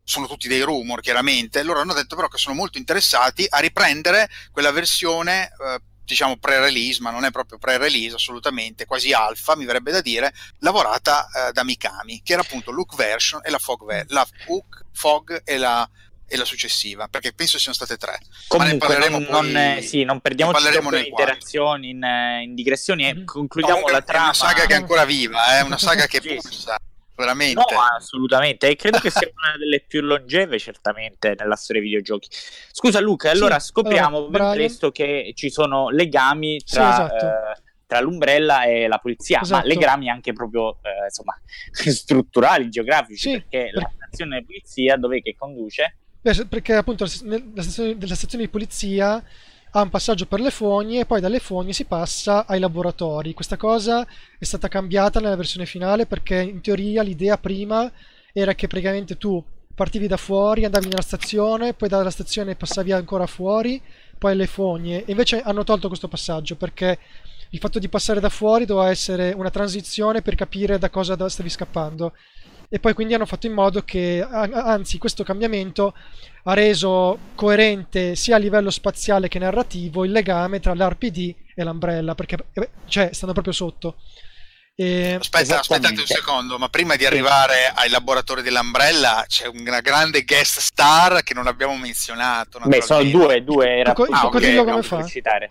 sono tutti dei rumor chiaramente, loro hanno detto però che sono molto interessati a riprendere quella versione eh, diciamo pre-release, ma non è proprio pre-release assolutamente, quasi alfa mi verrebbe da dire, lavorata eh, da Mikami, che era appunto Look version e la Fog, ver- la Hook, Fog e la e la successiva, perché penso siano state tre. Comunque, non, poi, non, sì, non perdiamo troppo in interazioni, in, in, digressioni e mm-hmm. concludiamo no, la trama. È una saga che è ancora viva, è una [laughs] saga che sì. pulsa. Veramente. No, assolutamente, e credo che sia una delle più longeve certamente nella storia dei videogiochi. Scusa Luca, allora sì, scopriamo uh, ben presto che ci sono legami tra... Sì, esatto. eh, tra l'Umbrella e la polizia, esatto. ma legami anche proprio eh, insomma, [laughs] strutturali, geografici, sì, perché per... la stazione di polizia dove che conduce perché appunto la stazione, la stazione di polizia ha un passaggio per le fogne e poi dalle fogne si passa ai laboratori. Questa cosa è stata cambiata nella versione finale perché in teoria l'idea prima era che praticamente tu partivi da fuori, andavi nella stazione, poi dalla stazione passavi ancora fuori, poi alle fogne. E invece hanno tolto questo passaggio perché il fatto di passare da fuori doveva essere una transizione per capire da cosa stavi scappando e poi quindi hanno fatto in modo che, anzi questo cambiamento ha reso coerente sia a livello spaziale che narrativo il legame tra l'RPD e l'Umbrella, perché eh, cioè, stanno proprio sotto. E... Aspetta, aspettate un secondo, ma prima di arrivare ai laboratori dell'Umbrella c'è una grande guest star che non abbiamo menzionato. Beh, sono due, due era... Coccodrillo ah, okay, come fa? Citare.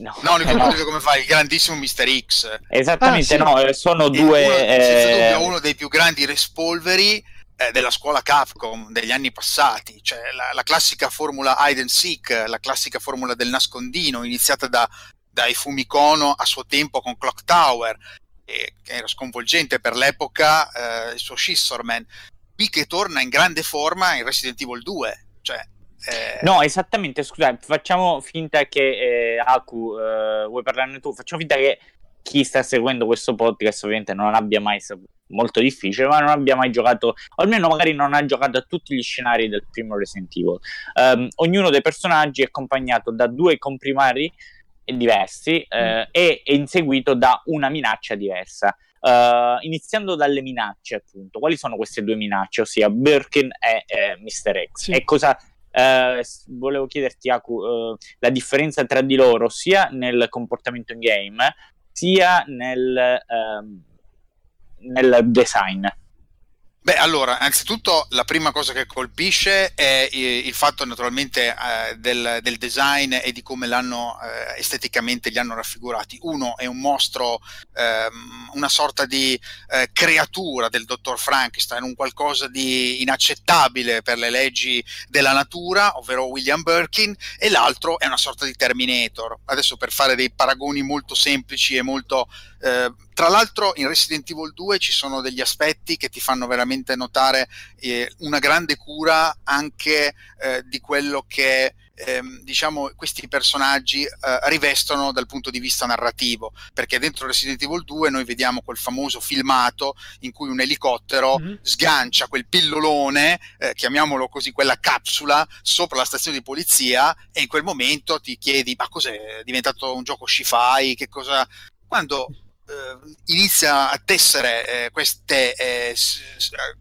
No, no ricordo eh, come fa il grandissimo Mr. X. Esattamente, ah, sì. no, eh, sono due. Uno, eh... uno dei più grandi respolveri eh, della scuola Capcom degli anni passati, cioè la, la, classica formula hide and seek, la classica formula del nascondino, iniziata da, dai Fumikono a suo tempo con Clock Tower, che era sconvolgente per l'epoca, eh, il suo Scissorman, qui che torna in grande forma in Resident Evil 2, cioè eh... No, esattamente, scusa, facciamo finta che eh, Aku, eh, vuoi parlarne tu? Facciamo finta che chi sta seguendo questo podcast ovviamente non abbia mai molto difficile, ma non abbia mai giocato, o almeno magari non ha giocato a tutti gli scenari del primo Resident Evil. Um, ognuno dei personaggi è accompagnato da due comprimari diversi eh, mm. e è inseguito da una minaccia diversa. Uh, iniziando dalle minacce, appunto, quali sono queste due minacce, ossia Birkin e eh, Mr. X? Sì. E cosa eh, volevo chiederti, Aku, eh, la differenza tra di loro sia nel comportamento in game sia nel, ehm, nel design. Beh, allora, anzitutto la prima cosa che colpisce è il fatto naturalmente eh, del, del, design e di come l'hanno eh, esteticamente li hanno raffigurati. Uno è un mostro, ehm, una sorta di eh, creatura del dottor Frankenstein, un qualcosa di inaccettabile per le leggi della natura, ovvero William Birkin, e l'altro è una sorta di Terminator. Adesso per fare dei paragoni molto semplici e molto eh, tra l'altro in Resident Evil 2 ci sono degli aspetti che ti fanno veramente notare eh, una grande cura anche eh, di quello che ehm, diciamo questi personaggi eh, rivestono dal punto di vista narrativo. Perché dentro Resident Evil 2 noi vediamo quel famoso filmato in cui un elicottero mm-hmm. sgancia quel pillolone eh, chiamiamolo così quella capsula sopra la stazione di polizia e in quel momento ti chiedi ma cos'è? È diventato un gioco sci-fi? Che cosa? Quando inizia a tessere eh, queste, eh,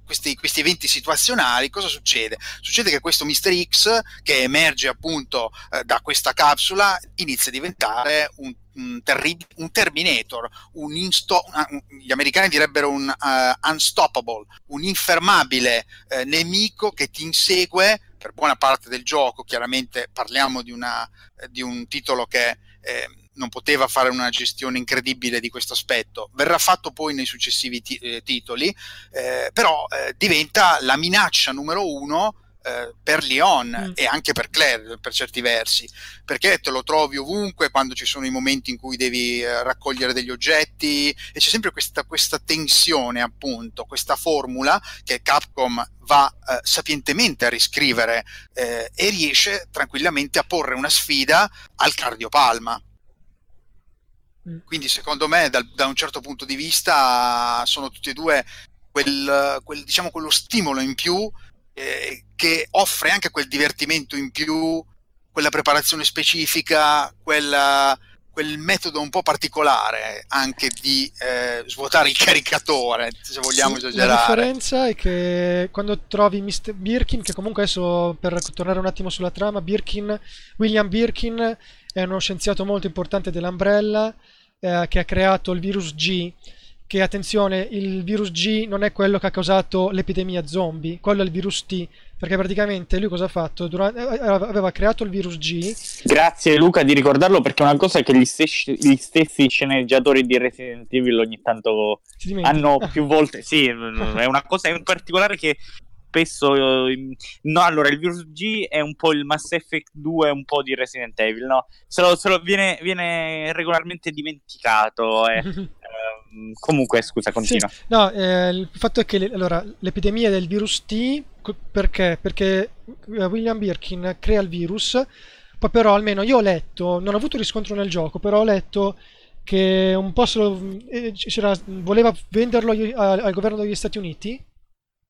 questi, questi, eventi situazionali, cosa succede? Succede che questo Mr. X, che emerge appunto eh, da questa capsula, inizia a diventare un, un, terri- un Terminator, un insto- un, gli americani direbbero un uh, unstoppable, un infermabile uh, nemico che ti insegue per buona parte del gioco. Chiaramente parliamo di, una, di un titolo che eh, non poteva fare una gestione incredibile di questo aspetto. Verrà fatto poi nei successivi ti- eh, titoli, eh, però eh, diventa la minaccia numero uno eh, per Leon mm. e anche per Claire per certi versi, perché te lo trovi ovunque quando ci sono i momenti in cui devi eh, raccogliere degli oggetti e c'è sempre questa, questa tensione appunto, questa formula che Capcom va eh, sapientemente a riscrivere eh, e riesce tranquillamente a porre una sfida al cardiopalma. Quindi secondo me dal, da un certo punto di vista sono tutti e due quel, quel, diciamo, quello stimolo in più eh, che offre anche quel divertimento in più, quella preparazione specifica, quella, quel metodo un po' particolare anche di eh, svuotare il caricatore, se vogliamo sì, esagerare. La differenza è che quando trovi Mr. Birkin, che comunque adesso per tornare un attimo sulla trama, Birkin, William Birkin è uno scienziato molto importante dell'Umbrella eh, che ha creato il virus G che attenzione, il virus G non è quello che ha causato l'epidemia zombie, quello è il virus T, perché praticamente lui cosa ha fatto? Durante, eh, aveva creato il virus G. Grazie Luca di ricordarlo perché è una cosa che gli stessi, gli stessi sceneggiatori di Resident Evil ogni tanto hanno [laughs] più volte, sì, è una cosa in particolare che spesso eh, no allora il virus G è un po' il Mass Effect 2 un po' di Resident Evil no se lo, se lo viene, viene, regolarmente dimenticato eh. [laughs] eh, comunque scusa continua sì, no eh, il fatto è che le, allora, l'epidemia del virus T perché? perché eh, William Birkin crea il virus poi però almeno io ho letto non ho avuto riscontro nel gioco però ho letto che un po' lo, eh, voleva venderlo al governo degli Stati Uniti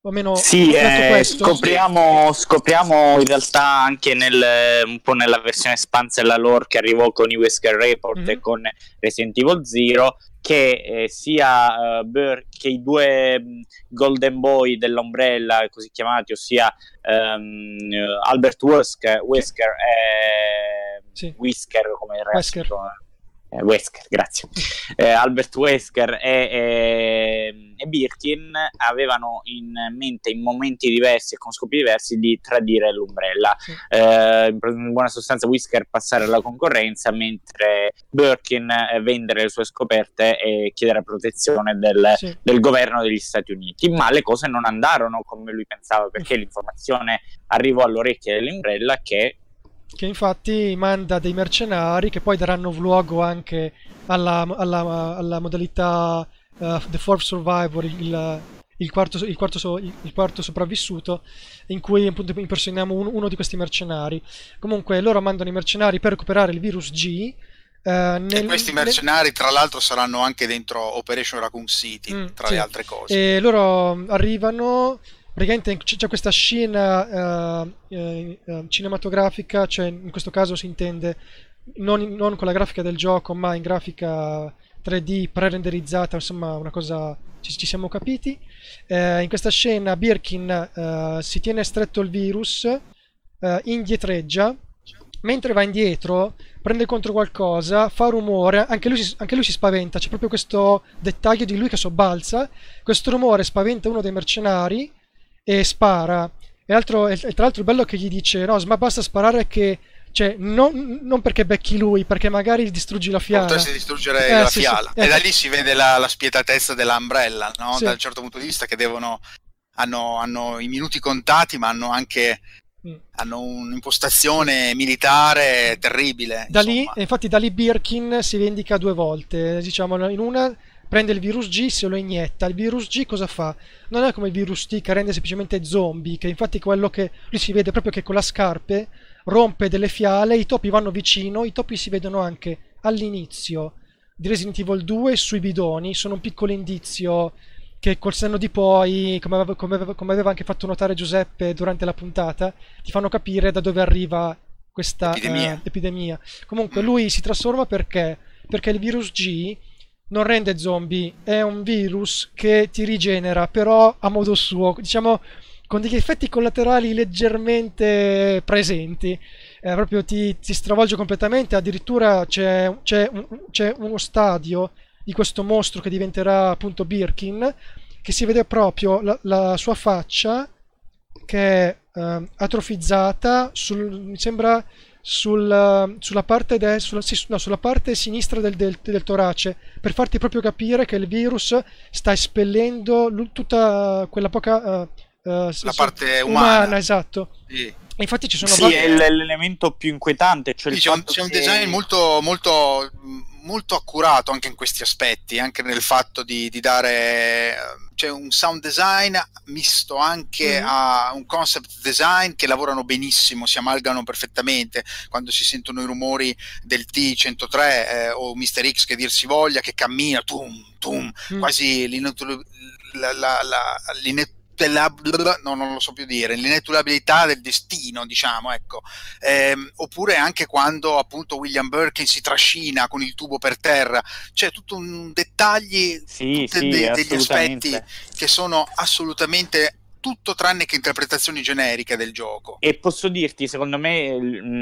o meno sì, eh, scopriamo, scopriamo, in realtà anche nel, un po' nella versione espansa della lore che arrivò con i Wesker Report mm-hmm. e con Resident Evil Zero che eh, sia uh, Burr che i due mm, Golden Boy dell'Ombrella così chiamati ossia um, Albert Wesker, Wesker e sì. Whisker come il resto eh, Wesker, grazie. Eh, Albert Wesker e, e, e, Birkin avevano in mente in momenti diversi e con scopi diversi di tradire l'Umbrella. Sì. Eh, in buona sostanza, Wesker passare alla concorrenza, mentre Birkin eh, vendere le sue scoperte e chiedere protezione del, sì. del, governo degli Stati Uniti. Ma le cose non andarono come lui pensava, perché l'informazione arrivò all'orecchia dell'Umbrella che che infatti manda dei mercenari che poi daranno luogo anche alla, alla, alla modalità uh, The Fourth Survivor, il, il, quarto, il, quarto, il, quarto, sopravvissuto, in cui appunto impersoniamo un, uno di questi mercenari. Comunque loro mandano i mercenari per recuperare il virus G. Uh, nel, e questi mercenari, nel... tra l'altro, saranno anche dentro Operation Raccoon City, mm, tra sì. le altre cose. E loro arrivano praticamente c'è questa scena uh, uh, cinematografica, cioè in questo caso si intende non, non, con la grafica del gioco, ma in grafica 3D pre-renderizzata, insomma una cosa ci, ci siamo capiti. Uh, in questa scena Birkin si tiene stretto il virus, indietreggia. Mentre va indietro, prende contro qualcosa, fa rumore, anche lui, anche lui si spaventa, c'è proprio questo dettaglio di lui che sobbalza, questo rumore spaventa uno dei mercenari e spara. E, altro, e tra l'altro il bello che gli dice, no, ma basta sparare che... Cioè, non, non perché becchi lui, perché magari distruggi la fiala. Potresti distruggere Eh, la sì, fiala. sì, e eh. da lì si vede la, la spietatezza dell'Umbrella, no? Sì. Da un certo punto di vista che devono... Hanno, hanno i minuti contati, ma hanno anche Mm. hanno un'impostazione militare terribile. Da lì, e infatti da lì Birkin si vendica due volte, diciamo, in una prende il virus G, se lo inietta, il virus G cosa fa? Non è come il virus T che rende semplicemente zombie, che infatti quello che lui si vede proprio che con la scarpe rompe delle fiale, i topi vanno vicino, i topi si vedono anche all'inizio di Resident Evil 2 sui bidoni, sono un piccolo indizio che col senno di poi, come aveva, come aveva- come aveva anche fatto notare Giuseppe durante la puntata, ti fanno capire da dove arriva questa Epidemia. eh, epidemia. Comunque lui si trasforma perché? Perché il virus G non rende zombie, è un virus che ti rigenera, però a modo suo, diciamo con degli effetti collaterali leggermente presenti. Eh, proprio ti, ti stravolge completamente, addirittura c'è, c'è un- c'è uno stadio di questo mostro che diventerà appunto Birkin, che si vede proprio la, la sua faccia che è eh, atrofizzata sul, mi sembra sul, eh, sulla, parte de- sulla, sì, no, sulla parte sinistra del, del- del torace per farti proprio capire che il virus sta espellendo tutta quella poca eh, eh, La parte umana. esatto Sì. infatti ci sono Sì, vari- è l'elemento più inquietante. Cioè Sì, c'è, un, c'è un che- design molto, molto, molto accurato anche in questi aspetti, anche nel fatto di, di dare c'è un sound design misto anche Mhm. a un concept design che lavorano benissimo, si amalgano perfettamente quando si sentono i rumori del T103 eh, o Mr. X che dir si voglia che cammina, tum, tum, Mm. quasi l'inutil- la, la, la, l'inet- la- no, non lo so più dire, l'inetulabilità del destino, diciamo, ecco. Ehm, oppure anche quando appunto William Birkin si trascina con il tubo per terra, c'è tutto un dettagli, Sì, sì, de- degli aspetti che sono assolutamente tutto tranne che interpretazioni generiche del gioco. E posso dirti, secondo me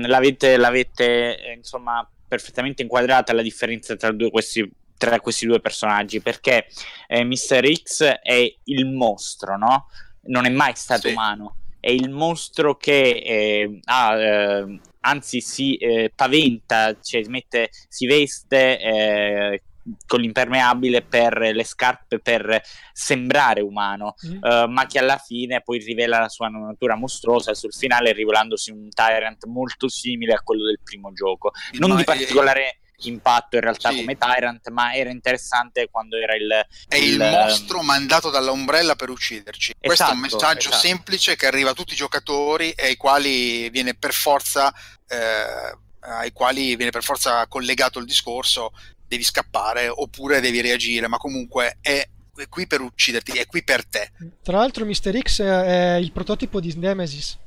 l'avete, l'avete eh, insomma perfettamente inquadrata la differenza tra, due questi, tra questi due personaggi, perché eh, Mr. X è il mostro, no? Non è mai stato Sì. umano, è il mostro che eh, ha, eh, anzi si eh, paventa, cioè si mette, si veste eh, con l'impermeabile per le scarpe per sembrare umano Mm. eh, ma che alla fine poi rivela la sua natura mostruosa sul finale rivelandosi un Tyrant molto simile a quello del primo gioco non Ma- di particolare impatto in realtà Sì. come Tyrant ma era interessante quando era il È il il- mostro mandato dalla Umbrella per ucciderci. Questo è un Esatto, messaggio esatto. semplice che arriva a tutti i giocatori e ai quali viene per forza eh, ai quali viene per forza collegato il discorso devi scappare oppure devi reagire, ma comunque è, è qui per ucciderti, è qui per te. Tra l'altro Mr. X è il prototipo di Nemesis.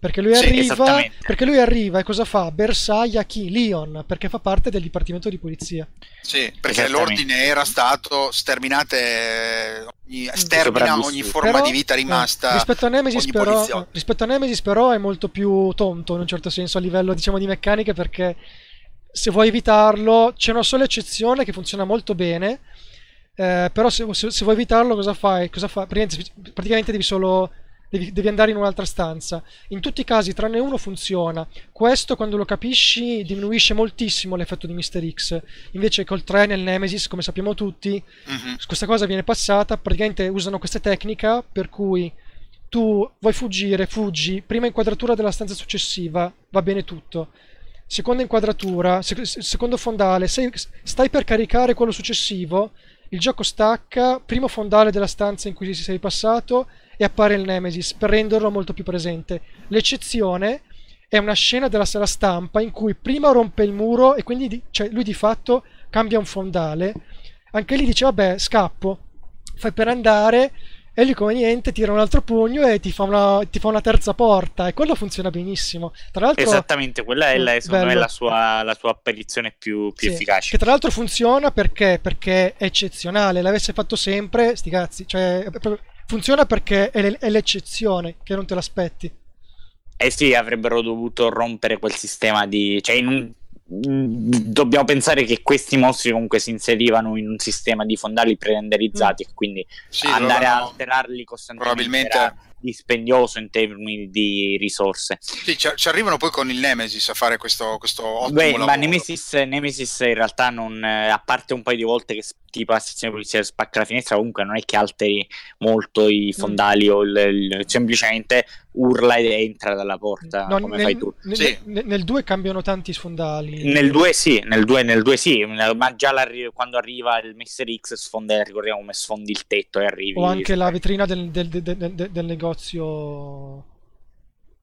Perché lui Sì, arriva, perché lui arriva e cosa fa? Bersaglia chi? Leon, perché fa parte del dipartimento di polizia. Sì, perché l'ordine era stato sterminate ogni, stermina ogni forma Però, di vita eh, rimasta. rispetto a Nemesis ogni però, poliziotto. eh, rispetto a Nemesis però è molto più tonto in un certo senso a livello diciamo di meccanica perché se vuoi evitarlo c'è una sola eccezione che funziona molto bene eh, però se, se- se vuoi evitarlo cosa fai? Cosa fa? Praticamente, praticamente devi solo devi, devi andare in un'altra stanza in tutti i casi tranne uno funziona questo quando lo capisci diminuisce moltissimo l'effetto di Mr. X invece col 3 nel Nemesis come sappiamo tutti Mhm. questa cosa viene passata, praticamente usano questa tecnica per cui tu vuoi fuggire, fuggi, prima inquadratura della stanza successiva, va bene tutto. Seconda inquadratura, sec- secondo fondale, sei- stai per caricare quello successivo, il gioco stacca, primo fondale della stanza in cui sei passato e appare il Nemesis per renderlo molto più presente. L'eccezione è una scena della sala stampa in cui prima rompe il muro e quindi di- cioè, lui di fatto cambia un fondale. Anche lì dice vabbè scappo, fai per andare e lui come niente tira un altro pugno e ti fa una, ti fa una terza porta e quello funziona benissimo. Tra l'altro esattamente quella è la, bello. la sua, la sua apparizione più, più Sì, efficace Che tra l'altro funziona perché, perché è eccezionale. L'avesse fatto sempre, sti cazzi. Cioè, è proprio- funziona perché è, l'e- è l'eccezione che non te l'aspetti. Eh sì, avrebbero dovuto rompere quel sistema di... Cioè, in un... dobbiamo pensare che questi mostri comunque si inserivano in un sistema di fondali pre-renderizzati mm. quindi sì, andare a alterarli costantemente probabilmente era dispendioso in termini di risorse. Sì, ci, ci, arrivano poi con il Nemesis a fare questo, questo ottimo Beh, lavoro. ma Nemesis, Nemesis, in realtà non, eh, a parte un paio di volte che tipo la sezione polizia spacca la finestra, comunque non è che alteri molto i mm. fondali mm. o il, il, semplicemente urla ed entra dalla porta no, come nel, fai tu. Nel, sì. nel 2 cambiano tanti sfondali. Nel 2 sì, nel 2 nel 2 sì, ma già quando arriva il Mr. X sfonda, ricordiamo come sfondi il tetto e arrivi. O anche la vetrina del, del, del, del negozio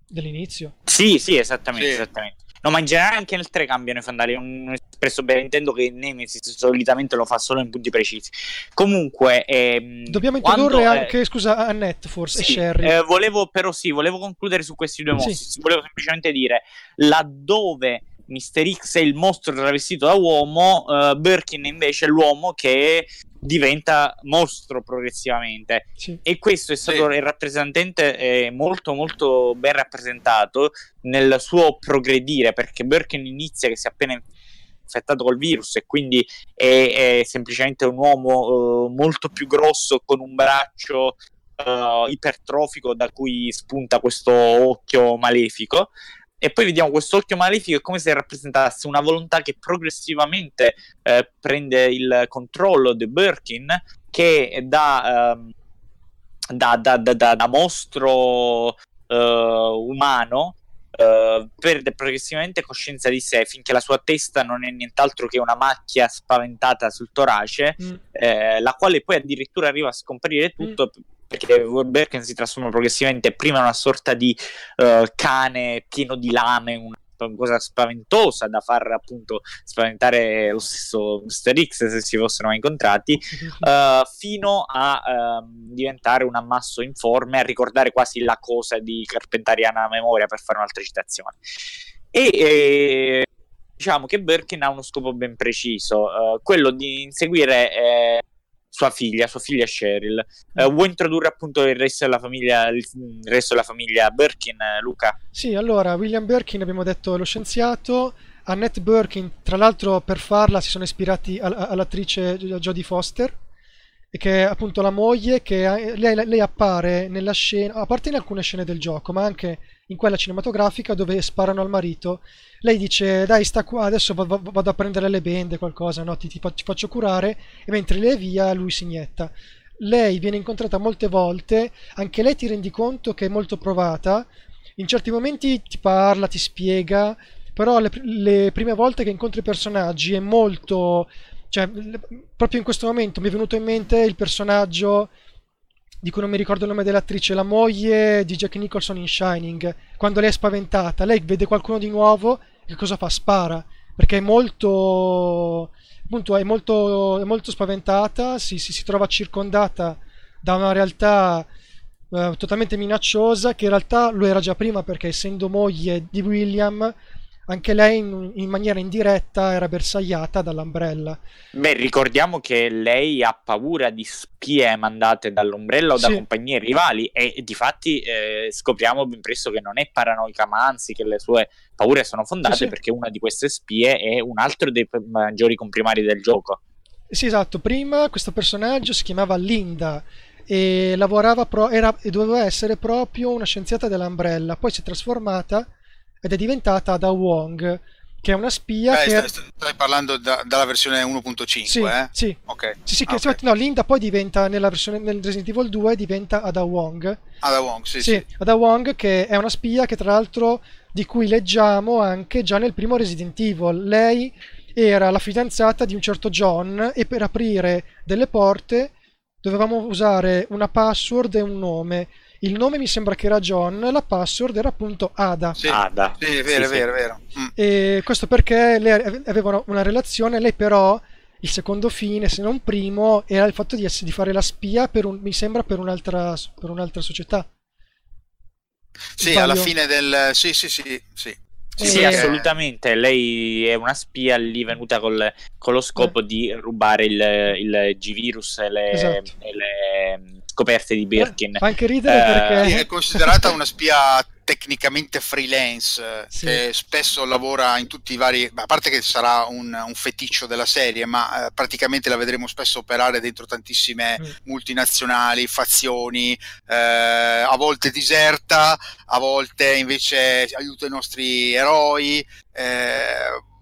dell'inizio. Sì, sì, esattamente, sì. esattamente. No, ma in generale anche nel 3 cambiano i fondali. Un espresso bene intendo che Nemesis solitamente lo fa solo in punti precisi. Comunque, ehm, dobbiamo introdurre quando, anche, eh, scusa, Annette forse sì, e Sherry. Eh, volevo, però, sì, volevo concludere su questi due mostri. Sì. Volevo semplicemente dire laddove. Mister X è il mostro travestito da uomo, uh, Birkin invece è l'uomo che diventa mostro progressivamente sì. e questo è stato sì. il rappresentante eh, molto molto ben rappresentato nel suo progredire perché Birkin inizia che si è appena infettato col virus e quindi è, è semplicemente un uomo uh, molto più grosso con un braccio uh, ipertrofico da cui spunta questo occhio malefico e poi vediamo questo occhio malefico come se rappresentasse una volontà che progressivamente eh, prende il controllo di Birkin che da, ehm, da, da, da mostro eh, umano Uh, perde progressivamente coscienza di sé finché la sua testa non è nient'altro che una macchia spaventata sul torace, mm. eh, la quale poi addirittura arriva a scomparire tutto mm perché Birken si trasforma progressivamente prima in una sorta di uh, cane pieno di lame, una cosa spaventosa da far appunto spaventare lo stesso Mr. X se si fossero mai incontrati uh, [laughs] fino a uh, diventare un ammasso informe a ricordare quasi la cosa di Carpentariana memoria per fare un'altra citazione e, e diciamo che Birkin ha uno scopo ben preciso uh, quello di inseguire eh, sua figlia, sua figlia Cheryl. Uh, vuoi introdurre appunto il resto della famiglia, il resto della famiglia Birkin, Luca? Sì, allora, William Birkin abbiamo detto lo scienziato. Annette Birkin, tra l'altro per farla si sono ispirati all'attrice Jodie Foster, e che è appunto la moglie che lei, lei, appare nella scena, a parte in alcune scene del gioco, ma anche in quella cinematografica dove sparano al marito. Lei dice: Dai, sta qua, adesso vado, a prendere le bende, qualcosa, no? Ti, ti, ti, faccio curare. E mentre lei è via, lui si inietta. Lei viene incontrata molte volte, anche lei ti rendi conto che è molto provata. In certi momenti ti parla, ti spiega, però le, le prime volte che incontri i personaggi è molto cioè, proprio in questo momento mi è venuto in mente il personaggio di cui non mi ricordo il nome dell'attrice, la moglie di Jack Nicholson in Shining, quando lei è spaventata, lei vede qualcuno di nuovo, che cosa fa? Spara, perché è molto, appunto, è molto, è molto spaventata, si, si, si, trova circondata da una realtà eh, totalmente minacciosa, che in realtà lo era già prima, perché essendo moglie di William, anche lei in, in, maniera indiretta era bersagliata dall'Umbrella. Beh, ricordiamo che lei ha paura di spie mandate dall'Umbrella o da sì. compagnie rivali e, e di fatti eh, scopriamo ben presto che non è paranoica, ma anzi che le sue paure sono fondate sì, perché una di queste spie è un altro dei maggiori comprimari del gioco. Sì, esatto. Prima questo personaggio si chiamava Linda e lavorava pro- era, e doveva essere proprio una scienziata dell'Umbrella, poi si è trasformata ed è diventata Ada Wong, che è una spia. Beh, che... stai, parlando da, dalla versione 1.5, sì, eh? Sì, ok. Sì, sì, ah, che, okay. no, Linda poi diventa nella versione nel Resident Evil 2 diventa Ada Wong. Ada Wong, sì, sì, sì. Ada Wong che è una spia che tra l'altro di cui leggiamo anche già nel primo Resident Evil. Lei era la fidanzata di un certo John e per aprire delle porte dovevamo usare una password e un nome il nome mi sembra che era John, la password era appunto Ada. Sì, Ada. Sì, è vero, sì, è vero, è vero. Mm. E questo perché lei aveva una relazione, lei però il secondo fine, se non primo, era il fatto di, essere, di fare la spia per un, mi sembra per un'altra, per un'altra società. Sì, Sbaglio? alla fine del... Sì, sì, sì, sì. Sì, e... assolutamente. Lei è una spia lì venuta col, con lo scopo eh. di rubare il, il G-Virus e le, esatto. e le scoperte di Birkin. Fa anche ridere Eh, perché... È considerata una spia tecnicamente freelance, Sì. che spesso lavora in tutti i vari, a parte che sarà un, un feticcio della serie, ma eh, praticamente la vedremo spesso operare dentro tantissime Mm. multinazionali, fazioni, eh, a volte diserta, a volte invece aiuta i nostri eroi. eh,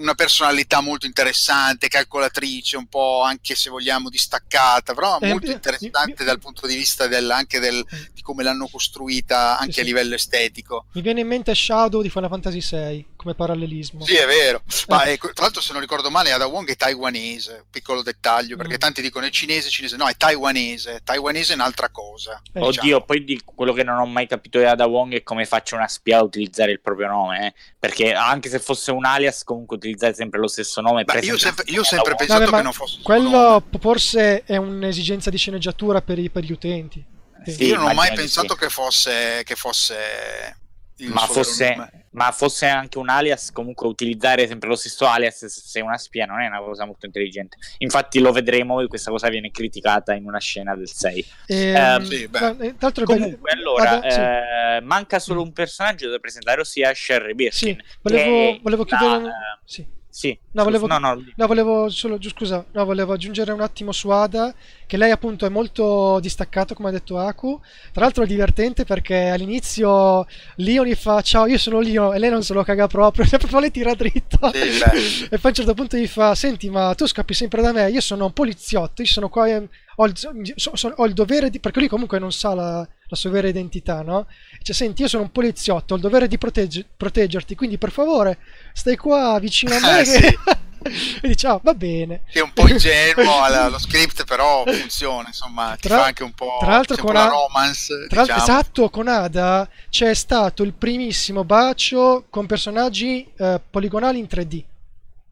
una personalità molto interessante, calcolatrice, un po' anche se vogliamo distaccata, però Eh, molto interessante mi- dal punto di vista del, anche del, di come l'hanno costruita anche Sì, a livello estetico. Mi viene in mente Shadow di Final Fantasy VI come parallelismo. Sì, è vero. Ma Eh. ecco, tra l'altro, se non ricordo male, Ada Wong è taiwanese. Piccolo dettaglio, perché Mm. tanti dicono è cinese, cinese. No, è taiwanese. Taiwanese è un'altra cosa. Eh, Oddio, diciamo. poi di quello che non ho mai capito di Ada Wong è come faccia una spia a utilizzare il proprio nome, eh. perché anche se fosse un alias, comunque utilizzare sempre lo stesso nome. Beh, io, sempre, io ho sempre pensato Vabbè, che non fosse. Quello forse è un'esigenza di sceneggiatura per, i- per gli utenti. Sì, io non ho mai pensato sì. che fosse, che fosse Ma fosse, ma fosse anche un alias, comunque utilizzare sempre lo stesso alias se sei una spia non è una cosa molto intelligente. Infatti lo vedremo, questa cosa viene criticata in una scena del 6. Ehm, sì, beh. ma, eh, tra l'altro è bello- Comunque, allora, Vado- sì. eh, manca solo un personaggio da presentare, ossia Sherry Birkin. Sì, volevo, volevo la- chiudere... eh, Sì. Sì, No, volevo- no, no, No, volevo solo, giu- scusa, no, volevo aggiungere un attimo su Ada, che lei appunto è molto distaccata, come ha detto Aku. Tra l'altro è divertente perché all'inizio Leon gli fa ciao, io sono Leon, e lei non se lo caga proprio, [laughs] proprio le tira dritto. Sì, e poi a un certo punto gli fa, senti, ma tu scappi sempre da me, io sono un poliziotto, io sono qua, eh, ho, il, so- so- ho il dovere di... perché lui comunque non sa la, la sua vera identità, no? Cioè, senti, io sono un poliziotto, ho il dovere di protegge- proteggerti, quindi per favore stai qua vicino a me. Ah, che- [laughs] e dice, ah, va bene. Che è un po' ingenuo alla- lo script, però funziona, insomma, ti Tra- fa anche un po', tra l'altro con la romance, Tra l'altro, diciamo. esatto, con Ada c'è stato il primissimo bacio con personaggi eh, poligonali in 3D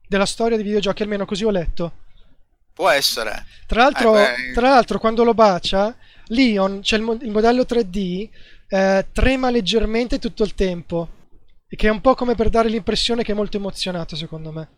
della storia dei videogiochi, almeno così ho letto. Può essere. Tra l'altro, Eh beh. tra l'altro quando lo bacia, Leon, c'è il, il modello 3D, eh, trema leggermente tutto il tempo. E che è un po' come per dare l'impressione che è molto emozionato, secondo me.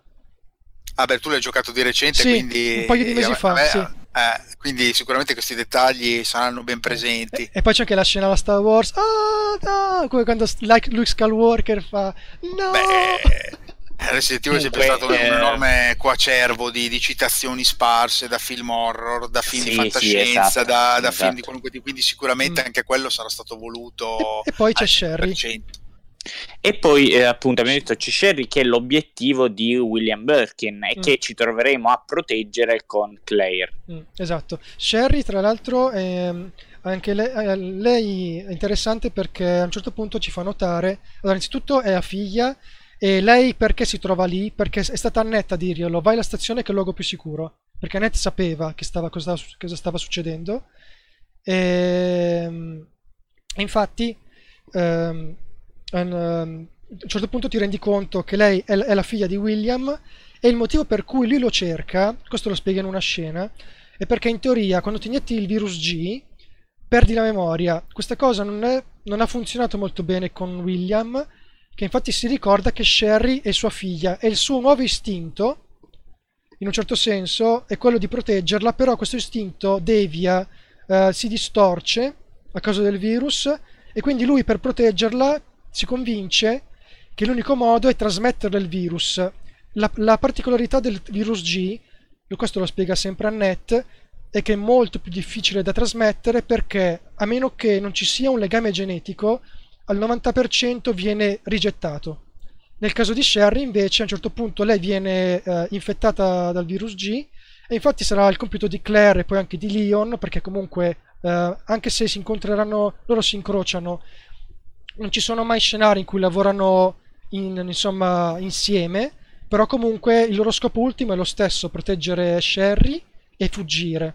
Ah beh, tu l'hai giocato di recente, Sì, quindi... un paio di mesi vabbè, fa, vabbè, sì. eh, quindi sicuramente questi dettagli saranno ben presenti. E, e poi c'è anche la scena alla Star Wars. Ah, no! Come quando like Luke Skywalker fa. No! Beh, Resident Evil è sempre stato un eh, enorme coacervo di, di citazioni sparse da film horror, da film Sì, di sì, fantascienza, esatto, da, da film esatto. di qualunque tipo, quindi sicuramente Mm. anche quello sarà stato voluto E- e poi c'è Sherry. 100%. E poi eh, appunto abbiamo detto c'è Sherry che è l'obiettivo di William Birkin e Mm. che ci troveremo a proteggere con Claire. Mm, esatto. Sherry, tra l'altro, ehm, anche lei, eh, lei è interessante perché a un certo punto ci fa notare. Allora, innanzitutto è a figlia. E lei perché si trova lì? Perché è stata Annette a dirglielo, vai alla stazione che è il luogo più sicuro. Perché Annette sapeva che stava, cosa, cosa stava succedendo. E, e infatti, ehm, an- ehm, a un certo punto ti rendi conto che lei è, è la figlia di William e il motivo per cui lui lo cerca, questo lo spiega in una scena, è perché in teoria quando ti inietti il virus G perdi la memoria. Questa cosa non, è- non ha funzionato molto bene con William, che infatti si ricorda che Sherry è sua figlia e il suo nuovo istinto, in un certo senso, è quello di proteggerla, però questo istinto devia, eh, si distorce a causa del virus e quindi lui per proteggerla si convince che l'unico modo è trasmetterle il virus. La, la particolarità del virus G, questo lo spiega sempre Annette, è che è molto più difficile da trasmettere perché a meno che non ci sia un legame genetico, al 90% viene rigettato. Nel caso di Sherry, invece, a un certo punto lei viene eh, infettata dal virus G e infatti sarà il compito di Claire e poi anche di Leon, perché comunque eh, anche se si incontreranno, loro si incrociano, non ci sono mai scenari in cui lavorano in- insomma, insieme, però comunque il loro scopo ultimo è lo stesso, proteggere Sherry e fuggire.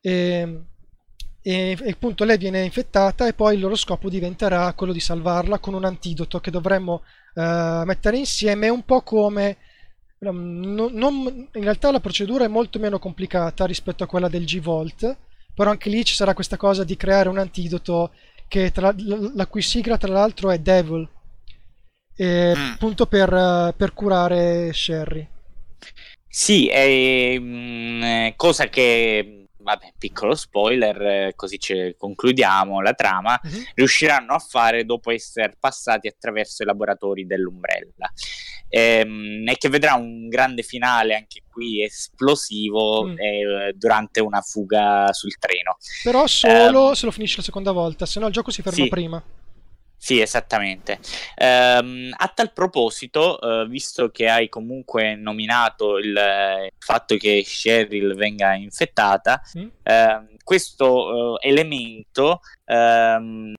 E, e, e appunto lei viene infettata e poi il loro scopo diventerà quello di salvarla con un antidoto che dovremmo eh, mettere insieme, un po' come... non- non- in realtà la procedura è molto meno complicata rispetto a quella del G-Volt, però anche lì ci sarà questa cosa di creare un antidoto che tra, la, cui sigla tra l'altro è Devil, e, Mm. appunto per, per curare Sherry. Sì, è mm, eh, cosa che vabbè, piccolo spoiler, così concludiamo la trama, uh-huh. riusciranno a fare dopo essere passati attraverso i laboratori dell'Umbrella. Ehm, e che vedrà un grande finale anche qui esplosivo mm. eh, durante una fuga sul treno. Però solo um, se lo finisce la seconda volta, se no il gioco si ferma sì. prima. Sì, esattamente. Um, a tal proposito, uh, visto che hai comunque nominato il, il fatto che Cheryl venga infettata, mm. uh, questo uh, elemento um,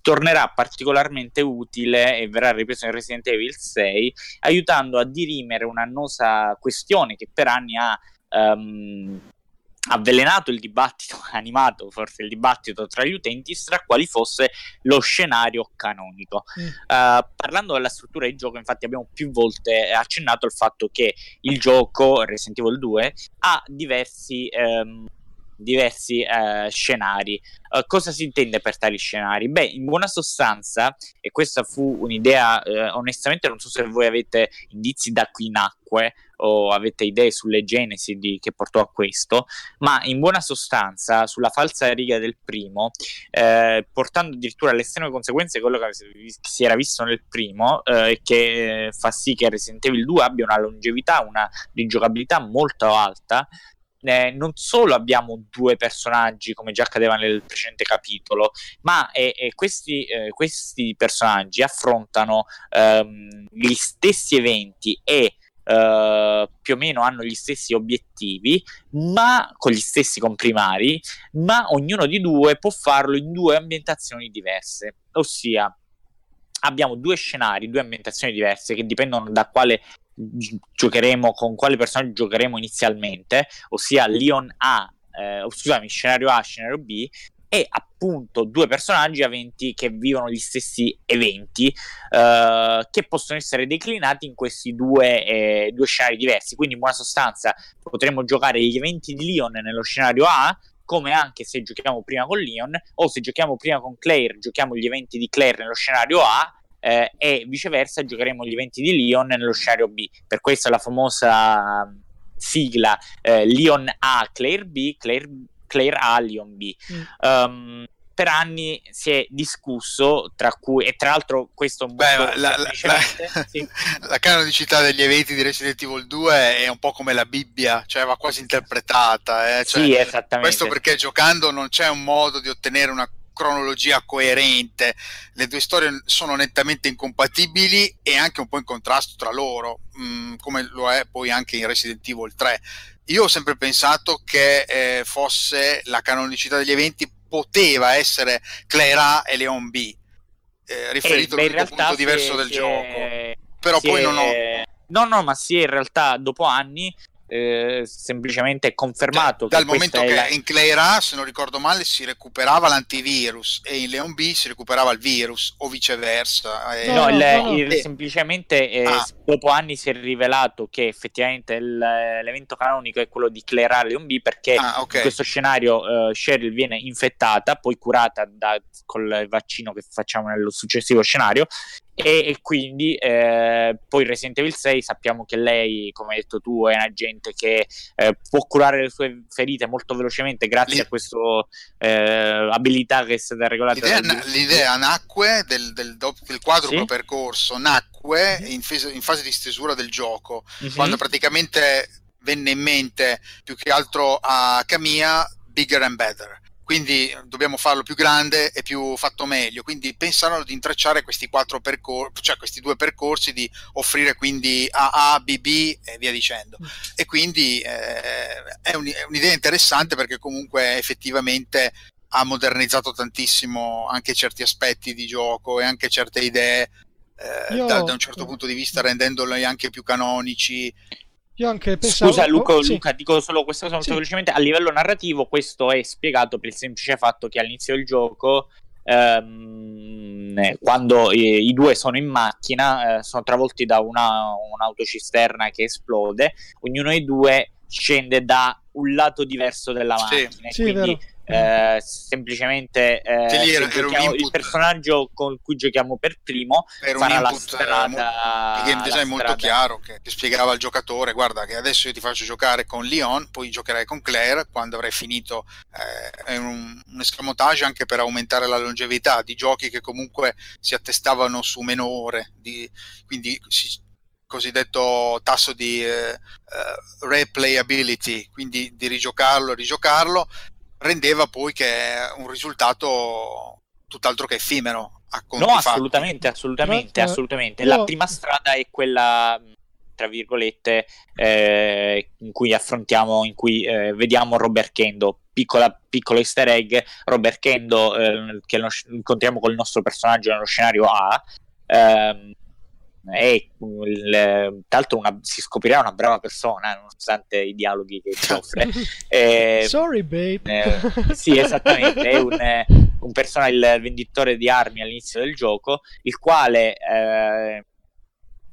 tornerà particolarmente utile e verrà ripreso in Resident Evil 6, aiutando a dirimere un'annosa questione che per anni ha um, avvelenato il dibattito, [laughs] animato forse il dibattito tra gli utenti tra quali fosse lo scenario canonico. Mm. Uh, parlando della struttura di gioco, infatti, abbiamo più volte accennato al fatto che il gioco Resident Evil 2 ha diversi. Um, diversi uh, scenari. Uh, cosa si intende per tali scenari? Beh, in buona sostanza, e questa fu un'idea, uh, onestamente non so se voi avete indizi da cui nacque, o avete idee sulle genesi di, che portò a questo, ma in buona sostanza sulla falsa riga del primo, eh, portando addirittura alle estreme conseguenze quello che si era visto nel primo, eh, che fa sì che Resident Evil 2 abbia una longevità, una rigiocabilità molto alta, eh, non solo abbiamo due personaggi come già accadeva nel precedente capitolo, ma eh, eh, questi, questi, personaggi affrontano ehm, gli stessi eventi e Uh, più o meno hanno gli stessi obiettivi, ma con gli stessi comprimari, ma ognuno di due può farlo in due ambientazioni diverse. Ossia, abbiamo due scenari, due ambientazioni diverse che dipendono da quale giocheremo, con quale personaggio giocheremo inizialmente, ossia Leon A, eh, scusami, scenario A, scenario B, e appunto due personaggi aventi che vivono gli stessi eventi uh, che possono essere declinati in questi due, eh, due, scenari diversi. Quindi, in buona sostanza, potremmo giocare gli eventi di Leon nello scenario A. Come anche se giochiamo prima con Leon, o se giochiamo prima con Claire, giochiamo gli eventi di Claire nello scenario A, eh, e viceversa giocheremo gli eventi di Leon nello scenario B. Per questo la famosa sigla eh, Leon A, Claire B, Claire Claire A, Leon B. Mm. Um, per anni si è discusso, tra cui, e tra l'altro questo Beh, la, la, la, [laughs] sì. la, canonicità degli eventi di Resident Evil 2 è un po' come la Bibbia, cioè va quasi interpretata. Eh? Cioè, sì, esattamente. Questo perché giocando non c'è un modo di ottenere una cronologia coerente, le due storie sono nettamente incompatibili e anche un po' in contrasto tra loro, mh, mm, come lo è poi anche in Resident Evil 3 io ho sempre pensato che eh, fosse la canonicità degli eventi poteva essere Claire A e Leon B, eh, riferito eh, al punto diverso del gioco. Però poi è... non ho... No, no, ma sì, in realtà dopo anni eh, semplicemente confermato. Cioè, dal momento che la... in Clay A, se non ricordo male, si recuperava l'antivirus e in Leon B si recuperava il virus o viceversa. Eh. No, il, il, semplicemente eh, ah. dopo anni si è rivelato che effettivamente il, l'evento canonico è quello di Clay A Leon B perché ah, okay. in questo scenario uh, Cheryl viene infettata, poi curata da, col vaccino che facciamo nello successivo scenario e, e quindi eh, poi Resident Evil 6 sappiamo che lei, come hai detto tu, è un agente che eh, può curare le sue ferite molto velocemente grazie L'idea... a questa eh, abilità che è stata regolata. L'idea, l'idea nacque del, del, del quadruplo sì? percorso, nacque in, fase, in, fase di stesura del gioco, mm-hmm. quando praticamente venne in mente più che altro a Camilla Bigger and Better quindi dobbiamo farlo più grande e più fatto meglio. Quindi pensarono di intrecciare questi quattro percorsi, cioè questi due percorsi, di offrire quindi AA, BB e via dicendo. Mm. E quindi eh, è, un, è un'idea interessante perché comunque effettivamente ha modernizzato tantissimo anche certi aspetti di gioco e anche certe idee eh, Io... da, da, un certo punto di vista rendendoli anche più canonici io anche pensavo... Scusa Luca, oh, sì. Luca, dico solo questa cosa molto sì. velocemente. A livello narrativo questo è spiegato per il semplice fatto che all'inizio del gioco, ehm, quando i, i, due sono in macchina, eh, sono travolti da una, un'autocisterna che esplode, ognuno dei due scende da un lato diverso della macchina. Sì, quindi eh, semplicemente eh, era- giochiamo- il personaggio con cui giochiamo per primo Era farà la input, eh, strada mo- di game design la molto strada- chiaro che, che spiegava al giocatore guarda che adesso io ti faccio giocare con Leon poi giocherai con Claire quando avrai finito eh, è un, un escamotage anche per aumentare la longevità di giochi che comunque si attestavano su meno ore di- quindi si- cosiddetto tasso di eh, eh, replayability quindi di rigiocarlo e rigiocarlo rendeva poi che un risultato tutt'altro che effimero a No, fatti. assolutamente, assolutamente, assolutamente. io- La prima strada è quella, tra virgolette, eh, in cui affrontiamo, in cui eh, vediamo Robert Kendo. Piccola, piccolo easter egg, Robert Kendo, eh, che lo incontriamo col nostro personaggio nello scenario A, ehm, è il- tra l'altro una- si scoprirà una brava persona, nonostante i dialoghi che ci offre. [laughs] Eh, Sorry, babe. eh, sì, esattamente, è un, eh, un personaggio, il venditore di armi all'inizio del gioco, il quale eh,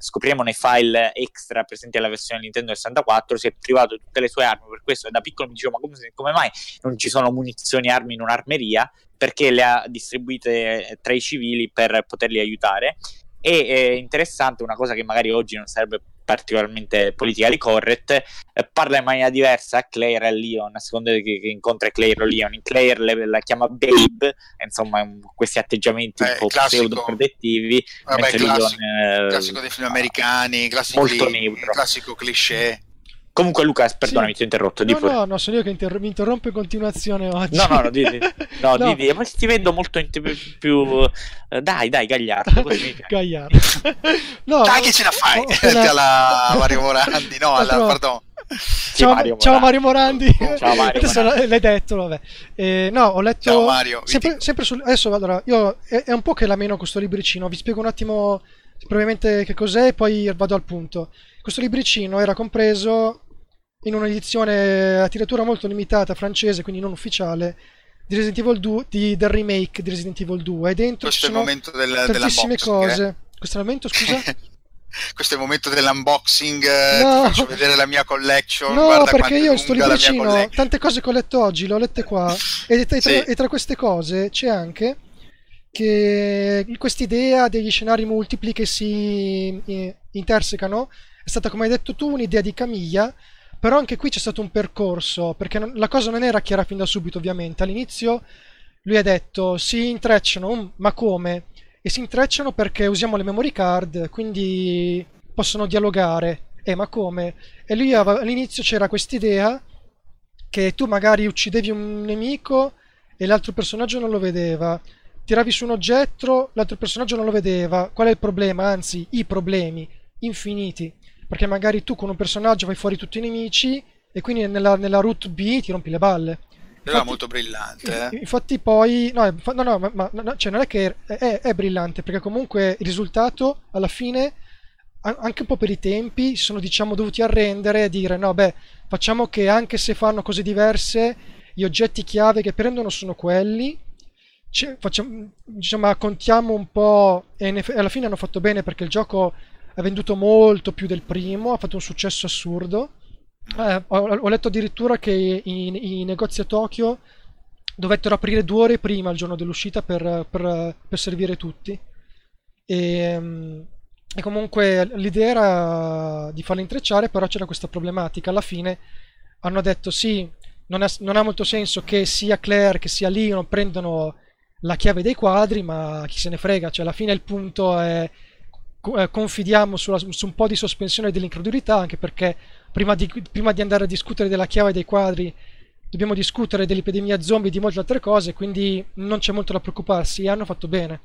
scopriremo nei file extra presenti alla versione Nintendo 64 si è privato di tutte le sue armi, per questo da piccolo mi dicevo ma come, come mai non ci sono munizioni e armi in un'armeria? Perché le ha distribuite eh, tra i civili per poterli aiutare e è interessante una cosa che magari oggi non sarebbe particolarmente politically correct eh, parla in maniera diversa a Claire e a Leon a seconda che, che incontra Claire o Leon in Claire le- la chiama Babe insomma un- questi atteggiamenti un Eh, po' classico. pseudo protettivi Vabbè, classico, Leon, eh, classico dei film americani, classico, molto neutro. classico cliché. Comunque Luca perdonami Sì. ti ho interrotto No, no, no, sono io che inter- mi interrompo in continuazione oggi. No, no, no, di, di- [laughs] no, No. di- ma ti vedo molto in- più, più- eh, dai, dai, Gagliardo. [laughs] Gagliardo. [laughs] no, Dai che ce la fai! appena- alla Mario Morandi, no, alla, Altro- pardon. Sì, ciao, Mario ciao Morandi. Mario Morandi. Ciao, Mario Adesso Morandi. l'hai detto, vabbè. Eh, no, ho letto. Ciao, Mario, Sempre, sempre sul. Adesso, allora, io è, è un po' che la meno questo libricino. Vi spiego un attimo brevemente che cos'è e poi vado al punto. Questo libricino era compreso in un'edizione a tiratura molto limitata francese, quindi non ufficiale, di Resident Evil 2, di- del remake di Resident Evil 2. E dentro Questo ci sono del, tantissime eh. cose. Questo è il momento, scusa? [laughs] Questo è il momento dell'unboxing, eh, No. ti faccio vedere la mia collection. No, perché io sto libricino, tante cose che ho letto oggi, le ho lette qua, [laughs] e, tra, Sì. e tra queste cose c'è anche che quest'idea degli scenari multipli che si eh, intersecano è stata, come hai detto tu, un'idea di Camiglia, però anche qui c'è stato un percorso, perché non- la cosa non era chiara fin da subito, ovviamente. All'inizio lui ha detto si intrecciano, "Mm, ma come? E si intrecciano perché usiamo le memory card, quindi possono dialogare. Eh, ma come? E lui aveva- all'inizio c'era quest'idea che tu magari uccidevi un nemico e l'altro personaggio non lo vedeva. Tiravi su un oggetto, l'altro personaggio non lo vedeva. Qual è il problema? Anzi, i problemi infiniti. Perché magari tu con un personaggio fai fuori tutti i nemici e quindi nella, nella route B ti rompi le balle. Era Infatti- molto brillante. eh. Infatti poi, no, no, no, ma, no, cioè non è che è, è- è brillante, perché comunque il risultato alla fine, anche un po' per i tempi, si sono diciamo dovuti arrendere e dire no, beh, facciamo che anche se fanno cose diverse, gli oggetti chiave che prendono sono quelli, ci- facciamo, diciamo, contiamo un po' e alla fine hanno fatto bene perché il gioco ha venduto molto più del primo, ha fatto un successo assurdo. Eh, ho, ho letto addirittura che i, i negozi a Tokyo dovettero aprire due ore prima il giorno dell'uscita per, per- per servire tutti. E, mm, e comunque l'idea era di farli intrecciare, però c'era questa problematica. Alla fine hanno detto sì, non ha, non ha molto senso che sia Claire che sia Leon prendano la chiave dei quadri, ma chi se ne frega, cioè alla fine il punto è confidiamo sulla- su un po' di sospensione dell'incredulità, anche perché prima di, prima di andare a discutere della chiave dei quadri dobbiamo discutere dell'epidemia zombie e di molte altre cose, quindi non c'è molto da preoccuparsi, hanno fatto bene.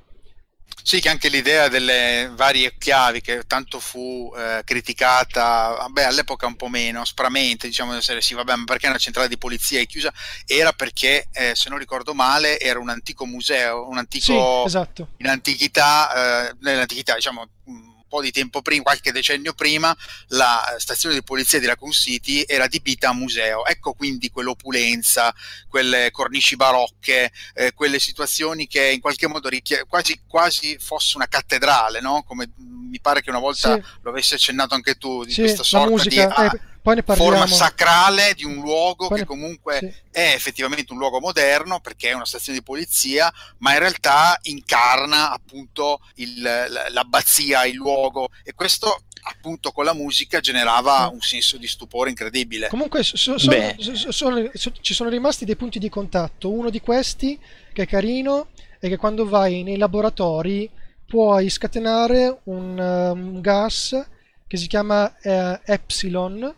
Sì, che anche l'idea delle varie chiavi che tanto fu eh, criticata, vabbè, all'epoca un po' meno, aspramente, diciamo sì, vabbè, ma perché una centrale di polizia è chiusa? Era perché, eh, se non ricordo male, era un antico museo, un antico Sì, esatto. in antichità, eh, nell'antichità, diciamo un po' di tempo prima, qualche decennio prima, la stazione di polizia di Raccoon City era adibita a museo. Ecco quindi quell'opulenza, quelle cornici barocche, eh, quelle situazioni che in qualche modo richie- quasi, quasi fosse una cattedrale, no? Come mh, mi pare che una volta Sì. lo avessi accennato anche tu, di Sì, questa sorta musica, di... ah, eh. Forma sacrale di un luogo Poi che ne- comunque sì. è effettivamente un luogo moderno perché è una stazione di polizia, ma in realtà incarna appunto il- l'abbazia, il luogo e questo appunto con la musica generava un senso di stupore incredibile. Comunque so- so- so- sono- so- ci sono rimasti dei punti di contatto. Uno di questi, che è carino, è che quando vai nei laboratori puoi scatenare un, eh, un gas che si chiama eh, Epsilon.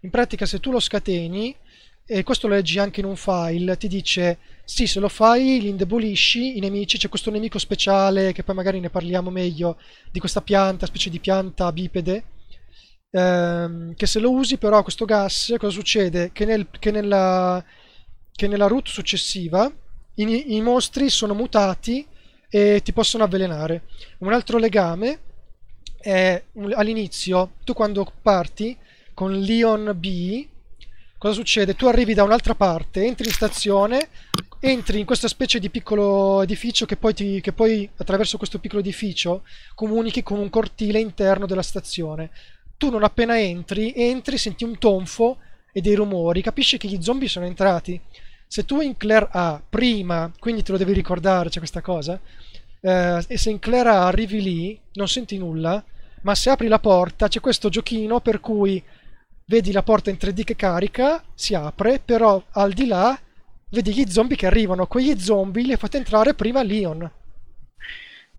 In pratica, se tu lo scateni, e questo lo leggi anche in un file, ti dice sì, se lo fai li indebolisci i nemici. C'è questo nemico speciale, che poi magari ne parliamo meglio, di questa pianta, specie di pianta bipede ehm, che se lo usi però questo gas, cosa succede? Che, nel- che nella, che nella route successiva i, i mostri sono mutati e ti possono avvelenare. Un altro legame è all'inizio, tu quando parti con Leon B, cosa succede? Tu arrivi da un'altra parte, entri in stazione, entri in questa specie di piccolo edificio che poi, ti- che poi attraverso questo piccolo edificio comunichi con un cortile interno della stazione. Tu non appena entri, entri, senti un tonfo e dei rumori, capisci che gli zombie sono entrati. Se tu in Claire A prima, quindi te lo devi ricordare, c'è questa cosa, eh, e se in Claire A arrivi lì, non senti nulla, ma se apri la porta c'è questo giochino per cui vedi la porta in 3D che carica, si apre, però al di là vedi gli zombie che arrivano. Quegli zombie li fate entrare prima Leon.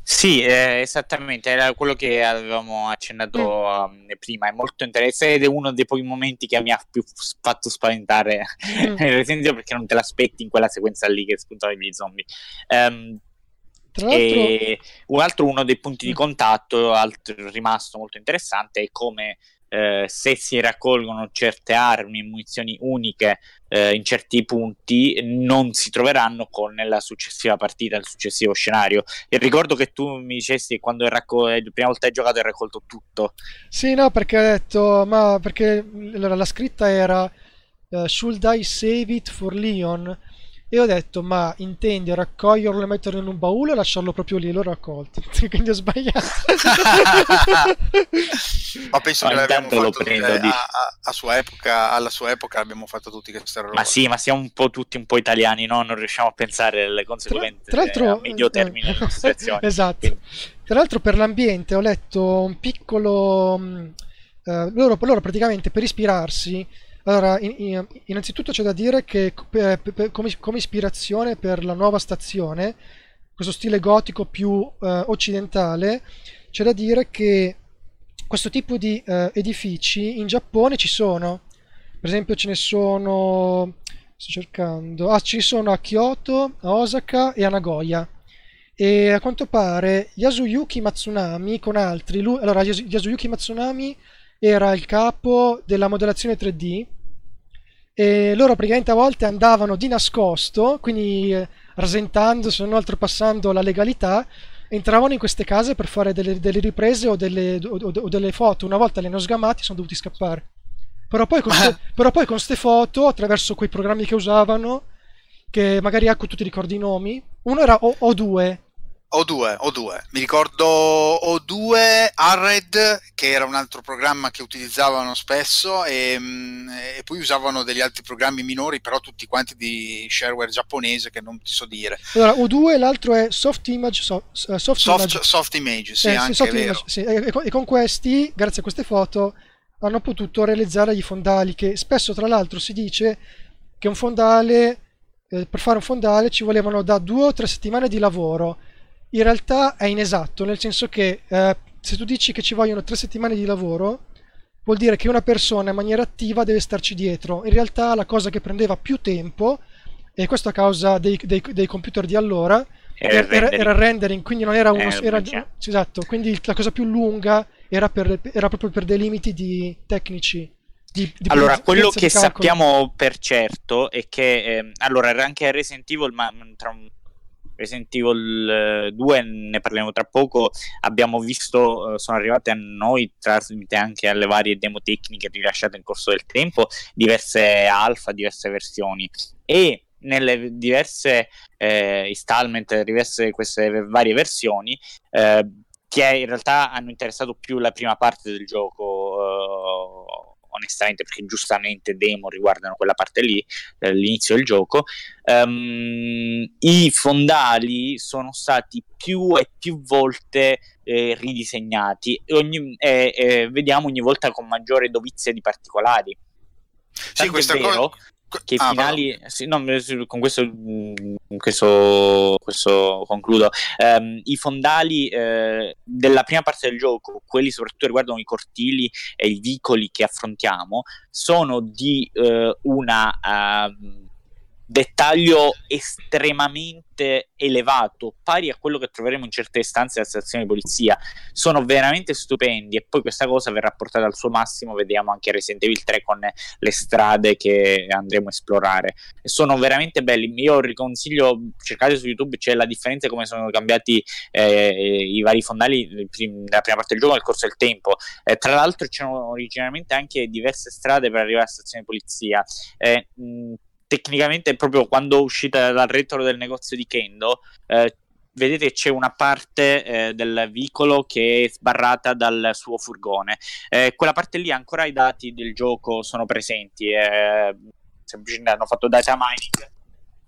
Sì, eh, esattamente, era quello che avevamo accennato um, prima, è molto interessante ed è uno dei pochi momenti che mi ha più fatto spaventare Mm. [laughs] Evil perché non te l'aspetti in quella sequenza lì che spuntano gli zombie. Tra l'altro, e un altro uno dei punti di Mm. contatto, rimasto molto interessante, è come eh, se si raccolgono certe armi e munizioni uniche eh, in certi punti, non si troveranno con nella successiva partita, il successivo scenario. E ricordo che tu mi dicesti quando racco- la prima volta hai giocato hai raccolto tutto. Sì, no, perché ho detto, ma perché allora, la scritta era eh, Should I save it for Leon? E ho detto, ma intendi raccoglierlo e metterlo in un baule o lasciarlo proprio lì? L'ho raccolto. [laughs] Quindi ho sbagliato. [laughs] Ma penso No, che l'abbiamo fatto prendo, dici. a, a- sua epoca, alla sua epoca abbiamo fatto tutti queste robe. Ma sì, ma siamo un po' tutti un po' italiani, no? Non riusciamo a pensare alle conseguenze tra l'altro, a medio termine delle nostre azioni. [laughs] esatto. Quindi- Tra l'altro, per l'ambiente ho letto un piccolo. mh, eh, loro, loro praticamente per ispirarsi. Allora, in- in- innanzitutto c'è da dire che per- per- come, come ispirazione per la nuova stazione, questo stile gotico più eh, occidentale, c'è da dire che questo tipo di eh, edifici in Giappone ci sono. Per esempio, ce ne sono. Sto cercando. Ah, ci sono a Kyoto, a Osaka e a Nagoya. E a quanto pare Yasuyuki Matsunami con altri. Lui, allora, Yasu- Yasuyuki Matsunami era il capo della modellazione 3D. E loro praticamente a volte andavano di nascosto, quindi eh, rasentando, se non oltrepassando la legalità, entravano in queste case per fare delle, delle riprese o delle, o- o- o delle foto. Una volta li hanno sgamati e sono dovuti scappare. Però poi con ste- [laughs] però poi con queste foto, attraverso quei programmi che usavano, che magari ecco tu ti ricordi i nomi, uno era O- O2, O2, O2. Mi ricordo O2, Arred, che era un altro programma che utilizzavano spesso, e, mm, e poi usavano degli altri programmi minori, però tutti quanti di shareware giapponese che non ti so dire. allora O2 e l'altro è Soft Image, so- eh, soft Soft, Image. soft Image, sì, Eh, anche soft image, sì. E, con, e con questi, grazie a queste foto, hanno potuto realizzare gli fondali, che spesso tra l'altro si dice che un fondale, eh, per fare un fondale ci volevano da due o tre settimane di lavoro. In realtà è inesatto, nel senso che eh, se tu dici che ci vogliono tre settimane di lavoro, vuol dire che una persona in maniera attiva deve starci dietro. In realtà la cosa che prendeva più tempo, e questo a causa dei, dei- dei computer di allora, Era il rendering. era rendering, quindi non era uno. Eh, era- esatto, quindi la cosa più lunga era, per- era proprio per dei limiti di tecnici. Di, di Allora, quello che calcolo. sappiamo per certo è che ehm, allora era anche Resident Evil, ma tra un Resident Evil eh, 2 ne parliamo tra poco. Abbiamo visto, eh, sono arrivate a noi tramite anche alle varie demo tecniche rilasciate in corso del tempo, diverse alfa, diverse versioni e nelle diverse eh, installment, diverse queste varie versioni, eh, che in realtà hanno interessato più la prima parte del gioco, eh, onestamente perché giustamente demo riguardano quella parte lì, l'inizio del gioco, um, i fondali sono stati più e più volte eh, ridisegnati e, ogni, eh, eh, vediamo ogni volta con maggiore dovizia di particolari. Sì, questa cosa che ah, i finali sì, no, con questo, mm, questo, questo concludo. Um, i fondali eh, della prima parte del gioco quelli soprattutto riguardano i cortili e i vicoli che affrontiamo sono di uh, una uh, dettaglio estremamente elevato, pari a quello che troveremo in certe stanze della stazione di polizia. Sono veramente stupendi e poi questa cosa verrà portata al suo massimo, vediamo anche Resident Evil 3 con le strade che andremo a esplorare. Sono veramente belli, io riconsiglio, cercate su YouTube, c'è la differenza di come sono cambiati eh, i vari fondali nella prima parte del gioco nel corso del tempo. Eh, tra l'altro c'erano originariamente anche diverse strade per arrivare alla stazione di polizia. Eh, mh, tecnicamente proprio quando uscite dal retro del negozio di Kendo eh, vedete c'è una parte eh, del vicolo che è sbarrata dal suo furgone. Eh, quella parte lì ancora i dati del gioco sono presenti eh, semplicemente hanno fatto data mining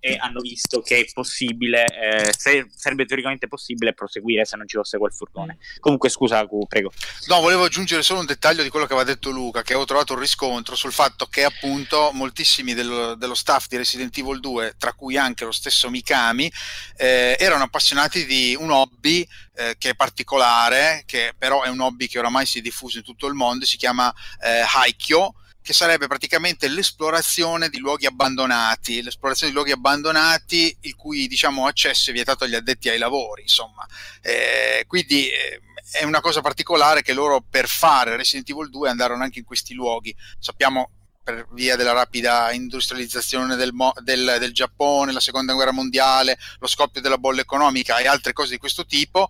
e hanno visto che è possibile, eh, se, sarebbe teoricamente possibile proseguire se non ci fosse quel furgone. Mm. Comunque, scusa, prego. No, volevo aggiungere solo un dettaglio di quello che aveva detto Luca, che ho trovato un riscontro sul fatto che appunto moltissimi dello, dello staff di Resident Evil 2, tra cui anche lo stesso Mikami, eh, erano appassionati di un hobby eh, che è particolare, che però è un hobby che oramai si è diffuso in tutto il mondo, si chiama eh, Haikyo che sarebbe praticamente l'esplorazione di luoghi abbandonati, l'esplorazione di luoghi abbandonati il cui diciamo, accesso è vietato agli addetti ai lavori, insomma. Eh, quindi eh, è una cosa particolare che loro per fare Resident Evil 2 andarono anche in questi luoghi. Sappiamo per via della rapida industrializzazione del, del, del, Giappone, la seconda guerra mondiale, lo scoppio della bolla economica e altre cose di questo tipo,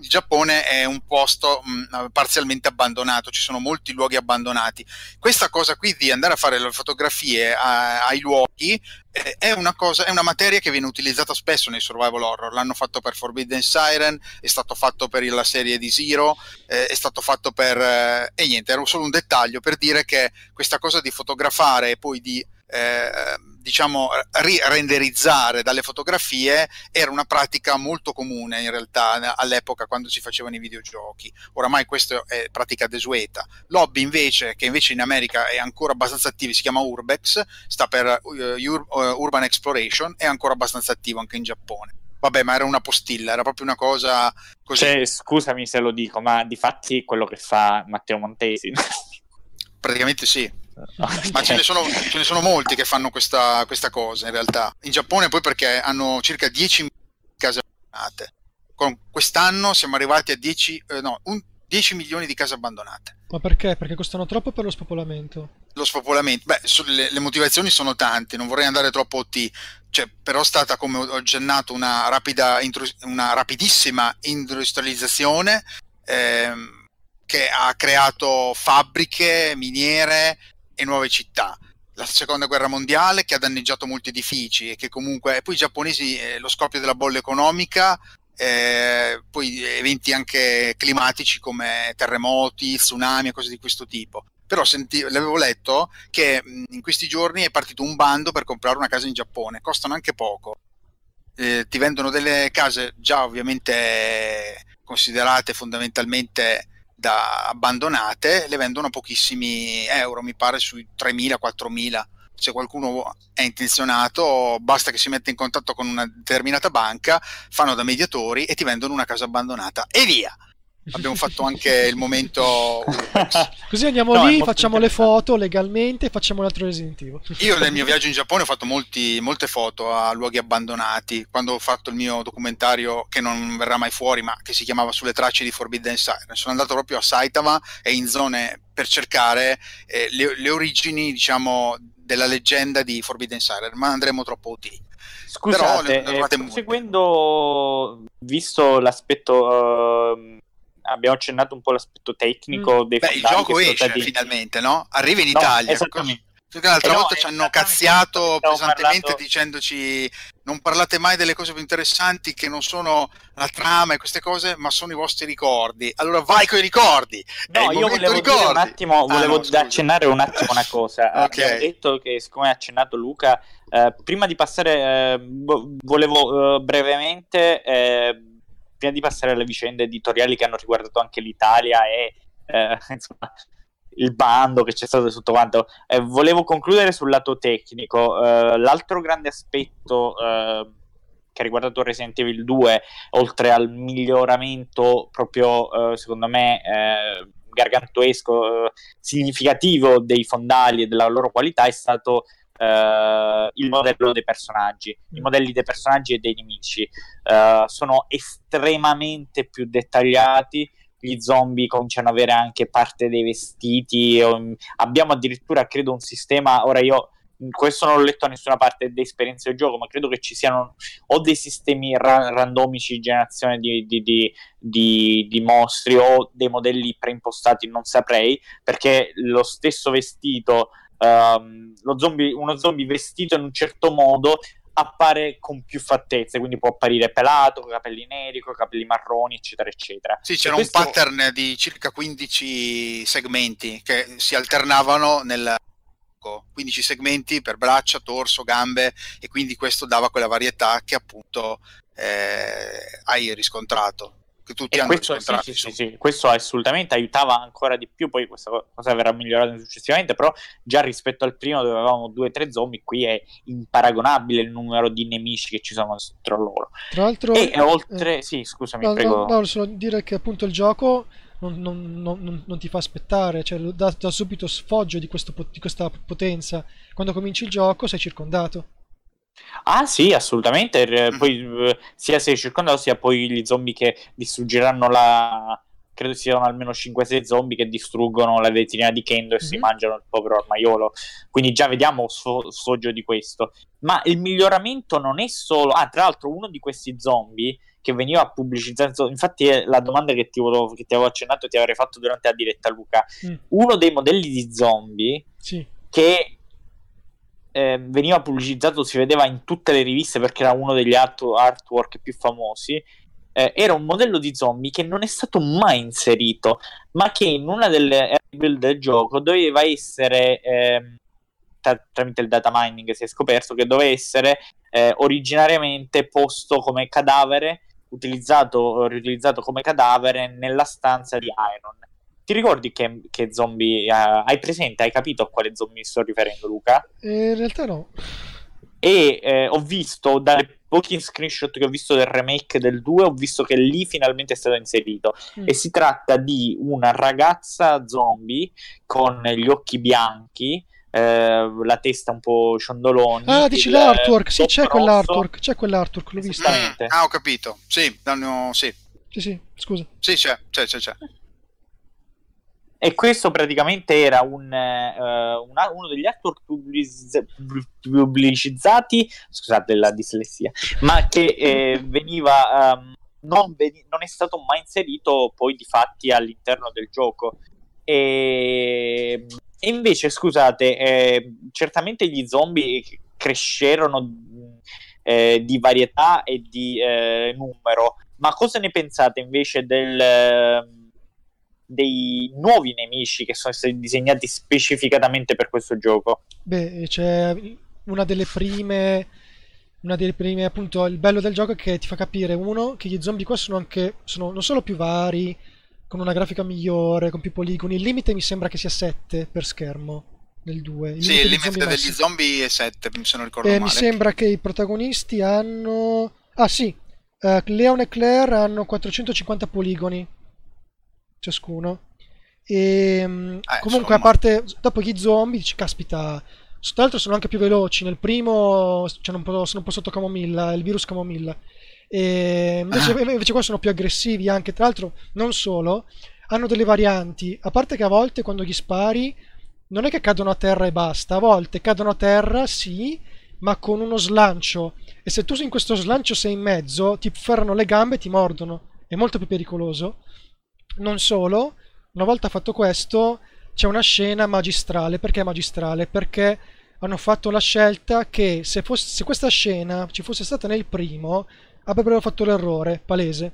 il Giappone è un posto mh, parzialmente abbandonato, ci sono molti luoghi abbandonati. Questa cosa qui di andare a fare le fotografie a, ai luoghi eh, è, una cosa, è una materia che viene utilizzata spesso nei survival horror. L'hanno fatto per Forbidden Siren, è stato fatto per la serie di Zero, eh, è stato fatto per... Eh, e niente, era solo un dettaglio per dire che questa cosa di fotografare e poi di eh, diciamo renderizzare dalle fotografie era una pratica molto comune in realtà all'epoca quando si facevano i videogiochi. Oramai questa è pratica desueta. L'hobby invece che invece in America è ancora abbastanza attivo si chiama Urbex sta per Ur- uh, Urban Exploration è ancora abbastanza attivo anche in Giappone. Vabbè ma era una postilla era proprio una cosa così. Cioè, scusami se lo dico ma di fatti quello che fa Matteo Montesi praticamente sì ma ce ne, sono, ce ne, sono, molti che fanno questa, questa, cosa in realtà. In Giappone poi perché hanno circa 10 case abbandonate. Con quest'anno siamo arrivati a 10, eh, no, un, 10 milioni di case abbandonate. Ma perché? Perché costano troppo per lo spopolamento? Lo spopolamento, beh, le, le motivazioni sono tante, non vorrei andare troppo OT, cioè, però è stata, come ho accennato, una, rapida, una rapidissima industrializzazione ehm, che ha creato fabbriche, miniere, e nuove città. La seconda guerra mondiale che ha danneggiato molti edifici e che comunque, e poi i giapponesi, eh, lo scoppio della bolla economica, eh, poi eventi anche climatici come terremoti, tsunami e cose di questo tipo. Però senti, l'avevo letto che in questi giorni è partito un bando per comprare una casa in Giappone, costano anche poco. Eh, ti vendono delle case già ovviamente considerate fondamentalmente da abbandonate le vendono pochissimi euro, mi pare sui 3.000-4.000. Se qualcuno è intenzionato, basta che si metta in contatto con una determinata banca, fanno da mediatori e ti vendono una casa abbandonata e via abbiamo fatto anche il momento [laughs] così andiamo no, lì facciamo le foto legalmente e facciamo l'altro Resident Evil. Io nel [laughs] mio viaggio in Giappone ho fatto molti, molte foto a luoghi abbandonati. Quando ho fatto il mio documentario che non verrà mai fuori ma che si chiamava sulle tracce di Forbidden Siren sono andato proprio a Saitama e in zone per cercare eh, le, le, origini diciamo della leggenda di Forbidden Siren ma andremo troppo utili. Scusate, Però, eh, seguendo, visto l'aspetto uh, abbiamo accennato un po' l'aspetto tecnico mm. dei Beh, il gioco esce stati... finalmente, no? Arriva in no, Italia. Esattamente. Perché l'altra eh volta ci hanno cazziato pesantemente parlando... dicendoci non parlate mai delle cose più interessanti che non sono la trama e queste cose, ma sono i vostri ricordi. Allora vai con i ricordi. No, io volevo ricordi. un attimo, volevo ah, no, accennare un attimo una cosa. [laughs] okay. Abbiamo detto che, siccome ha accennato Luca, eh, prima di passare, eh, volevo eh, brevemente, eh, prima di passare alle vicende editoriali che hanno riguardato anche l'Italia e eh, [laughs] insomma, il bando che c'è stato tutto quanto. Eh, volevo concludere sul lato tecnico. Eh, l'altro grande aspetto eh, che ha riguardato Resident Evil 2, oltre al miglioramento proprio, eh, secondo me, gargantuesco, significativo dei fondali e della loro qualità, è stato il modello dei personaggi. I modelli dei personaggi e dei nemici sono estremamente più dettagliati gli zombie cominciano ad avere anche parte dei vestiti. abbiamo addirittura, credo, un sistema. Ora io questo non l'ho letto da nessuna parte di esperienze del gioco, ma credo che ci siano o dei sistemi ra- randomici di generazione di, di, di, di, mostri o dei modelli preimpostati, non saprei, perché lo stesso vestito, um, zombie, uno zombie vestito in un certo modo appare con più fattezze, quindi può apparire pelato, con capelli neri, con capelli marroni, eccetera, eccetera. Sì, c'era questo... un pattern di circa 15 segmenti che si alternavano nel 15 segmenti per braccia, torso, gambe e quindi questo dava quella varietà che appunto eh, hai riscontrato tutti e hanno questo, sì, sì, sì, questo assolutamente aiutava ancora di più, poi questa cosa verrà migliorata successivamente, però già rispetto al primo dove avevamo due o tre zombie, qui è imparagonabile il numero di nemici che ci sono dentro loro. Tra l'altro... E eh, oltre... Eh, sì, scusami, no, prego. No, no, solo dire che appunto il gioco... Non, non, non, non, ti fa aspettare, cioè dà, dà subito sfoggio di, questo, di, questa potenza. Quando cominci il gioco sei circondato. Ah sì, assolutamente. Mm. Poi eh, sia sei circondato sia poi gli zombie che distruggeranno la... Credo siano almeno 5-6 zombie che distruggono la vetrina di Kendo e mm-hmm. si mangiano il povero armaiolo. Quindi già vediamo sfoggio di questo. Ma il miglioramento non è solo... Ah, tra l'altro uno di questi zombie che veniva pubblicizzato. Infatti, la domanda che ti, volevo, che ti avevo accennato ti avrei fatto durante la diretta, Luca. Mm. Uno dei modelli di zombie sì. che eh, veniva pubblicizzato, si vedeva in tutte le riviste perché era uno degli art- artwork più famosi. Eh, era un modello di zombie che non è stato mai inserito, ma che in una delle build del gioco doveva essere eh, tra- tramite il data mining si è scoperto che doveva essere eh, originariamente posto come cadavere, utilizzato, riutilizzato come cadavere nella stanza di Iron. Ti ricordi che, che zombie uh, hai presente? Hai capito a quale zombie sto riferendo, Luca? Eh, in realtà no. E eh, ho visto dai pochi screenshot che ho visto del remake del 2, ho visto che lì finalmente è stato inserito. Mm. E si tratta di una ragazza zombie con gli occhi bianchi. Eh, la testa un po' ciondoloni. Ah, dici l'artwork? Sì, c'è quell'artwork. C'è quell'artwork, l'ho visto. Mm, ah, ho capito. Sì, no, sì. Sì, sì, scusa. Sì, c'è, c'è, c'è. c'è. E questo praticamente era un, uh, una, uno degli artwork pubbliz- pubblicizzati, scusate la dislessia, ma che eh, veniva, um, non, veni- non, è stato mai inserito poi di fatti all'interno del gioco. E, e invece, scusate, eh, certamente gli zombie crescerono eh, di varietà e di eh, numero, ma cosa ne pensate invece del dei nuovi nemici che sono stati disegnati specificatamente per questo gioco. Beh, c'è una delle prime. Una delle prime, appunto, il bello del gioco è che ti fa capire, uno, che gli zombie qua sono anche. sono non solo più vari, con una grafica migliore, con più poligoni. Il limite mi sembra che sia 7 per schermo nel 2. Il sì, il limite degli zombie, zombie è 7, se non ricordo e male. Mi sembra che i protagonisti hanno. Ah, sì. Uh, Leon e Claire hanno 450 poligoni ciascuno. E ehm, eh, comunque, insomma. a parte dopo gli zombie, dici, caspita. Tra l'altro sono anche più veloci. Nel primo un po', sono un po sotto camomilla, il virus camomilla. E invece, ah. invece qua sono più aggressivi anche. Tra l'altro, non solo, hanno delle varianti. A parte che a volte quando gli spari non è che cadono a terra e basta. A volte cadono a terra, sì, ma con uno slancio. E se tu in questo slancio sei in mezzo, ti ferrano le gambe e ti mordono. È molto più pericoloso. Non solo, una volta fatto questo, c'è una scena magistrale. Perché magistrale? Perché hanno fatto la scelta che se, fosse, se questa scena ci fosse stata nel primo, avrebbero fatto l'errore palese.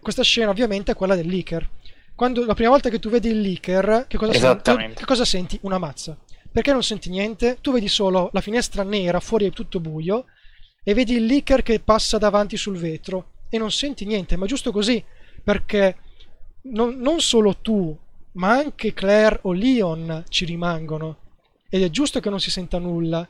Questa scena ovviamente è quella del leaker. Quando, la prima volta che tu vedi il leaker, che cosa, senti? che cosa senti? Una mazza. Perché non senti niente? Tu vedi solo la finestra nera, fuori è tutto buio, e vedi il leaker che passa davanti sul vetro e non senti niente, ma giusto così, perché non, non solo tu, ma anche Claire o Leon ci rimangono ed è giusto che non si senta nulla.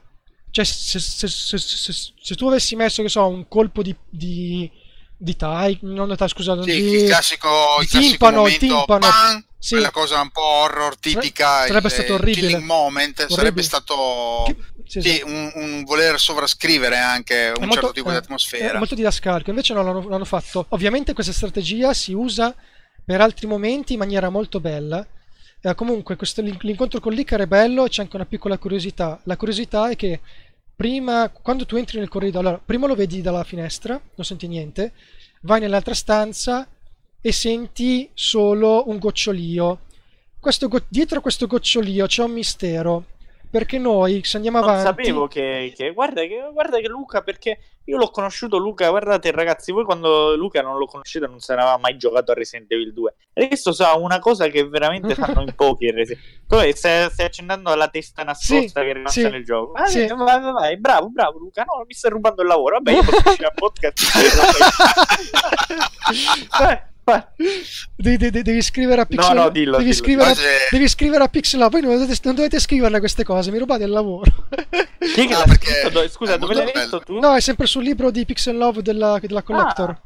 Cioè, se, se, se, se tu avessi messo, che so, un colpo di, di, di tai, non di tai, scusate, sì, di, il classico, il timpano, classico momento, timpano, bang, sì. quella cosa un po' horror tipica, sarebbe il, stato orribile. killing moment, Orribile. sarebbe stato Che- sì, sì, un, un voler sovrascrivere anche un molto- certo tipo di eh, atmosfera. È molto didascalico, invece no, l'hanno, l'hanno fatto. Ovviamente questa strategia si usa per altri momenti in maniera molto bella. Eh, comunque questo- l'incontro con l'Icar è bello e c'è anche una piccola curiosità. La curiosità è che prima, quando tu entri nel corridoio, allora, prima lo vedi dalla finestra, non senti niente, vai nell'altra stanza e senti solo un gocciolio. Questo dietro questo gocciolio c'è un mistero. Perché noi, se andiamo Non avanti, sapevo che, che- guarda, che guarda che Luca, perché io l'ho conosciuto Luca, guardate ragazzi, voi quando Luca non lo conoscete non se ne aveva mai giocato a Resident Evil 2. E questo sa una cosa che veramente [laughs] fanno in pochi Come stai, stai accendendo la testa nascosta Sì, che è rimasta sì, nel gioco. Ah, sì. vai, vai, vai, bravo, bravo Luca, no, mi stai rubando il lavoro. Vabbè, io posso uscire a podcast. [laughs] [laughs] Devi, devi- devi scrivere a Pixel No, no, dillo, devi, dillo. Scrivere, Ma se- devi scrivere a Pixel Love. Voi non dovete, non dovete scriverle queste cose, mi rubate il lavoro. Ah, l'ha perché scritto? Dove- Scusa, dove l'hai letto tu? no, è sempre sul libro di Pixel Love della, della Collector.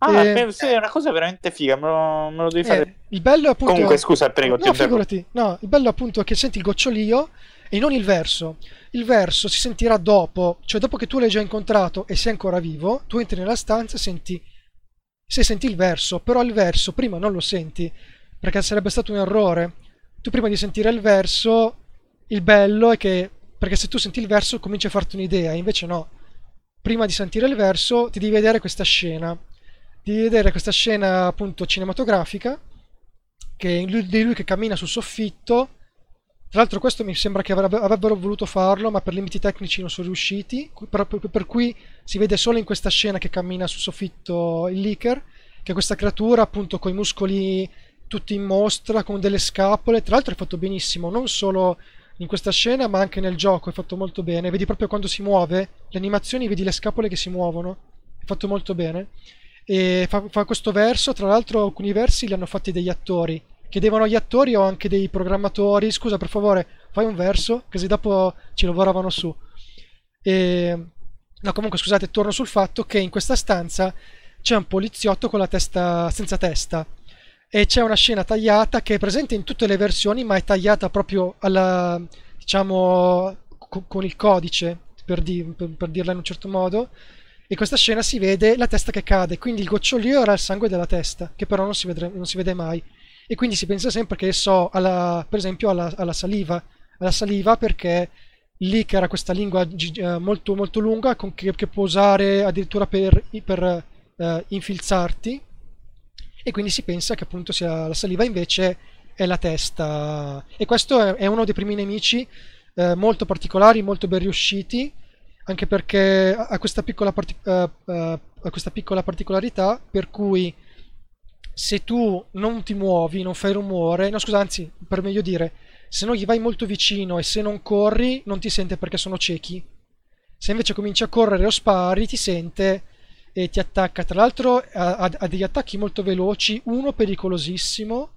Ah, Eh, penso- è una cosa veramente figa, me lo, me lo devi fare. Eh, il bello è appunto. Comunque, scusa, prego, No, figurati. No, il bello appunto è che senti il gocciolio e non il verso. Il verso si sentirà dopo, cioè dopo che tu l'hai già incontrato e sei ancora vivo, tu entri nella stanza e senti. Se senti il verso, però il verso prima non lo senti, perché sarebbe stato un errore. Tu prima di sentire il verso, il bello è che. Perché se tu senti il verso cominci a farti un'idea, invece no. Prima di sentire il verso ti devi vedere questa scena. Devi vedere questa scena appunto cinematografica che lui- di lui che cammina sul soffitto. Tra l'altro questo mi sembra che avrebbe- avrebbero voluto farlo, ma per limiti tecnici non sono riusciti, per, per- per cui si vede solo in questa scena che cammina sul soffitto il leaker, che è questa creatura appunto con i muscoli tutti in mostra, con delle scapole, tra l'altro è fatto benissimo, non solo in questa scena ma anche nel gioco è fatto molto bene, vedi proprio quando si muove, le animazioni, vedi le scapole che si muovono, è fatto molto bene. E fa, fa questo verso, tra l'altro alcuni versi li hanno fatti degli attori. Chiedevano agli attori o anche dei programmatori, scusa per favore, fai un verso, così dopo ci lavoravano su. E... No, comunque scusate, torno sul fatto che in questa stanza c'è un poliziotto con la testa senza testa e c'è una scena tagliata che è presente in tutte le versioni, ma è tagliata proprio alla, diciamo, co- con il codice, per, di- per dirla in un certo modo. E questa scena si vede la testa che cade, quindi il gocciolio era il sangue della testa, che però non si, vedre- non si vede mai. E quindi si pensa sempre che so, alla, per esempio, alla, alla saliva. Alla saliva perché lì che era questa lingua eh, molto molto lunga con- che, che può usare addirittura per, per eh, infilzarti e quindi si pensa che appunto sia la saliva invece è la testa e questo è, è uno dei primi nemici eh, molto particolari molto ben riusciti anche perché ha ha questa piccola, parti- eh, eh, ha questa piccola particolarità per cui se tu non ti muovi, non fai rumore, no scusa, anzi, per meglio dire, se non gli vai molto vicino e se non corri, non ti sente perché sono ciechi. Se invece cominci a correre o spari, ti sente e ti attacca. Tra l'altro ha, ha- degli attacchi molto veloci, uno pericolosissimo,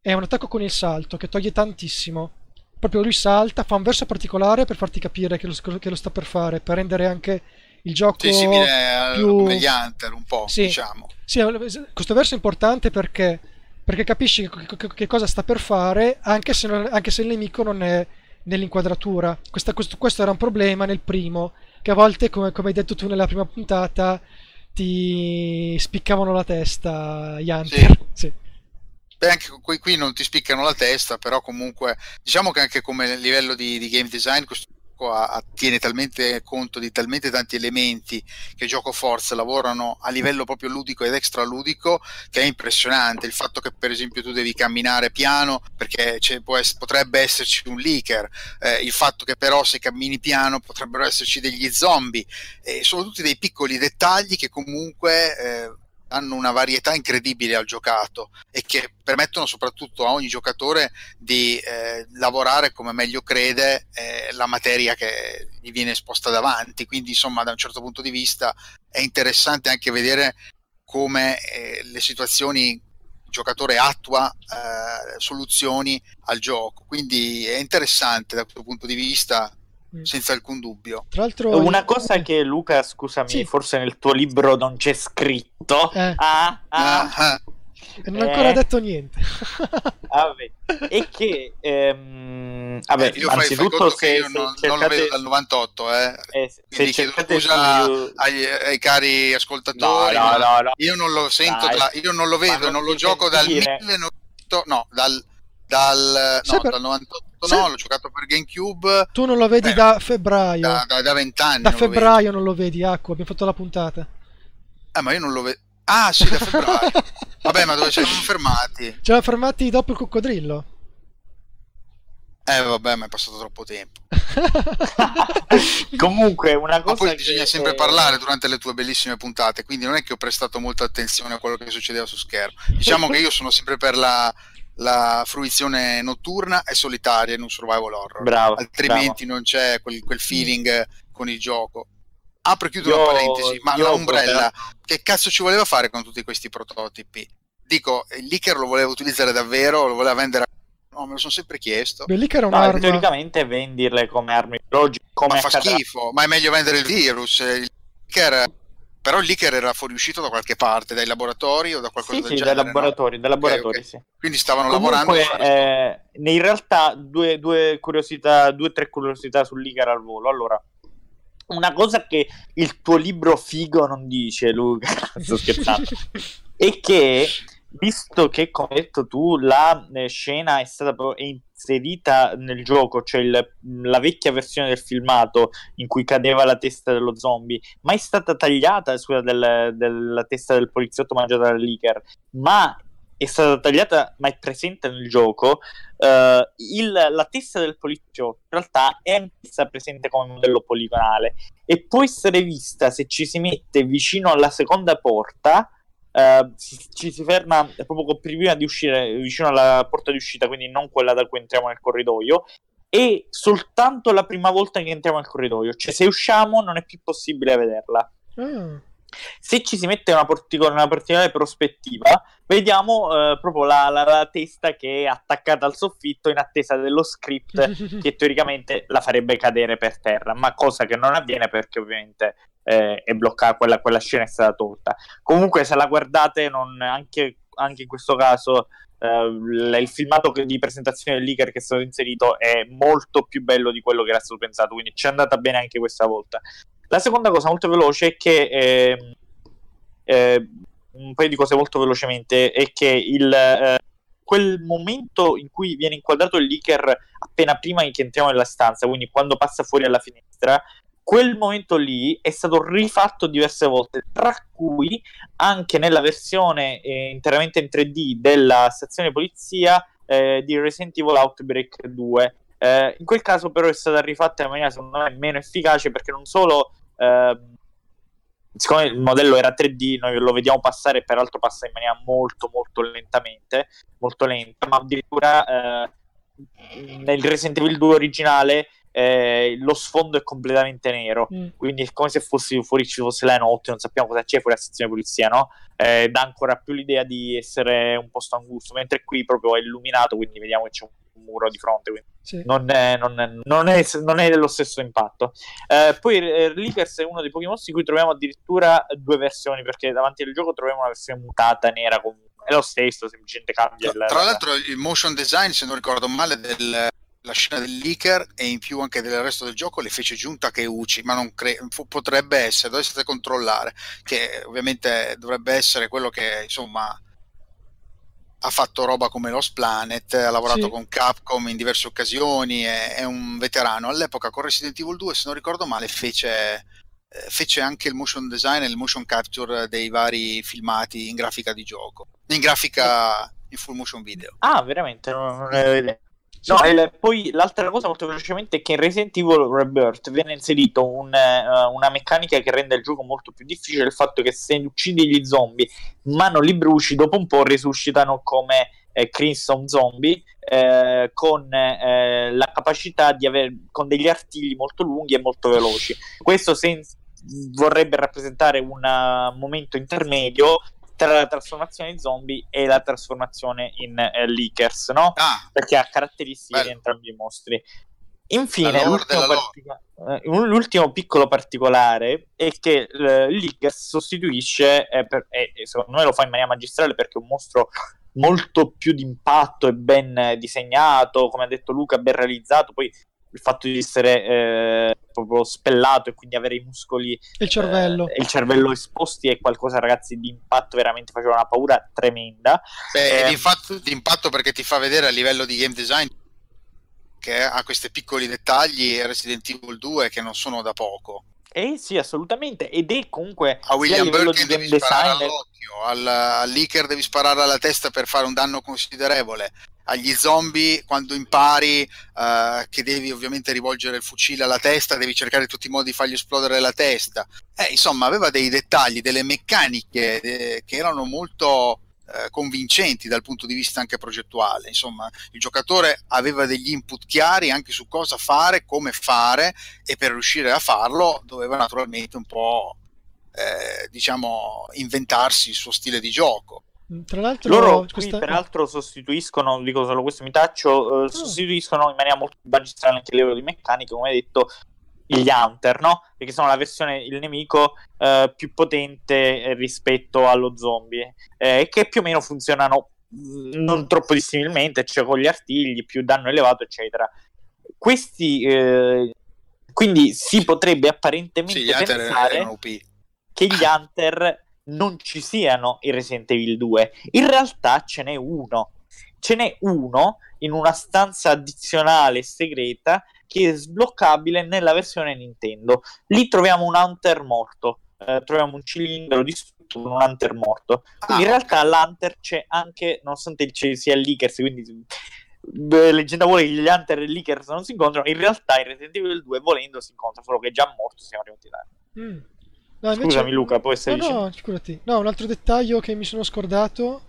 è un attacco con il salto che toglie tantissimo. Proprio lui salta, fa un verso particolare per farti capire che lo, che lo sta per fare, per rendere anche il gioco Sì, simile più... come gli Hunter un po', Sì. diciamo. Sì, questo verso è importante perché, perché capisci che, che- cosa sta per fare, anche se, non- anche se il nemico non è nell'inquadratura. Questa- questo, questo era un problema nel primo, che a volte, come, come hai detto tu nella prima puntata, ti spiccavano la testa gli Hunter. Sì. Beh, anche qui, qui non ti spiccano la testa, però comunque diciamo che anche come livello di, di game design questo gioco ha, ha, tiene talmente conto di talmente tanti elementi che gioco forza lavorano a livello proprio ludico ed extraludico che è impressionante. Il fatto che per esempio tu devi camminare piano perché ess- potrebbe esserci un leaker eh, il fatto che però se cammini piano potrebbero esserci degli zombie eh, sono tutti dei piccoli dettagli che comunque eh, hanno una varietà incredibile al giocato e che permettono soprattutto a ogni giocatore di eh, lavorare come meglio crede eh, la materia che gli viene esposta davanti. Quindi, insomma, da un certo punto di vista è interessante anche vedere come eh, le situazioni il giocatore attua eh, soluzioni al gioco. Quindi è interessante da questo punto di vista. Senza alcun dubbio. Tra l'altro, una cosa che Luca, scusami, sì. forse nel tuo libro non c'è scritto. Eh. Ah, ah. ah. E non ho ancora eh. detto niente. [laughs] vabbè. E che ehm, vabbè, eh, io anzitutto se, io non, cercate... non, lo vedo dal 98, eh. eh Quindi chiedo scusa su... ai, ai, cari ascoltatori. No, no, no, io non lo sento, da, io non lo vedo, non, non lo gioco dal 1900, no, dal dal, no, per... dal 98 no, l'ho giocato per GameCube. Tu non lo vedi eh, da febbraio. Da, da, da 20 anni. Da febbraio non lo vedi, Acqua, abbiamo fatto la puntata. Eh, ma io non lo vedo. Ah, sì, da febbraio. [laughs] Vabbè, ma dove ci eravamo fermati? Ci eravamo fermati dopo il coccodrillo. Eh vabbè, ma è passato troppo tempo. [laughs] Comunque, una cosa. Ma poi bisogna sempre parlare durante le tue bellissime puntate, quindi non è che ho prestato molta attenzione a quello che succedeva su schermo. Diciamo che io sono sempre per la, la fruizione notturna e solitaria in un survival horror. Bravo, Altrimenti bravo. non c'è quel, quel, feeling con il gioco. Apro e chiudo io, una parentesi, ma la Umbrella che cazzo ci voleva fare con tutti questi prototipi? Dico, il leaker lo voleva utilizzare davvero, lo voleva vendere a No, me lo sono sempre chiesto. Beh, lì era un'arma. No, teoricamente venderle come armi biologiche. Come ma fa schifo, ma è meglio vendere il virus. Il leaker però il leaker era fuoriuscito da qualche parte, dai laboratori o da qualcosa sì, del sì, genere? Dai laboratori, no? dai laboratori, okay, okay. sì. Quindi stavano Comunque, lavorando. Eh, in realtà, due, due curiosità, due o tre curiosità sul leaker al volo. Allora, una cosa che il tuo libro figo non dice, Luca, [laughs] sto scherzando, [laughs] è che visto che, come hai detto tu, la eh, scena è stata inserita nel gioco, cioè il, la vecchia versione del filmato in cui cadeva la testa dello zombie, ma è stata tagliata, scusa, del, della testa del poliziotto mangiata dal leaker, ma è stata tagliata, ma è presente nel gioco. Uh, il, la testa del poliziotto in realtà è anch'essa presente come modello poligonale e può essere vista se ci si mette vicino alla seconda porta Uh, ci si ferma proprio prima di uscire vicino alla porta di uscita, quindi non quella da cui entriamo nel corridoio, e soltanto la prima volta che entriamo nel corridoio, cioè se usciamo non è più possibile vederla. Mm. Se ci si mette una, particolare, una particolare prospettiva, vediamo uh, proprio la, la, la, testa che è attaccata al soffitto in attesa dello script [laughs] che teoricamente la farebbe cadere per terra, ma cosa che non avviene perché ovviamente eh, è bloccata, quella, quella, scena è stata tolta. Comunque, se la guardate, non, anche, anche, in questo caso, eh, il filmato di presentazione del leaker che è stato inserito è molto più bello di quello che era stato pensato, quindi ci è andata bene anche questa volta. La seconda cosa molto veloce è che. Eh, eh, un paio di cose molto velocemente è che il, eh, quel momento in cui viene inquadrato il leaker appena prima che entriamo nella stanza, quindi quando passa fuori alla finestra, quel momento lì è stato rifatto diverse volte, tra cui anche nella versione eh, interamente in 3D della stazione polizia eh, di Resident Evil Outbreak 2. Eh, in quel caso però è stata rifatta in maniera secondo me meno efficace perché non solo ehm, siccome il modello era 3D noi lo vediamo passare peraltro passa in maniera molto molto lentamente molto lenta ma addirittura eh, nel Resident Evil 2 originale eh, lo sfondo è completamente nero, mm. quindi è come se fossi fuori ci fosse la notte, non sappiamo cosa c'è fuori la stazione di polizia, no? Eh, dà ancora più l'idea di essere un posto angusto, mentre qui proprio è illuminato, quindi vediamo che c'è un muro di fronte, quindi sì. non, è, non, è, non, è, non, è, dello stesso impatto. Eh, poi eh, Reapers è uno dei pochi mostri in cui troviamo addirittura due versioni, perché davanti al gioco troviamo una versione mutata nera comunque. È lo stesso, semplicemente cambia. Tra, il, tra l'altro, il motion design, se non ricordo male, del, la scena del leaker e in più anche del resto del gioco le fece giunta che Uci, ma non cre- potrebbe essere, dovreste controllare, che ovviamente dovrebbe essere quello che insomma ha fatto roba come Lost Planet, ha lavorato Sì. con Capcom in diverse occasioni, è, è un veterano. All'epoca con Resident Evil 2, se non ricordo male, fece, eh, fece anche il motion design e il motion capture dei vari filmati in grafica di gioco, in grafica in full motion video. Ah, veramente? Non, non avevo idea. No, il- poi l'altra cosa molto velocemente è che in Resident Evil Rebirth viene inserito un, eh, una meccanica che rende il gioco molto più difficile, il fatto che se uccidi gli zombie ma non li bruci, dopo un po' risuscitano come eh, Crimson Zombie eh, con eh, la capacità di avere con degli artigli molto lunghi e molto veloci. Questo sen- vorrebbe rappresentare un uh, momento intermedio tra la trasformazione in zombie e la trasformazione in eh, leakers, no? Ah, perché ha caratteristiche di Bello. entrambi i mostri. Infine, l'ultimo, partico- eh, l'ultimo piccolo particolare è che eh, Leakers sostituisce, eh, per- e e secondo me lo fa in maniera magistrale perché è un mostro molto più d'impatto e ben eh, disegnato, come ha detto Luca, ben realizzato. Poi il fatto di essere eh, proprio spellato e quindi avere i muscoli E il cervello. eh, il cervello esposti è qualcosa, ragazzi, di impatto veramente faceva una paura tremenda. beh, Ehm. di, impatto perché ti fa vedere a livello di game design che ha questi piccoli dettagli Resident Evil 2 che non sono da poco. Eh sì, assolutamente. Ed è comunque A William game devi sparare design. all'occhio, al, al leaker devi sparare alla testa per fare un danno considerevole. Agli zombie, quando impari eh, che devi ovviamente rivolgere il fucile alla testa, devi cercare in tutti i modi di fargli esplodere la testa. Eh, insomma, aveva dei dettagli, delle meccaniche eh, che erano molto eh, convincenti dal punto di vista anche progettuale. Insomma, il giocatore aveva degli input chiari anche su cosa fare, come fare e per riuscire a farlo doveva naturalmente un po' eh, diciamo inventarsi il suo stile di gioco. Tra l'altro, Loro qui questa- peraltro sostituiscono, dico solo questo mi taccio, eh, sostituiscono in maniera molto magistrale anche a livello di meccanica, come hai detto, gli Hunter, no? Perché sono la versione, il nemico eh, più potente eh, rispetto allo zombie, eh, che più o meno funzionano mh, non troppo dissimilmente, cioè con gli artigli, più danno elevato, eccetera. Questi, eh, quindi si potrebbe apparentemente Sì, gli pensare che gli Hunter non ci siano in Resident Evil 2. In realtà ce n'è uno. Ce n'è uno in una stanza addizionale segreta che è sbloccabile nella versione Nintendo. Lì troviamo un Hunter morto. Eh, troviamo un cilindro distrutto con un Hunter morto. Quindi in Ah, realtà l'Hunter c'è anche, nonostante ci sia il Leakers, quindi beh, leggenda vuole che gli Hunter e il Leakers non si incontrano, in realtà in Resident Evil 2 volendo si incontrano, solo che è già morto, siamo arrivati là. Mm. No, Scusami, Luca, poi stai no, dicendo. No, figurati. No, un altro dettaglio che mi sono scordato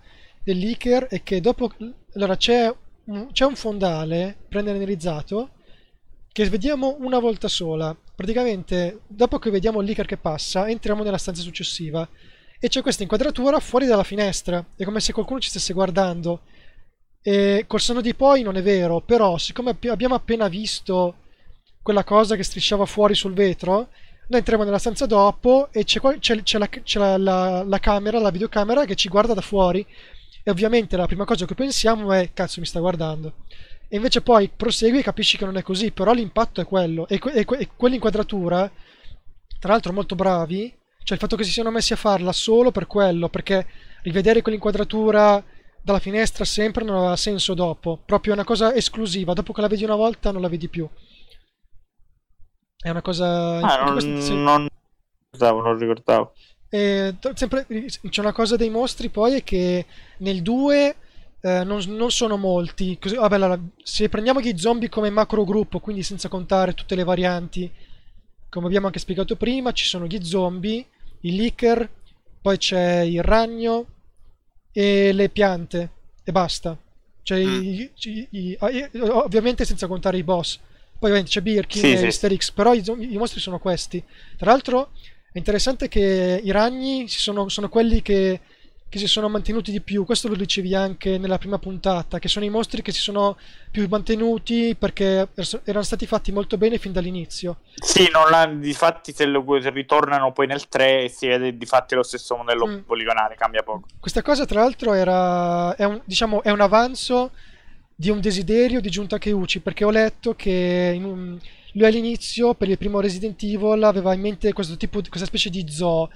del leaker è che dopo... Allora, c'è un, c'è un fondale pre-renderizzato che vediamo una volta sola. Praticamente, dopo che vediamo il leaker che passa, entriamo nella stanza successiva e c'è questa inquadratura fuori dalla finestra. È come se qualcuno ci stesse guardando. E col senno di poi non è vero, però siccome abbi- abbiamo appena visto quella cosa che strisciava fuori sul vetro, noi entriamo nella stanza dopo e c'è, c'è- c'è la, c'è la- la- la camera, la videocamera che ci guarda da fuori. E ovviamente la prima cosa che pensiamo è cazzo mi sta guardando. E invece poi prosegui e capisci che non è così, però l'impatto è quello. E, e e quell'inquadratura, tra l'altro molto bravi, cioè il fatto che si siano messi a farla solo per quello, perché rivedere quell'inquadratura dalla finestra sempre non aveva senso dopo. Proprio è una cosa esclusiva, dopo che la vedi una volta non la vedi più. È una cosa... Ah, non, questo- sì. non ricordavo, non ricordavo. E to- sempre, c'è una cosa dei mostri poi è che nel 2 eh, non, non sono molti. Così, vabbè, allora, se prendiamo gli zombie come macro gruppo, quindi senza contare tutte le varianti, come abbiamo anche spiegato prima, ci sono gli zombie, i leaker, poi c'è il ragno e le piante e basta. Cioè, Mm. i- i- i- ovviamente senza contare i boss. Poi ovviamente c'è Birkin Sì, e sì. Asterix, però i, i mostri sono questi. Tra l'altro è interessante che i ragni sono, sono quelli che, che si sono mantenuti di più. Questo lo dicevi anche nella prima puntata, che sono i mostri che si sono più mantenuti perché er- erano stati fatti molto bene fin dall'inizio. Sì, non difatti se, lo, se ritornano poi nel 3 si vede difatti lo stesso modello Mm. poligonale, cambia poco. Questa cosa, tra l'altro, era, è un, diciamo, è un avanzo di un desiderio di Giunta Keuchi, perché ho letto che in un- lui all'inizio, per il primo Resident Evil, aveva in mente questo tipo di, questa specie di zoo.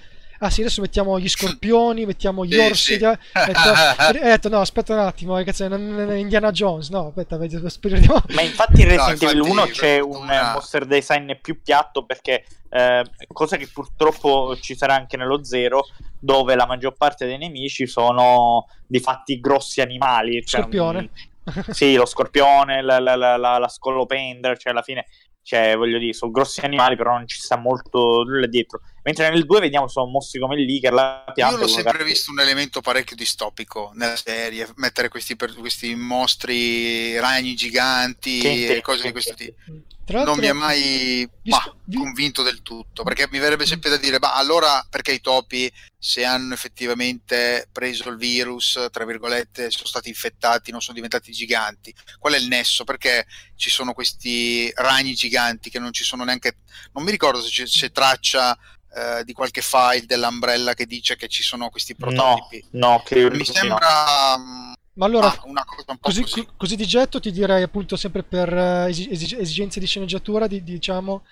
ah sì, adesso mettiamo gli scorpioni, mettiamo gli Sì, orsi. sì. di- Ho detto, [laughs] detto, no, aspetta un attimo, eh, cazzo, non, non è Indiana Jones, no, aspetta, speriamo. Ma infatti in Resident No, Evil infatti, 1 c'è un eh, monster design più piatto perché, eh, cosa che purtroppo ci sarà anche nello 0, dove la maggior parte dei nemici sono di fatti grossi animali. Cioè, Scorpione. [laughs] sì, lo scorpione, la, la, la, la, la scolopendra, cioè alla fine, cioè, voglio dire, sono grossi animali, però non ci sta molto nulla dietro. Mentre nel 2 vediamo sono mossi come il Licker, la pianta. Io l'ho sempre una- visto un elemento parecchio distopico nella serie, mettere questi, per- questi mostri ragni giganti e cose di questo tipo. Tra l'altro, Non mi ha mai bah, vi- convinto del tutto, perché mi verrebbe sempre da dire, ma allora perché i topi, se hanno effettivamente preso il virus, tra virgolette, sono stati infettati, non sono diventati giganti? Qual è il nesso? Perché ci sono questi ragni giganti che non ci sono neanche... Non mi ricordo se c'è, c'è traccia eh, di qualche file dell'Umbrella che dice che ci sono questi No, prototipi. no, che Mi sembra mm, Ma allora, ah, una cosa un po' così, così. co- così di getto ti direi appunto sempre per eh, esi- esi- esigenze di sceneggiatura, di- diciamo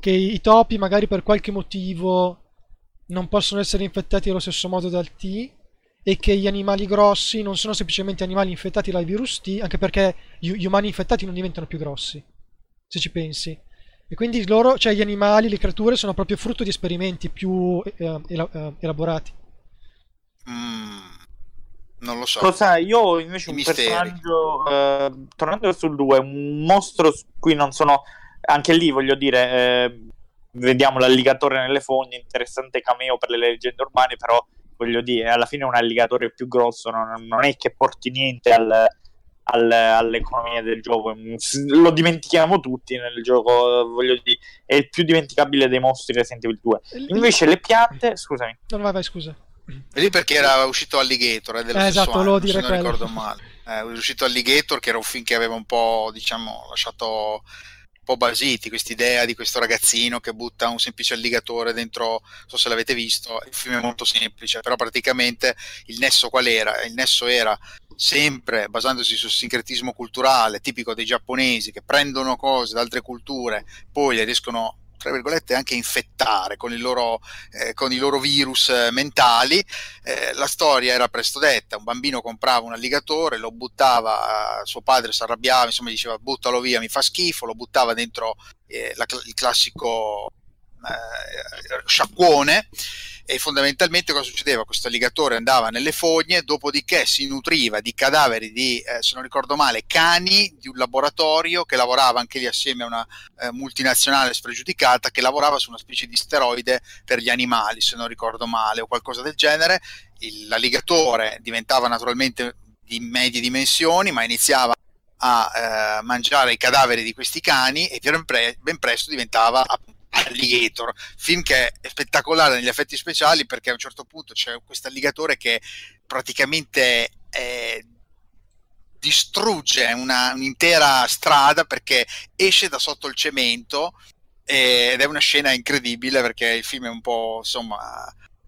che i, i topi magari per qualche motivo non possono essere infettati allo stesso modo dal T e che gli animali grossi non sono semplicemente animali infettati dal virus T, anche perché gli, gli umani infettati non diventano più grossi, se ci pensi. E quindi loro, cioè gli animali, le creature sono proprio frutto di esperimenti più eh, ela- eh, elaborati. Mm, non lo so. Cosa, io ho invece I un misteri. personaggio, eh, tornando sul 2, un mostro su cui non sono, anche lì voglio dire, eh, vediamo l'alligatore nelle fogne, interessante cameo per le leggende urbane, però voglio dire, alla fine un alligatore più grosso non, non è che porti niente al- al- all'economia del gioco, lo dimentichiamo tutti nel gioco, voglio dire, è il più dimenticabile dei mostri Resident Evil 2. Invece le piante, scusami, No, vai, vai, scusa. E lì perché era uscito Alligator, Eh, stesso esatto, anno, dire non quello. ricordo male. Eh, è uscito Alligator che era un film che aveva un po', diciamo, lasciato po' basiti quest'idea di questo ragazzino che butta un semplice alligatore dentro, non so se l'avete visto, il film è molto semplice, però praticamente il nesso qual era? Il nesso era sempre basandosi sul sincretismo culturale tipico dei giapponesi che prendono cose da altre culture, poi le riescono tra virgolette anche infettare con, loro, eh, con i loro virus eh, mentali. Eh, la storia era presto detta: un bambino comprava un alligatore, lo buttava, suo padre si arrabbiava, insomma, diceva buttalo via, mi fa schifo, lo buttava dentro eh, la- il classico eh, sciacquone e fondamentalmente cosa succedeva? Questo alligatore andava nelle fogne, dopodiché si nutriva di cadaveri di, eh, se non ricordo male, cani di un laboratorio che lavorava anche lì assieme a una eh, multinazionale spregiudicata che lavorava su una specie di steroide per gli animali, se non ricordo male, o qualcosa del genere. Il- l'alligatore diventava naturalmente di medie dimensioni, ma iniziava a eh, mangiare i cadaveri di questi cani e ben, pre- ben presto diventava Alligator, film che è spettacolare negli effetti speciali perché a un certo punto c'è questo alligatore che praticamente eh, distrugge una- un'intera strada perché esce da sotto il cemento eh, ed è una scena incredibile perché il film è un po' insomma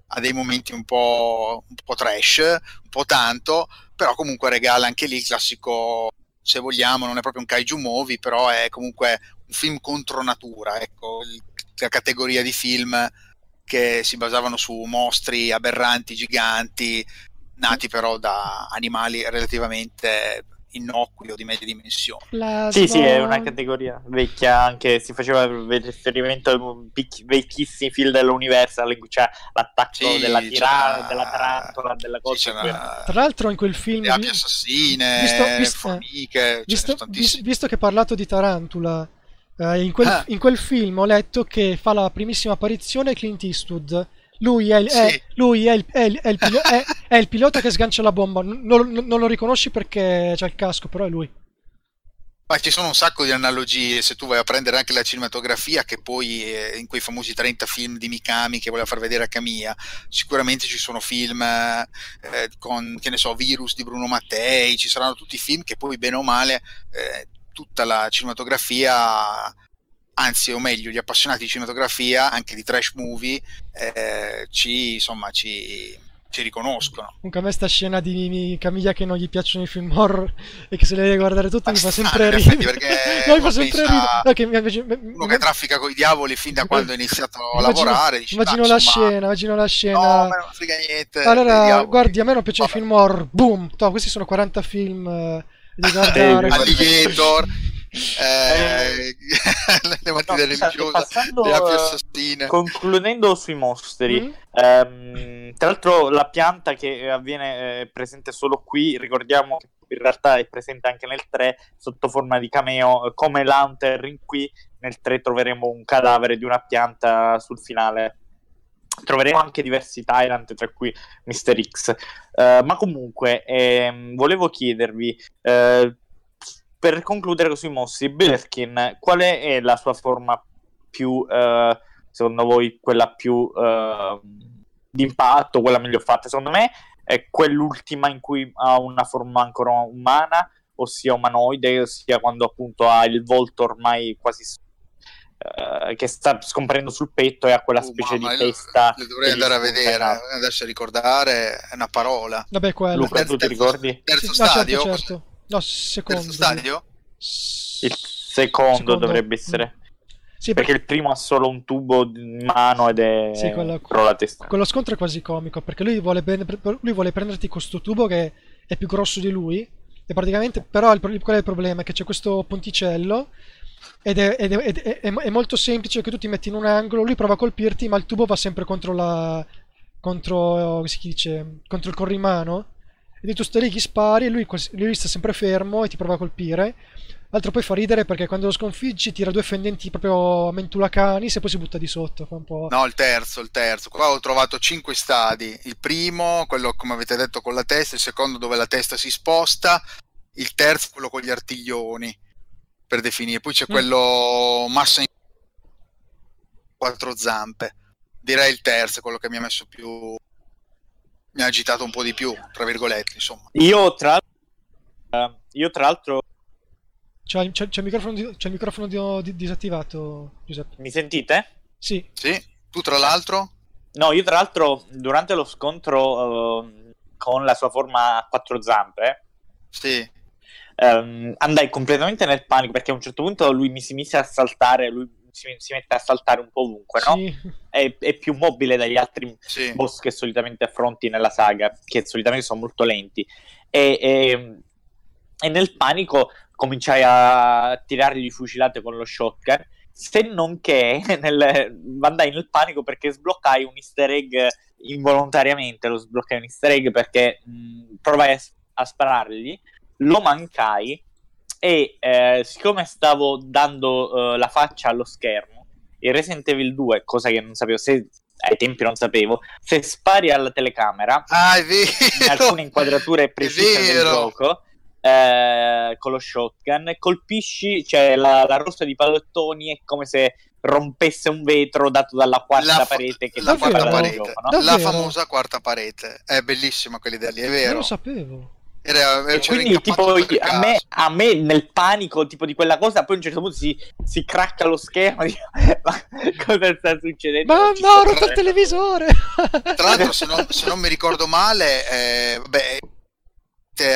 ha dei momenti un po', un po' trash, un po' tanto, però comunque regala anche lì il classico, se vogliamo, non è proprio un kaiju movie, però è comunque un film contro natura, ecco, il- categoria di film che si basavano su mostri aberranti, giganti, nati però da animali relativamente innocui o di medie dimensioni. Plasma... Sì, sì, è una categoria vecchia, anche si faceva riferimento a vecchissimi film dell'Universal in cui c'è l'attacco Sì, della tirana, della tarantola, della Sì, cosa. c'era Tra l'altro in quel film... le api assassine, visto- visto- formiche, Visto, sono tantissime. vis- visto che hai parlato di Tarantula, eh, in, quel, Ah. in quel film ho letto che fa la primissima apparizione Clint Eastwood. Lui è il, è- Sì. lui è il- è il- è il pilo- [laughs] è- è il pilota che sgancia la bomba. Non, non- non lo riconosci perché c'ha il casco, però è lui. Ma ci sono un sacco di analogie, se tu vai a prendere anche la cinematografia, che poi eh, in quei famosi 30 film di Mikami che voleva far vedere a Camilla, sicuramente ci sono film eh, con, che ne so, Virus di Bruno Mattei, ci saranno tutti i film che poi bene o male eh, tutta la cinematografia, anzi o meglio gli appassionati di cinematografia, anche di trash movie, eh, ci, insomma, ci, ci riconoscono. Comunque a me sta scena di Camiglia che non gli piacciono i film horror [laughs] e che se le deve guardare tutte mi fa sempre ridere. Perché [laughs] no, mi fa sempre ridere. No, che mi, mi, uno che traffica con i diavoli fin da quando ha iniziato a immagino, lavorare. Dice, immagino la insomma, scena, immagino la scena. No, me non frega niente. Allora, guardi, a me non piacciono i film horror. Boom! To, questi sono 40 film eh, di guardare. Alligator. Eh, [laughs] le mattine no, religiose passando, assassine concludendo sui mostri mm-hmm. ehm, tra l'altro la pianta che avviene eh, presente solo qui ricordiamo che in realtà è presente anche nel 3 sotto forma di cameo come l'Hunter qui nel 3 troveremo un cadavere di una pianta sul finale troveremo anche diversi Tyrant, tra cui Mr. X. Uh, ma comunque, ehm, volevo chiedervi, uh, per concludere sui mossi, Birkin, qual è la sua forma più, uh, secondo voi, quella più di impatto, quella meglio fatta? Secondo me è quell'ultima in cui ha una forma ancora umana, ossia umanoide, ossia quando appunto ha il volto ormai quasi Uh, che sta scomparendo sul petto e ha quella specie uh, di testa. Le dovrei andare a vedere, adesso a ricordare è una parola. Vabbè, quello. Luca, tu ti ricordi? Terzo sì, stadio? No, certo, certo. no, secondo. Terzo stadio? Il secondo, secondo. dovrebbe essere. Sì, perché il primo ha solo un tubo in mano ed è sì, quello, la testa. Quello scontro è quasi comico perché lui vuole, lui vuole prenderti questo tubo che è più grosso di lui e praticamente però il, qual è il problema? Che c'è questo ponticello ed, è, ed, è, ed è, è, molto semplice che tu ti metti in un angolo, lui prova a colpirti, ma il tubo va sempre contro la. contro. si dice? contro il corrimano. E tu stai lì, gli spari, e lui, lui sta sempre fermo e ti prova a colpire. L'altro poi fa ridere perché quando lo sconfiggi tira due fendenti proprio a mentulacani e poi si butta di sotto. No, il terzo, il terzo. Qua ho trovato cinque stadi. Il primo, quello come avete detto con la testa, il secondo dove la testa si sposta, il terzo quello con gli artiglioni per definire. Poi c'è mm. quello massa in quattro zampe. Direi il terzo, quello che mi ha messo più mi ha agitato un po' di più, tra virgolette, insomma. Io tra, uh, io, tra l'altro c'è, c'è, c'è, il microfono, di, c'è il microfono di, di, disattivato, Giuseppe. Mi sentite? Sì. Sì. Tu tra l'altro? No, io tra l'altro durante lo scontro uh, con la sua forma a quattro zampe sì um, andai completamente nel panico perché a un certo punto lui mi si mise a saltare, lui si, si mette a saltare un po' ovunque, no? Sì. È, è, più mobile dagli altri sì. boss che solitamente affronti nella saga, che solitamente sono molto lenti. E, e, e nel panico cominciai a tirargli fucilate con lo shotgun se non che [laughs] nel, andai nel panico perché sbloccai un easter egg involontariamente lo sbloccai un easter egg perché mh, provai a, a, sparargli lo mancai e eh, siccome stavo dando uh, la faccia allo schermo, in Resident Evil 2, cosa che non sapevo, se ai tempi non sapevo, se spari alla telecamera, ah, è vero. in alcune inquadrature precise del gioco, eh, con lo shotgun, colpisci, cioè la, la rossa di pallettoni è come se rompesse un vetro dato dalla quarta la, parete che la quarta parete, gioco, no? la famosa quarta parete. È bellissima quell'idea lì è vero non lo sapevo era, era quindi tipo a me, a me, nel panico tipo di quella cosa poi a un certo punto si, si cracca lo schermo [laughs] dico, ma cosa sta succedendo? Ma ho rotto il televisore. Tra l'altro se non, [laughs] se non mi ricordo male eh, vabbè,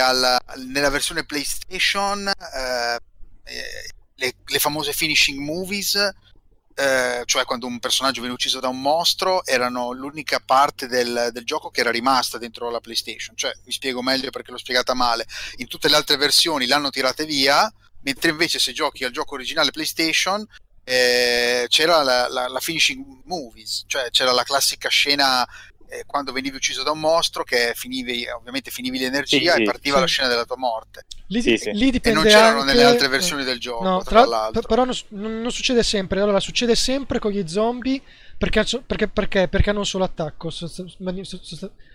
alla, nella versione PlayStation eh, eh, le, le famose finishing movies eh, cioè quando un personaggio viene ucciso da un mostro, erano l'unica parte del, del, gioco che era rimasta dentro la PlayStation. Cioè, mi spiego meglio perché l'ho spiegata male. In tutte le altre versioni l'hanno tirate via, mentre invece se giochi al gioco originale PlayStation eh, c'era la, la, la, finishing movies, cioè c'era la classica scena eh, quando venivi ucciso da un mostro che finivi, ovviamente finivi l'energia sì, e partiva sì. la scena della tua morte. Lì, sì, lì e non c'erano anche... nelle altre versioni del gioco, no, tra, tra l'altro. Però non, non, succede sempre. Allora, succede sempre con gli zombie perché, perché, perché, perché hanno un solo attacco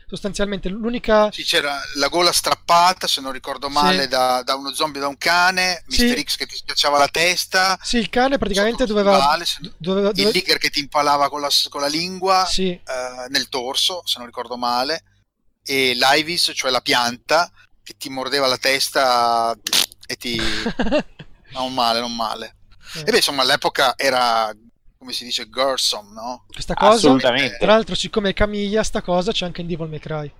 sostanzialmente l'unica sì, c'era la gola strappata se non ricordo male sì. da, da, uno zombie da un cane sì. Mr. X che ti schiacciava la testa sì il cane praticamente doveva, vale, doveva, il Licker che ti impalava con la, con la lingua sì. eh, nel torso se non ricordo male e l'Ivis cioè la pianta che ti mordeva la testa e ti [laughs] non male non male eh. e beh insomma all'epoca era come si dice, Gersom, no? Questa cosa, Assolutamente. tra l'altro, siccome è Camiglia, sta cosa c'è anche in Devil May Cry.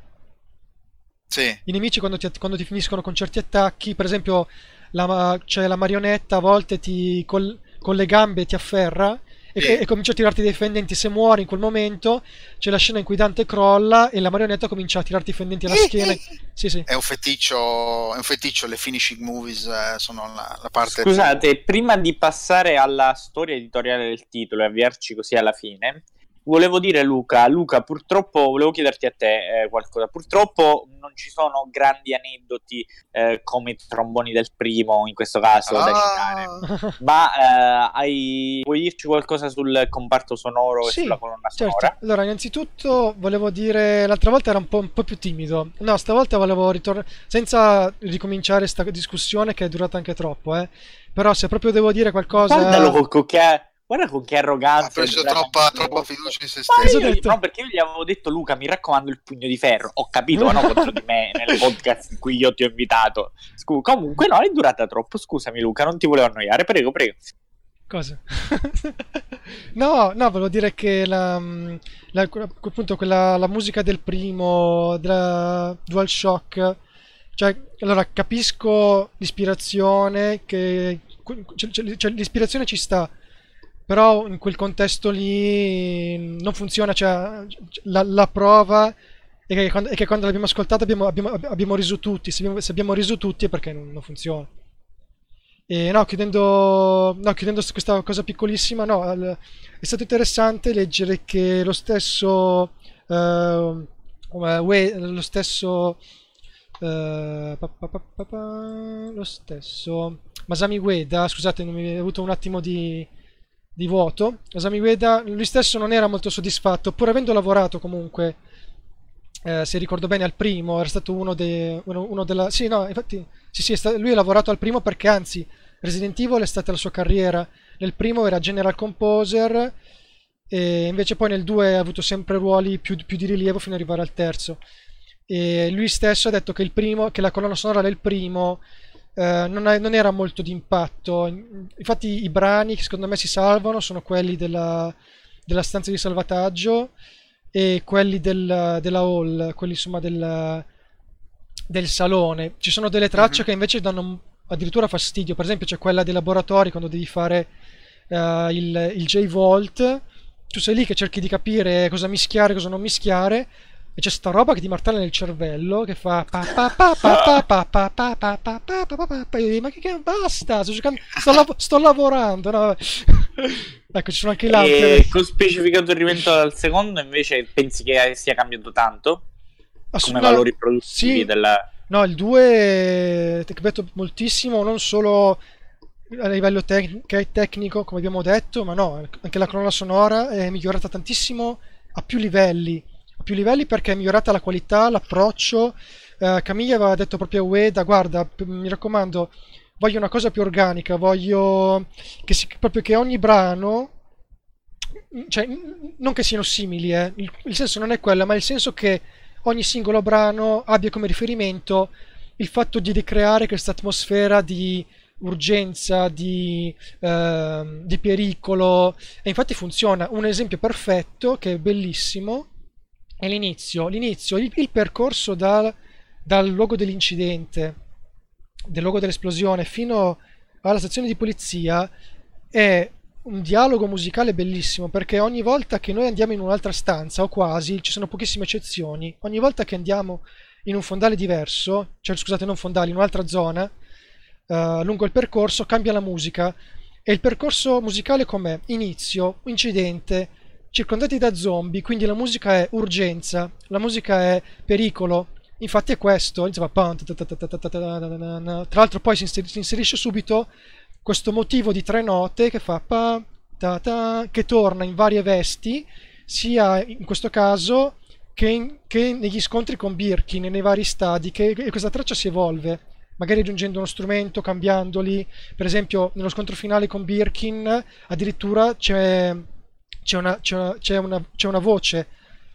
Sì. I nemici quando ti, quando ti finiscono con certi attacchi, per esempio, la, c'è la marionetta a volte ti col, con le gambe ti afferra e, Sì. e comincia a tirarti dei fendenti. Se muori in quel momento, c'è la scena in cui Dante crolla e la marionetta comincia a tirarti i fendenti alla schiena. Sì, sì. È un feticcio, è un feticcio le finishing movies eh, sono la, la parte... Scusate, prima di passare alla storia editoriale del titolo e avviarci così alla fine, volevo dire Luca, Luca, purtroppo volevo chiederti a te eh, qualcosa. Purtroppo non ci sono grandi aneddoti eh, come i tromboni del primo, in questo caso, da Ah, citare. Ma eh, hai... vuoi dirci qualcosa sul comparto sonoro Sì, e sulla colonna Certo, sonora? allora innanzitutto volevo dire, l'altra volta era un po', un po' più timido, no, stavolta volevo ritornare, senza ricominciare questa discussione che è durata anche troppo, eh. però se proprio devo dire qualcosa... Guardalo con, con che... Guarda con che arroganza. ha preso troppa, troppa troppo. fiducia in se stesso. Io- detto? no, perché io gli avevo detto Luca, mi raccomando il pugno di ferro. Ho capito, ma no contro di me nel podcast in cui io ti ho invitato. Scu- comunque no, è durata troppo. Scusami Luca, non ti volevo annoiare. Prego, prego. Cosa? [laughs] no, no, volevo dire che la, mm, la- appunto quella, la musica del primo, della DualShock, cioè, allora capisco l'ispirazione, che, cioè, cioè, cioè, l'ispirazione ci sta, però in quel contesto lì non funziona, cioè, la, la prova è che quando, è che quando l'abbiamo ascoltata abbiamo, abbiamo- abbiamo riso tutti, se abbiamo, se abbiamo riso tutti è perché non, non funziona. E no, chiudendo, no, chiudendo questa cosa piccolissima, no, è stato interessante leggere che lo stesso, Ue- lo stesso, pa- pa- pa- pa- lo stesso Masami Ueda, scusate, non mi ho avuto un attimo di, di vuoto. Masami Ueda, lui stesso non era molto soddisfatto, pur avendo lavorato comunque, eh, se ricordo bene, al primo, era stato uno, de- uno, uno della... Sì, no, infatti, sì, sì, è sta- lui ha lavorato al primo perché, anzi, Resident Evil è stata la sua carriera. Nel primo era General Composer e invece poi nel 2 ha avuto sempre ruoli più, più di rilievo fino ad arrivare al terzo. E lui stesso ha detto che, primo, che la colonna sonora del primo eh, non, ha- non era molto d'impatto. Infatti i brani che secondo me si salvano sono quelli della, della stanza di salvataggio e quelli del- della hall, quelli insomma del, del salone. Ci sono delle tracce Mhm. che invece danno addirittura fastidio. Per esempio c'è quella dei laboratori quando devi fare eh, il, il J-Volt. Tu sei lì che cerchi di capire cosa mischiare, cosa non mischiare. E c'è sta roba che ti martella nel cervello che fa pa pa pa pa pa pa pa pa pa pa pa pa pa pa pa. Io, ma che, basta, sto, giocando, sto, lav- sto lavorando. no? ecco, ci sono anche le altre. E con specificato riferimento al secondo, invece, pensi che sia cambiato tanto? Come valori produttivi sì. della... No, il 2 ti ripeto moltissimo, non solo a livello tec- tecnico, come abbiamo detto, ma no, anche la colonna sonora è migliorata tantissimo a più livelli. Più livelli perché è migliorata la qualità, l'approccio. Eh, Camilla aveva detto proprio a Ueda, guarda, mi raccomando, voglio una cosa più organica, voglio che, si- proprio che ogni brano cioè, n- non che siano simili, eh, il, il senso non è quello, ma il senso che ogni singolo brano abbia come riferimento il fatto di ricreare questa atmosfera di urgenza, di, ehm, di pericolo, e infatti funziona. Un esempio perfetto, che è bellissimo, è l'inizio. L'inizio, il, il percorso dal, dal luogo dell'incidente, del luogo dell'esplosione, fino alla stazione di polizia, è un dialogo musicale bellissimo perché ogni volta che noi andiamo in un'altra stanza, o quasi, ci sono pochissime eccezioni, ogni volta che andiamo in un fondale diverso, cioè scusate, non fondale, in un'altra zona, eh, lungo il percorso, cambia la musica. E il percorso musicale com'è? Inizio, incidente, circondati da zombie, quindi la musica è urgenza, la musica è pericolo. Infatti è questo, tra l'altro poi si inserisce subito questo motivo di tre note che fa pa, ta, ta, che torna in varie vesti, sia in questo caso che, in, che negli scontri con Birkin, nei vari stadi, che, e questa traccia si evolve, magari aggiungendo uno strumento, cambiandoli. Per esempio, nello scontro finale con Birkin, addirittura c'è c'è, una, c'è, una, c'è, una, c'è una voce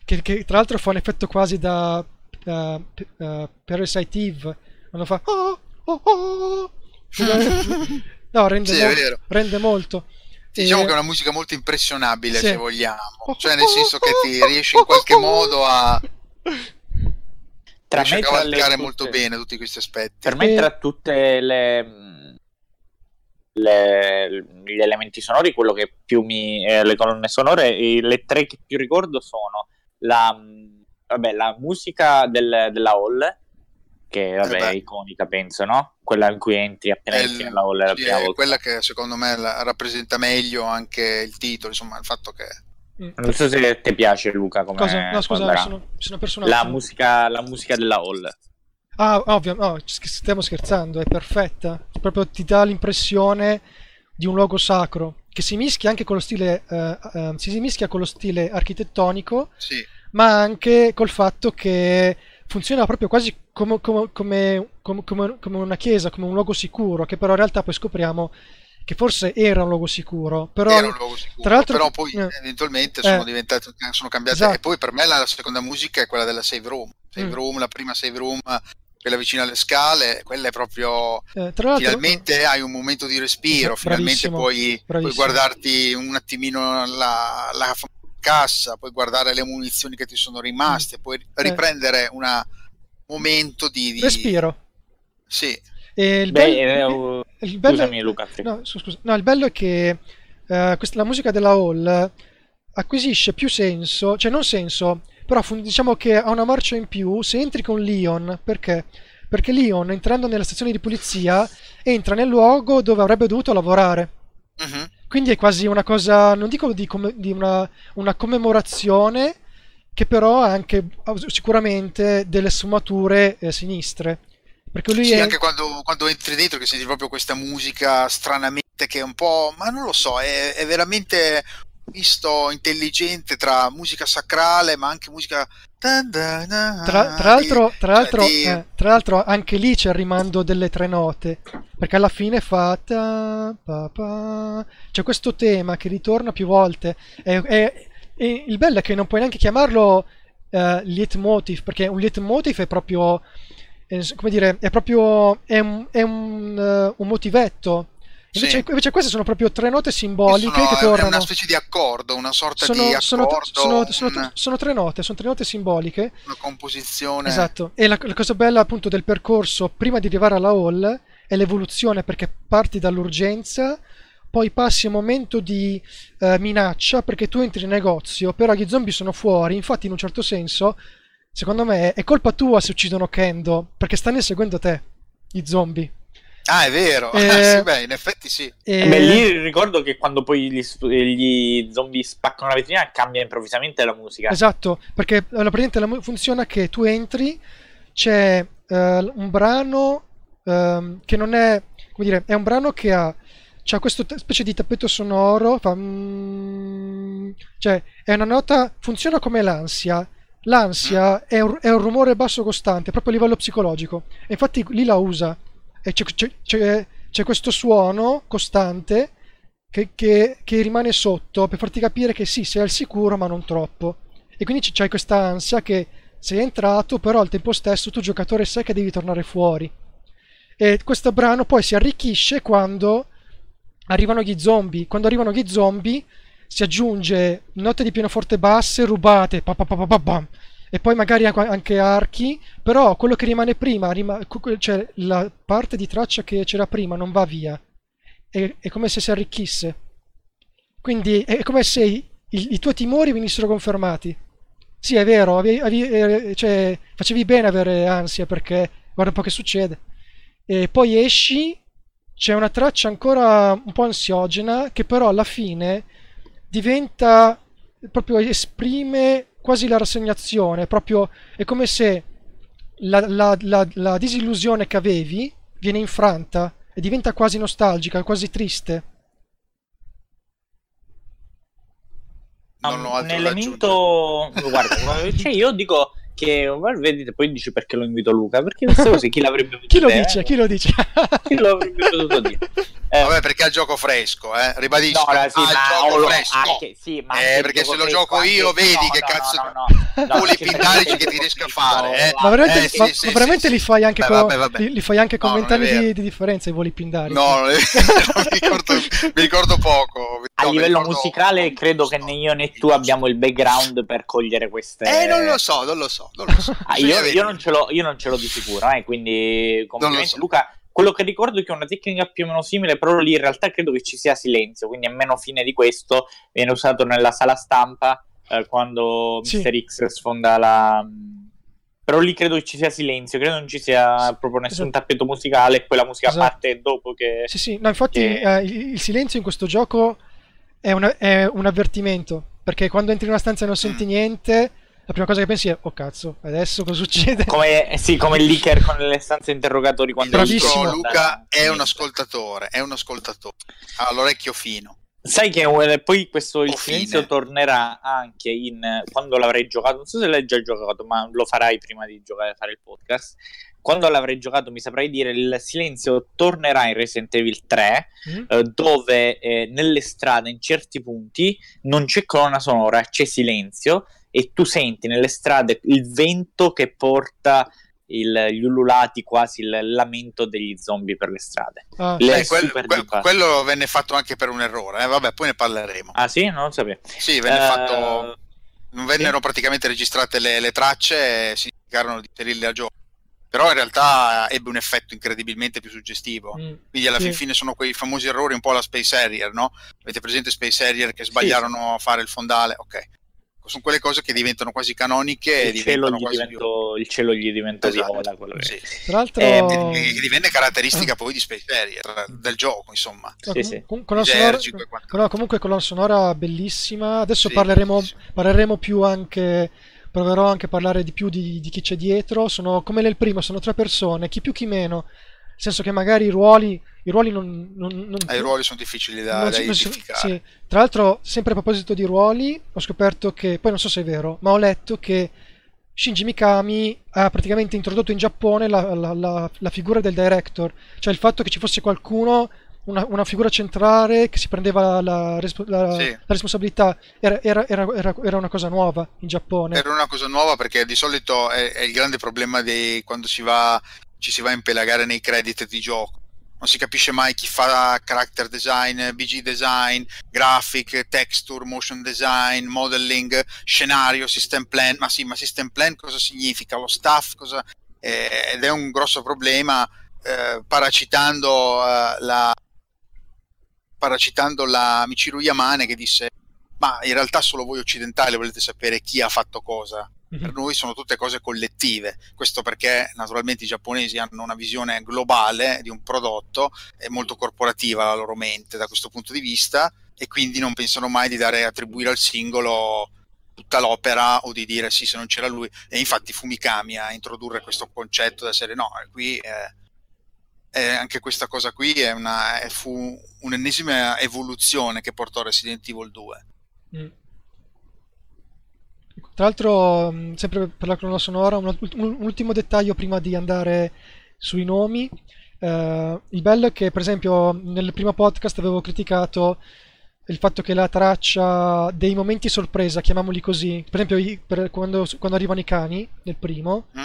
che, che tra l'altro fa un effetto quasi da uh, uh, Parasite Eve, quando fa oh, oh, oh. [laughs] No, rende, Sì, mo- rende molto. Diciamo E- che è una musica molto impressionabile, Sì. se vogliamo. Cioè, nel senso che ti riesce in qualche modo a, Tra riesce a cavalcare tutte- molto bene tutti questi aspetti. Per me tra tutte le, le- gli elementi sonori, quello che più mi... eh, le colonne sonore, le tre che più ricordo sono la, mh, vabbè, la musica del- della hall, che vabbè, Eh è iconica penso, no? Quella in cui entri appena È entri il- nella hall la sì, prima è volta. quella che secondo me la- rappresenta meglio anche il titolo, insomma, il fatto che Mm. Non so se ti piace Luca come, Cosa? No, scusa, sono, sono La musica, la musica della hall. Ah, ovvio, no, stiamo scherzando, è perfetta. Proprio ti dà l'impressione di un luogo sacro che si mischia anche con lo stile, eh, eh, si mischia con lo stile architettonico, sì, ma anche col fatto che funziona proprio quasi come, come- come- come- come- come una chiesa, come un luogo sicuro, che però in realtà poi scopriamo che forse era un luogo sicuro. Però, era un luogo sicuro, tra l'altro- però poi eh. eventualmente sono Eh. diventate, sono cambiate. Esatto. E poi per me la seconda musica è quella della Save Room. Save Mm. Room, la prima Save Room, quella vicino alle scale, quella è proprio eh, finalmente hai un momento di respiro, Esatto, finalmente puoi, puoi guardarti un attimino la, la cassa, puoi guardare le munizioni che ti sono rimaste, puoi riprendere un momento di, di- Eh. respiro. Sì, E il Beh, bello- eh, il bello- scusami Luca. No, scusa. No, il bello è che eh, questa- la musica della Hall acquisisce più senso, cioè non senso, però diciamo che ha una marcia in più se entri con Leon, perché? Perché Leon, entrando nella stazione di polizia, entra nel luogo dove avrebbe dovuto lavorare. Mhm. Quindi è quasi una cosa, non dico di, come- di una, una commemorazione, che però ha anche sicuramente delle sfumature eh, sinistre. Perché lui Sì, è... anche quando, quando entri dentro che senti proprio questa musica stranamente che è un po', ma non lo so, è, è veramente visto intelligente tra musica sacrale ma anche musica... Tra, tra l'altro, tra, l'altro, cioè, di- eh, tra l'altro anche lì c'è il rimando delle tre note, perché alla fine fa ta, pa, pa. C'è questo tema che ritorna più volte. E, e- e il bello è che non puoi neanche chiamarlo eh, leitmotiv, perché un leitmotiv è proprio, eh, come dire, è proprio è un, è un, eh, un motivetto. Invece, Sì. invece queste sono proprio tre note simboliche sono- che è tornano. una specie di accordo, una sorta Sono, di accordo, sono- sono- un- sono tre note, sono tre note simboliche una composizione. Esatto, e la, la cosa bella appunto del percorso prima di arrivare alla hall è l'evoluzione perché parti dall'urgenza, poi passi a un momento di eh, minaccia perché tu entri in negozio, però gli zombie sono fuori, infatti in un certo senso, secondo me è colpa tua se uccidono Kendo, perché stanno inseguendo te, gli zombie. Ah, è vero. [laughs] Eh, sì, beh, in effetti sì. E- Beh, lì ricordo che quando poi gli, gli zombie spaccano la vetrina cambia improvvisamente la musica. Esatto, perché eh, praticamente funziona che tu entri, c'è eh, un brano ehm, che non è, come dire, è un brano che ha, c'ha questo te- specie di tappeto sonoro, fa mm, cioè è una nota, funziona come l'ansia. L'ansia è un, è un rumore basso costante, proprio a livello psicologico. E infatti lì la usa. E c'è, c'è- c'è- c'è questo suono costante che, che- che rimane sotto per farti capire che sì, sei al sicuro, ma non troppo. E quindi c- c'hai questa ansia che sei entrato, però al tempo stesso tu giocatore sai che devi tornare fuori. E questo brano poi si arricchisce quando arrivano gli zombie. Quando arrivano gli zombie si aggiunge note di pianoforte basse rubate, pa pa pa. E poi magari anche- archi, però quello che rimane prima, rima- cioè la parte di traccia che c'era prima non va via. È, è come se si arricchisse. Quindi è come se i, i tuoi timori venissero confermati. Sì, è vero, avevi- avevi- eh, cioè, facevi bene avere ansia perché guarda un po' che succede. E poi esci, c'è una traccia ancora un po' ansiogena che però alla fine diventa proprio esprime quasi la rassegnazione, proprio è come se la, la- la- la disillusione che avevi viene infranta e diventa quasi nostalgica, quasi triste. Non ho un altro da elemento guarda [laughs] cioè io dico perché vedete poi dici perché lo invito Luca perché queste cose chi l'avrebbe potuto Chi lo dire? dice? Chi lo dice? [laughs] chi lo avrebbe potuto dire Eh, [laughs] Vabbè, perché ha il gioco fresco, eh? Ribadisco, no, no, sì, ma gioco lo- fresco. anche- sì, ma Eh, perché se lo gioco io, anche- vedi no, che no, cazzo- no, no, no, Tu li perché pindarici che ti riesco a fare, eh? Ma veramente, Eh, sì, ma, sì, ma veramente sì, li fai anche Beh, con, vabbè, vabbè. Li, li fai anche con vent'anni di, di differenza i voli pindari. No, non è vero, [laughs] mi, ricordo, mi ricordo poco. a livello musicale credo che né io né tu abbiamo il background per cogliere queste Eh, non lo so, non lo so, non lo so. [laughs] Ah, io, io non ce l'ho, io non ce l'ho di sicuro, eh, quindi complimenti so. Luca. Quello che ricordo è che è una tecnica più o meno simile, però lì in realtà credo che ci sia silenzio, quindi a meno fine di questo viene usato nella sala stampa eh, quando Sì. Mr. X sfonda la... Però lì credo che ci sia silenzio, credo non ci sia proprio nessun Esatto. tappeto musicale e poi la musica Esatto. parte dopo che... Sì, sì, no, infatti che- eh, il, il silenzio in questo gioco è, una- è un avvertimento, perché quando entri in una stanza e non senti niente, la prima cosa che pensi è, oh cazzo, adesso cosa succede? Come, eh, sì, come il leaker con le stanze interrogatori quando Bravissimo. Luca è un ascoltatore, è un ascoltatore. Ha l'orecchio fino. Sai che eh, poi questo il silenzio tornerà anche in quando l'avrai giocato. Non so se l'hai già giocato, ma lo farai prima di giocare fare il podcast. Quando l'avrai giocato, mi saprai dire il silenzio tornerà in Resident Evil 3, Mm? eh, dove eh, nelle strade, in certi punti, non c'è colonna sonora, c'è silenzio, e tu senti nelle strade il vento che porta il- gli ululati, quasi il lamento degli zombie per le strade. Ah, Le- Eh, è quello, venne fatto anche per un errore, eh, vabbè, poi ne parleremo. Ah sì? Non lo sapevo. Sì, venne Eh, fatto. Non vennero praticamente registrate le, le tracce e si indicarono di inserirle a gioco. Però in realtà ebbe un effetto incredibilmente più suggestivo. mm. Quindi alla Sì. fin fine sono quei famosi errori un po' alla Space Harrier, no? Avete presente Space Harrier che sbagliarono a fare il fondale? Ok. Sono quelle cose che diventano quasi canoniche e il cielo, diventano gli quasi diventò, il cielo gli diventò Esatto, viola. Quello che- sì. Tra l'altro, Ehm, Che, che divenne caratteristica poi di Space Harrier, del gioco, insomma. sì, com- sì. com- colonna sonora- no, comunque colonna sonora bellissima. Adesso Sì, parleremo, sì. parleremo più anche. Proverò anche a parlare di più di, di chi c'è dietro. Sono come nel primo, sono tre persone, chi più chi meno. Nel senso che magari i ruoli, i ruoli non, non, non- Eh, I ruoli sono difficili da, da identificare. sì. Tra l'altro, sempre a proposito di ruoli, ho scoperto che, poi non so se è vero, ma ho letto che Shinji Mikami ha praticamente introdotto in Giappone la, la- la- la figura del director, cioè il fatto che ci fosse qualcuno, una, una figura centrale che si prendeva la, respo- la- Sì. la responsabilità, era, era- era- era- era una cosa nuova in Giappone. Era una cosa nuova perché di solito è, è il grande problema di quando si va, ci si va a impelagare nei credit di gioco. Non si capisce mai chi fa character design, BG design, graphic, texture, motion design, modeling, scenario, system plan. Ma sì, ma system plan cosa significa? Lo staff cosa... eh, ed è un grosso problema eh, paracitando eh, la paracitando la Michiru Yamane che disse ma in realtà solo voi occidentali volete sapere chi ha fatto cosa. Per noi sono tutte cose collettive. Questo perché naturalmente i giapponesi hanno una visione globale di un prodotto, è molto corporativa la loro mente da questo punto di vista e quindi non pensano mai di dare attribuire al singolo tutta l'opera o di dire sì se non c'era lui e infatti Fumikami a introdurre questo concetto da serie no qui eh, eh, anche questa cosa qui è una, è- fu un'ennesima evoluzione che portò Resident Evil 2 Mm. Tra l'altro, mh, sempre per la colonna sonora, un, ultimo dettaglio prima di andare sui nomi. Eh, il bello è che, per esempio, nel primo podcast avevo criticato il fatto che la traccia dei momenti sorpresa, chiamiamoli così, per esempio per quando, quando arrivano i cani nel primo, Mm?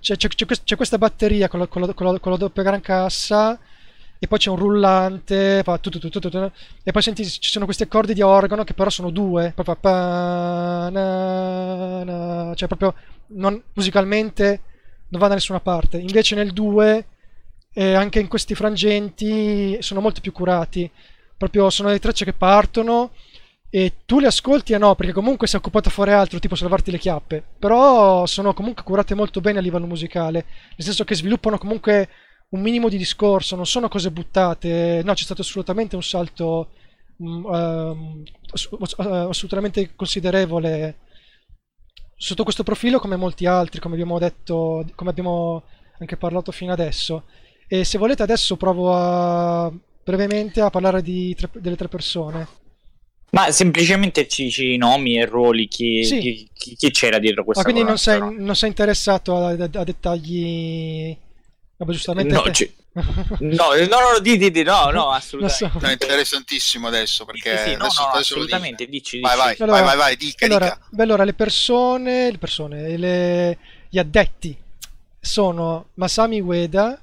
c'è, c'è- c'è quest- c'è questa batteria con la, con la- con la- con la doppia gran cassa e poi c'è un rullante, fa tu, tu, tu, tu, e poi senti ci sono questi accordi di organo che però sono due, fa pa, na, na, cioè proprio non- musicalmente non va da nessuna parte. Invece nel 2 eh, anche in questi frangenti sono molto più curati. Proprio sono le tracce che partono e tu le ascolti e no, perché comunque sei occupato a fare altro, tipo salvarti le chiappe. Però sono comunque curate molto bene a livello musicale, nel senso che sviluppano comunque un minimo di discorso, non sono cose buttate. No, c'è stato assolutamente un salto eh, assolutamente considerevole sotto questo profilo come molti altri, come abbiamo detto, come abbiamo anche parlato fino adesso. E se volete adesso provo a, brevemente a parlare di tre- delle tre persone. Ma semplicemente ci dici i nomi e ruoli, chi, Sì. chi- chi- chi c'era dietro questa Ma quindi non sei, non sei interessato a, a- a dettagli... Vabbè, giustamente... No, ci- [laughs] No, no, no, di, di, di, no, no, assolutamente. so. No, è interessantissimo adesso perché Sì, sì, no, adesso, no, adesso assolutamente, dico. dici, Vai, dici. vai, Allora- vai, vai, vai, dica, Allora, dica. beh, allora, le persone, le persone, le- gli addetti sono Masami Ueda,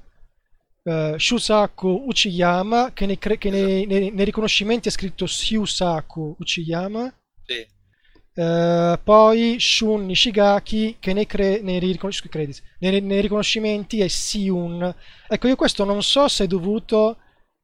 eh, Shusaku Uchiyama, che, nei, cre- che nei- nei- nei riconoscimenti è scritto Syusaku Uchiyama, Eh, poi Shun Nishigaki, che nei, cre- nei riconos- nei- nei riconoscimenti è Siun. Ecco, io questo non so se è dovuto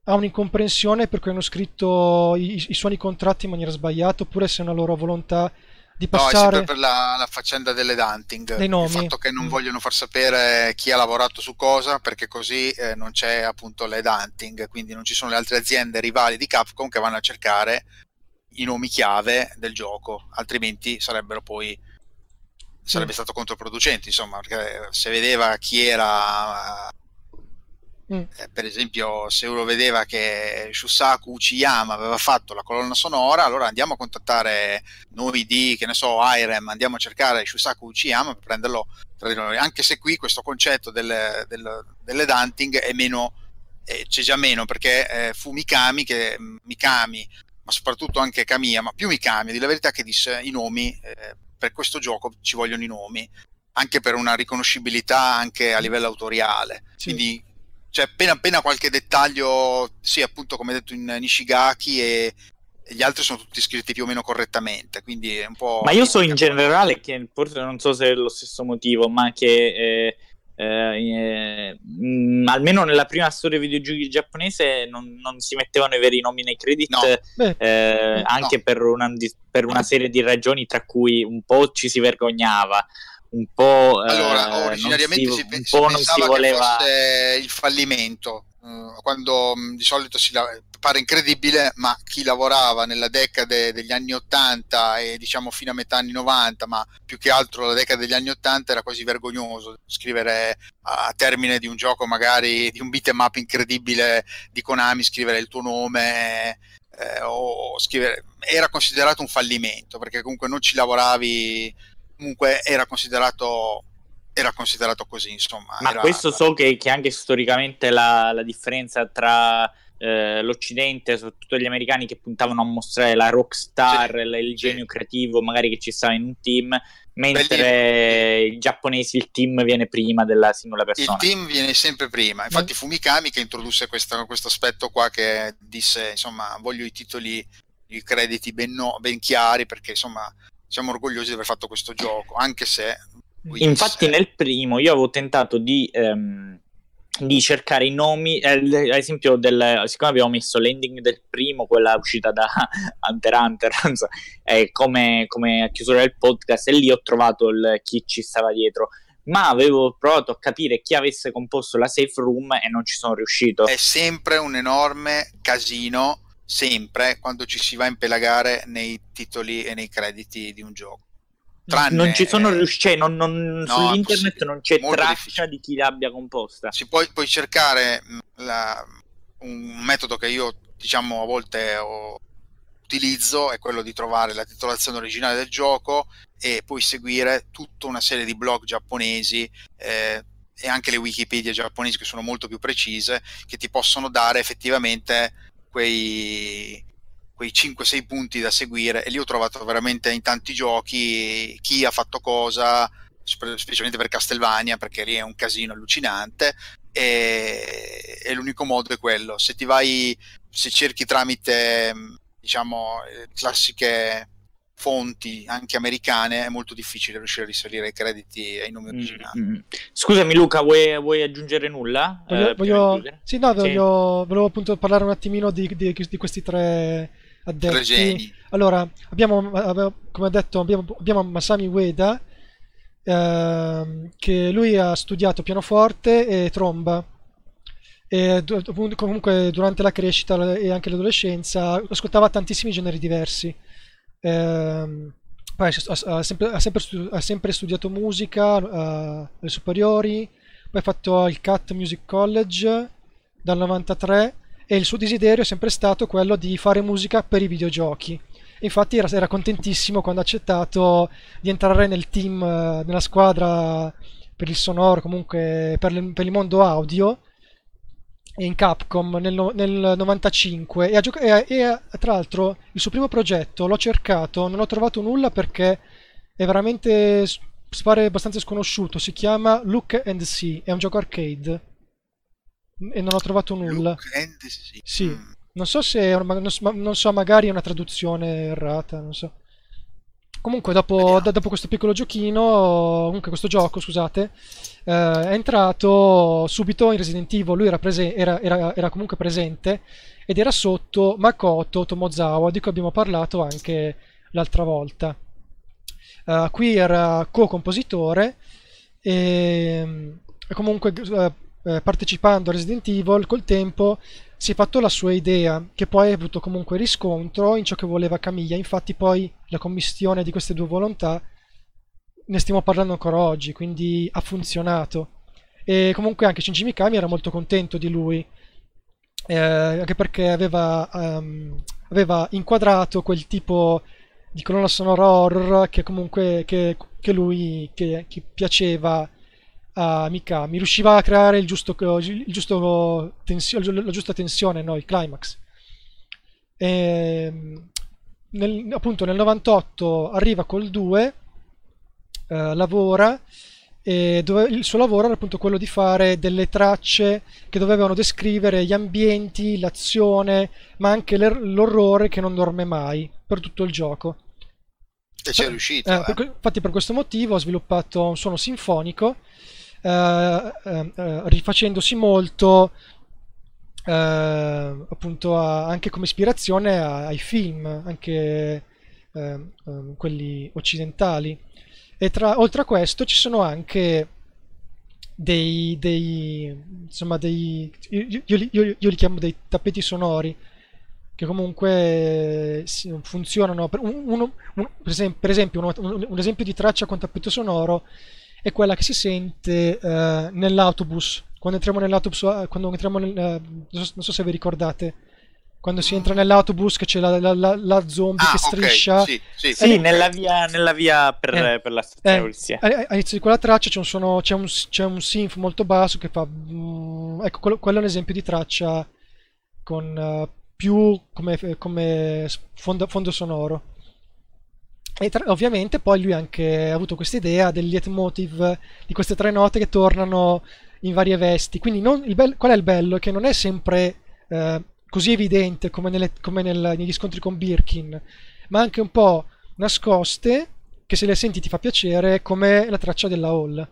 a un'incomprensione per cui hanno scritto i, i suoni contratti in maniera sbagliata, oppure se è una loro volontà di No, è passare... sempre per la, la faccenda delle Danting. Dei nomi. Il fatto che non Mm. vogliono far sapere chi ha lavorato su cosa, perché così eh, non c'è appunto le Danting, quindi non ci sono le altre aziende rivali di Capcom che vanno a cercare i nomi chiave del gioco, altrimenti sarebbero poi sarebbe Mm. stato controproducente, insomma, perché se vedeva chi era Mm. eh, per esempio, se uno vedeva che Shusaku Uchiyama aveva fatto la colonna sonora, allora andiamo a contattare noi di, che ne so, Irem, andiamo a cercare Shusaku Uchiyama per prenderlo tra di noi. Anche se qui questo concetto del- del- delle Danting è meno, eh, c'è già meno, perché eh, fu Mikami, che, Mikami, ma soprattutto anche Kamiya, ma più Mikami, di la verità che disse i nomi, eh, per questo gioco ci vogliono i nomi, anche per una riconoscibilità anche a livello autoriale. Sì. Quindi c'è appena appena qualche dettaglio, sì, appunto come detto in Nishigaki e, e gli altri sono tutti scritti più o meno correttamente, quindi è un po'... Ma io so in generale che forse non so se è lo stesso motivo, ma che eh, eh, mh, almeno nella prima storia videogiochi giapponese non, non si mettevano i veri nomi nei credit. No. Beh, eh, anche per, una, per una serie di ragioni tra cui un po' ci si vergognava, un po' eh, Allora, non originariamente si, un pe- si po' non si pensava voleva che fosse il fallimento, eh, quando mh, di solito si pare incredibile, ma chi lavorava nella decade degli anni 80 e diciamo fino a metà anni 90, ma più che altro la decade degli anni 80 era quasi vergognoso scrivere a termine di un gioco magari di un beat'em up incredibile di Konami, scrivere il tuo nome eh, o scrivere era considerato un fallimento perché comunque non ci lavoravi comunque era considerato era considerato così insomma Ma era- questo so che, che anche storicamente la, la differenza tra eh, l'Occidente, soprattutto gli americani che puntavano a mostrare la rockstar, Sì, il, il sì. genio creativo, magari che ci stava in un team, mentre i giapponesi il team viene prima della singola il persona. team viene sempre prima infatti fu Mikami che introdusse questo aspetto qua che disse insomma voglio i titoli i crediti ben, no- ben chiari perché insomma siamo orgogliosi di aver fatto questo gioco anche se Infatti, nel primo io avevo tentato di, ehm, di cercare i nomi, eh, ad esempio, del, siccome abbiamo messo l'ending del primo, quella uscita da [laughs] Hunter Hunter, non so, eh, come, come chiusura del podcast, e lì ho trovato il- chi ci stava dietro. Ma avevo provato a capire chi avesse composto la safe room e non ci sono riuscito. è sempre un enorme casino sempre quando ci si va a impelagare nei titoli e nei crediti di un gioco Tranne- non ci sono riusciti, cioè, non- non- No, sull'internet non c'è traccia difficile. di chi l'abbia composta. si può, puoi cercare mh, la- un metodo che io diciamo a volte ho- utilizzo è quello di trovare la titolazione originale del gioco e poi seguire tutta una serie di blog giapponesi eh, e anche le Wikipedia giapponesi che sono molto più precise che ti possono dare effettivamente quei, quei 5-6 punti da seguire e lì ho trovato veramente in tanti giochi chi ha fatto cosa spe- specialmente per Castlevania perché lì è un casino allucinante e, e l'unico modo è quello se ti vai se cerchi tramite diciamo eh, classiche fonti anche americane è molto difficile riuscire a risalire ai crediti ai nomi originali Mm, mm. Scusami Luca, vuoi, vuoi aggiungere nulla? Voglio, Eh, voglio- sì, no, Sì. voglio, volevo appunto parlare un attimino di, di- di questi tre addetti. tre geni Allora, abbiamo, come ha detto, abbiamo, abbiamo Masami Ueda, ehm, che lui ha studiato pianoforte e tromba. E comunque durante la crescita e anche l'adolescenza ascoltava tantissimi generi diversi. Ehm, poi ha, sempre, ha sempre stu- ha sempre studiato musica eh, alle superiori, poi ha fatto il Cat Music College dal 93 e il suo desiderio è sempre stato quello di fare musica per i videogiochi. Infatti era, era contentissimo quando ha accettato di entrare nel team, eh, nella squadra per il sonoro, comunque per, le- per il mondo audio in Capcom nel, no- nel 95 e, gioca- e e tra l'altro il suo primo progetto l'ho cercato, non ho trovato nulla perché è veramente pare abbastanza sconosciuto, si chiama Look and See, è un gioco arcade e non ho trovato nulla. And sì. Mm. non so se non so, magari è una traduzione errata, non so. Comunque, dopo, da- dopo questo piccolo giochino, comunque questo gioco, scusate, eh, è entrato subito in Resident Evil. Lui era, prese- era- era- era comunque presente ed era sotto Makoto Tomozawa, di cui abbiamo parlato anche l'altra volta. Eh, qui era co-compositore e, e comunque eh, eh, partecipando a Resident Evil col tempo si è fatto la sua idea, che poi ha avuto comunque riscontro in ciò che voleva Camiglia. Infatti, poi la commistione di queste due volontà ne stiamo parlando ancora oggi, quindi ha funzionato. E comunque anche Shinji Mikami era molto contento di lui, eh, anche perché aveva, ehm, aveva inquadrato quel tipo di colonna sonora horror che comunque che, che lui che, che piaceva a Mikami, riusciva a creare il giusto, il giusto tensio- la giusta tensione, no? il climax. E, nel- appunto nel 98 arriva col 2, eh, lavora e dove- il suo lavoro era appunto quello di fare delle tracce che dovevano descrivere gli ambienti, l'azione, ma anche l'er- l'orrore che non dorme mai per tutto il gioco. E c'è riuscito. Eh, eh. per infatti per questo motivo ho sviluppato un suono sinfonico eh, eh, eh, rifacendosi molto appunto a- anche come ispirazione a- ai film, anche eh, ehm, quelli occidentali. E tra- oltre a questo ci sono anche dei, dei insomma dei io, io io- io li chiamo dei tappeti sonori che comunque funzionano per, un- uno- un- per esempio, per esempio uno- un, un esempio di traccia con tappeto sonoro è quella che si sente eh, nell'autobus quando entriamo nell'autobus eh, quando entriamo nel, eh, non, so, non so se vi ricordate quando si entra nell'autobus che c'è la, la- la- la zombie Ah, che striscia sì, sì, Sì, Eh, nella via, nella via per, Eh, per la stazione eh, All'inizio di quella traccia c'è un suono, c'è un, c'è un synth molto basso che fa. mm, ecco, quello, quello è un esempio di traccia con più come, come fondo, fondo sonoro. E tra- ovviamente poi lui anche ha avuto questa idea del leitmotiv di queste tre note che tornano in varie vesti. Quindi non- il bel- qual è il bello? Che non è sempre eh, così evidente come, nelle- come nel- negli scontri con Birkin, ma anche un po' nascoste che se le senti ti fa piacere come la traccia della Hall.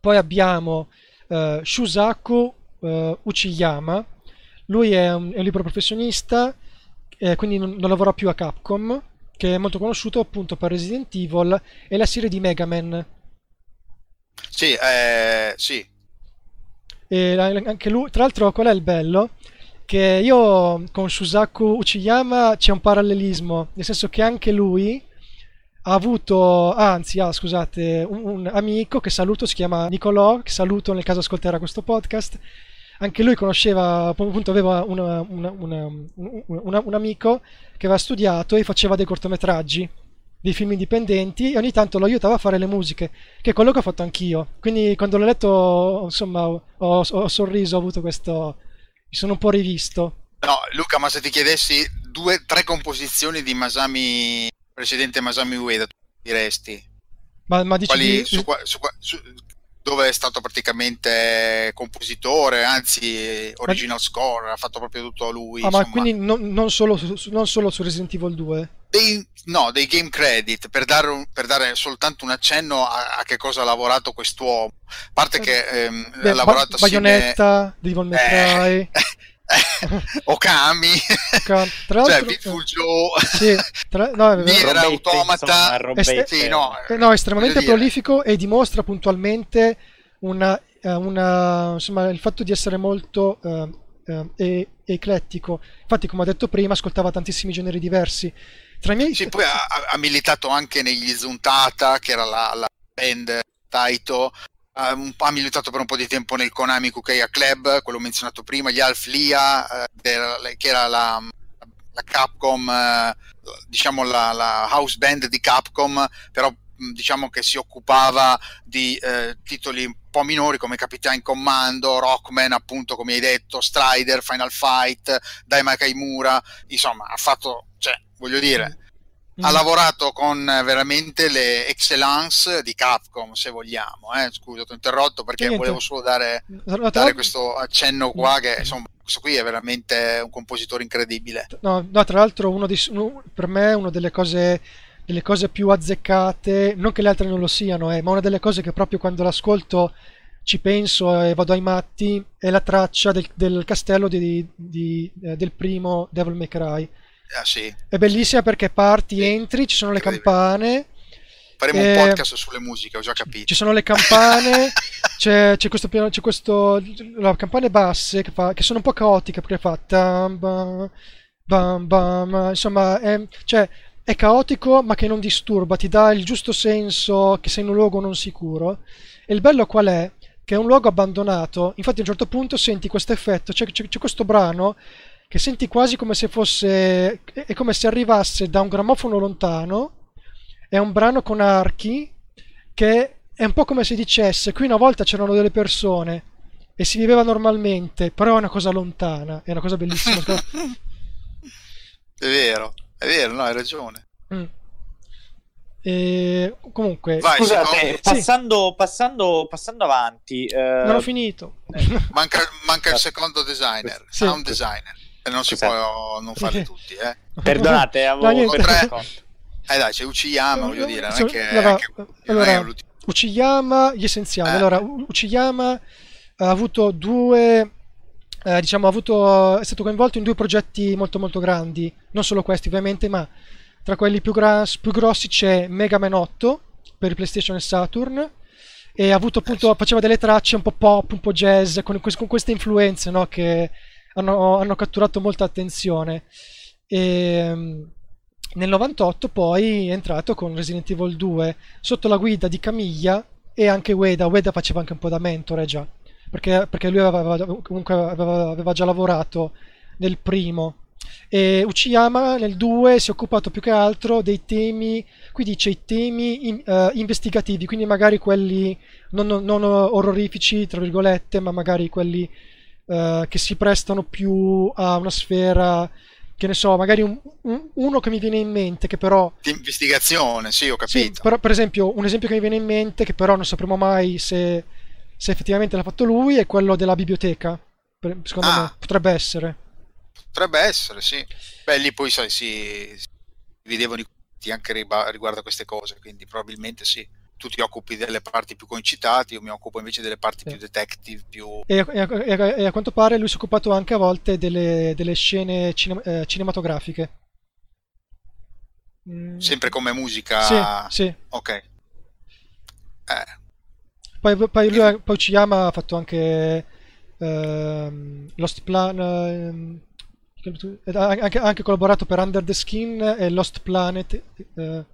Poi abbiamo eh, Shusaku eh, Uchiyama, lui è un, è un libero professionista, eh, quindi non, non lavora più a Capcom, che è molto conosciuto appunto per Resident Evil e la serie di Mega Man. Sì, eh, sì. E anche lui, tra l'altro, qual è il bello? Che io con Shusaku Uchiyama c'è un parallelismo, nel senso che anche lui ha avuto, anzi, ah, scusate, un, un amico che saluto, si chiama Nicolò, che saluto nel caso ascolterà questo podcast. Anche lui conosceva, appunto, aveva una- una- una- un, amico che aveva studiato e faceva dei cortometraggi, dei film indipendenti e ogni tanto lo aiutava a fare le musiche, che è quello che ho fatto anch'io. Quindi quando l'ho letto, insomma, ho, ho- ho sorriso, ho avuto questo... mi sono un po' rivisto. No, Luca, ma se ti chiedessi due, tre composizioni di Masami, presidente Masami Ueda, tu diresti? Ma, ma dici Quali, di- su, su su- dove è stato praticamente compositore, anzi original score, ha fatto proprio tutto lui. Ah, ma quindi non, non solo su, non solo su Resident Evil 2? Dei, no, dei game credit per dare, un- per dare soltanto un accenno a, a che cosa ha lavorato quest'uomo. A parte che ehm, Beh, ha lavorato Ba- assieme- Bayonetta, Devil May Cry, Eh, [laughs] [laughs] Okami, Ca- tra cioè l'altro- Beautiful Joe, sì, tra- no. Nier Automata, insomma, sì, no, Eh, no, è estremamente voglio dire, prolifico e dimostra puntualmente una, eh, una- insomma, il fatto di essere molto eh, eh, e- eclettico. Infatti, come ho detto prima, ascoltava tantissimi generi diversi. Tra i miei Sì, poi ha, ha- ha militato anche negli Zuntata, che era la, la band Taito. Po', ha militato per un po' di tempo nel Konami Kukeya Club, quello menzionato prima, gli Alf Lia, eh, che era la, la Capcom, eh, diciamo la, la house band di Capcom, però diciamo che si occupava di eh, titoli un po' minori come Capitan Commando, Rockman, appunto come hai detto, Strider, Final Fight, Daima Kaimura, insomma ha fatto, cioè, voglio dire, Mm. ha lavorato con eh, veramente le excellence di Capcom, se vogliamo. Eh. Scusa, ti ho interrotto perché Niente. volevo solo dare, l'altro- dare questo accenno qua che Mm. insomma questo qui è veramente un compositore incredibile. No, no, tra l'altro uno dei- uno- per me è una delle cose, delle cose più azzeccate, non che le altre non lo siano, eh, ma una delle cose che proprio quando l'ascolto ci penso e vado ai matti è la traccia del, del castello di- di- eh, del primo Devil May Cry. Ah, sì. È bellissima perché parti, Sì, entri, ci sono le campane, Faremo Eh, un podcast sulle musiche, ho già capito. ci sono le campane, [laughs] c'è, c'è questo piano, c'è questo, le campane basse che, fa, che sono un po' caotiche perché fa tam, bam, bam, bam, insomma, è, cioè, è caotico ma che non disturba, ti dà il giusto senso che sei in un luogo non sicuro. E il bello qual è? Che è un luogo abbandonato, infatti a un certo punto senti questo effetto, c'è, c'è- c'è questo brano che senti quasi come se fosse, è come se arrivasse da un grammofono lontano, è un brano con archi che è un po' come se dicesse qui una volta c'erano delle persone e si viveva normalmente, però è una cosa lontana, è una cosa bellissima. [laughs] È vero, è vero, no, hai ragione. Mm. E comunque, Vai, Scusate, secondo- passando, passando, passando avanti, eh, non ho finito. [laughs] Manca, manca il secondo designer, Sì. sound designer. E non si Esatto. può non farli [laughs] tutti, eh. perdonate, [laughs] avevo No, Tre. Eh dai, c'è Uchiyama, voglio dire, non è che... Allora, anche-. Uchiyama, gli essenziali. Eh. Allora, Uchiyama ha avuto due, eh, diciamo, ha avuto, è stato coinvolto in due progetti molto molto grandi, non solo questi ovviamente, ma tra quelli più, gra- più grossi c'è Mega Man 8 per il PlayStation e Saturn e ha avuto appunto, faceva delle tracce un po' pop, un po' jazz, con, con queste influenze no, che hanno, hanno catturato molta attenzione. E, nel 98 poi è entrato con Resident Evil 2 sotto la guida di Camiglia e anche Ueda. Ueda faceva anche un po' da mentore già, perché, perché lui aveva, comunque aveva, aveva già lavorato nel primo. E Uchiyama nel 2 si è occupato più che altro dei temi, qui dice i temi in- eh, investigativi, quindi magari quelli non, non- non orrorifici, tra virgolette, ma magari quelli eh, che si prestano più a una sfera, che ne so, magari un- un- uno che mi viene in mente, che però Di investigazione, sì, ho sì, capito. però, per esempio, un esempio che mi viene in mente, che però non sapremo mai se, se effettivamente l'ha fatto lui, è quello della biblioteca. Secondo Ah. me potrebbe essere. Potrebbe essere, sì. Beh, lì poi sai, si, si dividevano i conti anche riguardo a queste cose, quindi probabilmente sì. Tu ti occupi delle parti più coincitate, io mi occupo invece delle parti Sì. più detective, più... E, e- e- e a quanto pare lui si è occupato anche a volte delle, delle scene cine- eh, cinematografiche. Mm, sempre come musica... Sì, sì. Ok. Eh, Poi, poi lui poi Uchiyama ha fatto anche ehm, Lost Plan. ehm, ha anche, anche collaborato per Under the Skin e Lost Planet. eh,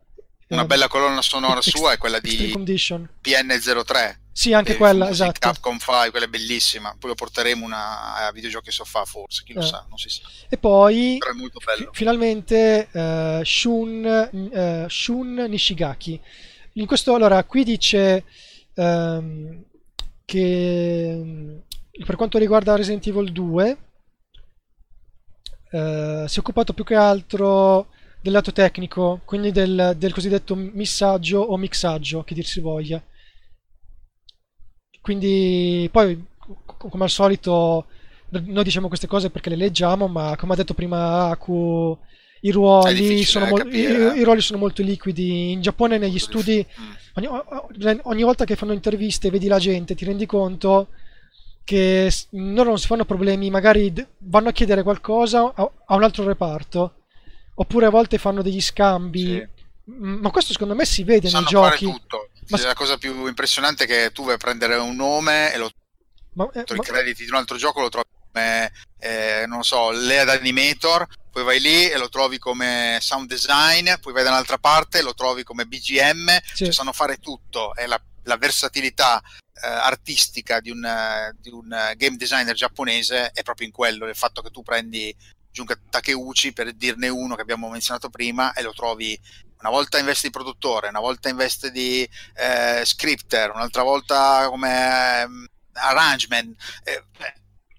una eh, bella colonna sonora Ex- sua è quella di Condition. PN03. Sì, anche eh, quella, esatto. Capcom 5, quella è bellissima. Poi lo porteremo una, a videogiochi sofà forse, chi lo Eh. sa, non si sa. E poi fi- finalmente eh, Shun, eh, Shun Nishigaki. In questo, allora, qui dice ehm, che mm, per quanto riguarda Resident Evil 2 eh, si è occupato più che altro del lato tecnico, quindi del, del cosiddetto missaggio o mixaggio, che dir si voglia. Quindi poi, co- come al solito, noi diciamo queste cose perché le leggiamo, ma come ha detto prima Aku, i ruoli, sono, da mol- capire, i, i ruoli sono molto liquidi. In Giappone negli studi Mm. ogni, ogni volta che fanno interviste vedi la gente ti rendi conto che loro non si fanno problemi, magari vanno a chiedere qualcosa a, a un altro reparto, oppure a volte fanno degli scambi. Sì. M- Ma questo secondo me si vede nei Sanno fare giochi. tutto. Ma Sì, La cosa più impressionante è che tu vai a prendere un nome e lo Ma, eh, i ma- crediti di un altro gioco lo trovi come, eh, non so, Lead Animator, poi vai lì e lo trovi come sound design, poi vai da un'altra parte e lo trovi come BGM, Sì. cioè sanno fare tutto, è la, la versatilità eh, artistica di un, di un game designer giapponese è proprio in quello, nel fatto che tu prendi Junka Takeuchi per dirne uno che abbiamo menzionato prima e lo trovi una volta in veste di produttore, una volta in veste di eh, scripter, un'altra volta come eh, arrangement. Eh,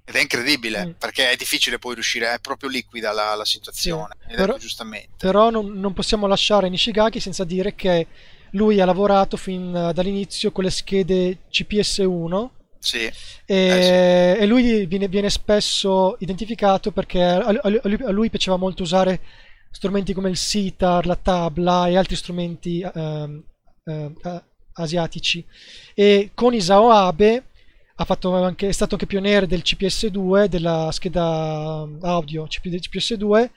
ed è incredibile mm. perché è difficile poi riuscire, è proprio liquida la, la situazione. Sì, però, giustamente. però non, non, possiamo lasciare Nishigaki senza dire che lui ha lavorato fin dall'inizio con le schede CPS1. Sì. E, eh sì. e lui viene, viene, spesso identificato perché a, a, a, lui, piaceva molto usare strumenti come il sitar, la tabla e altri strumenti uh, uh, asiatici. E con Isao Abe anche, è stato anche pioniere del CPS2, della scheda audio CPS2,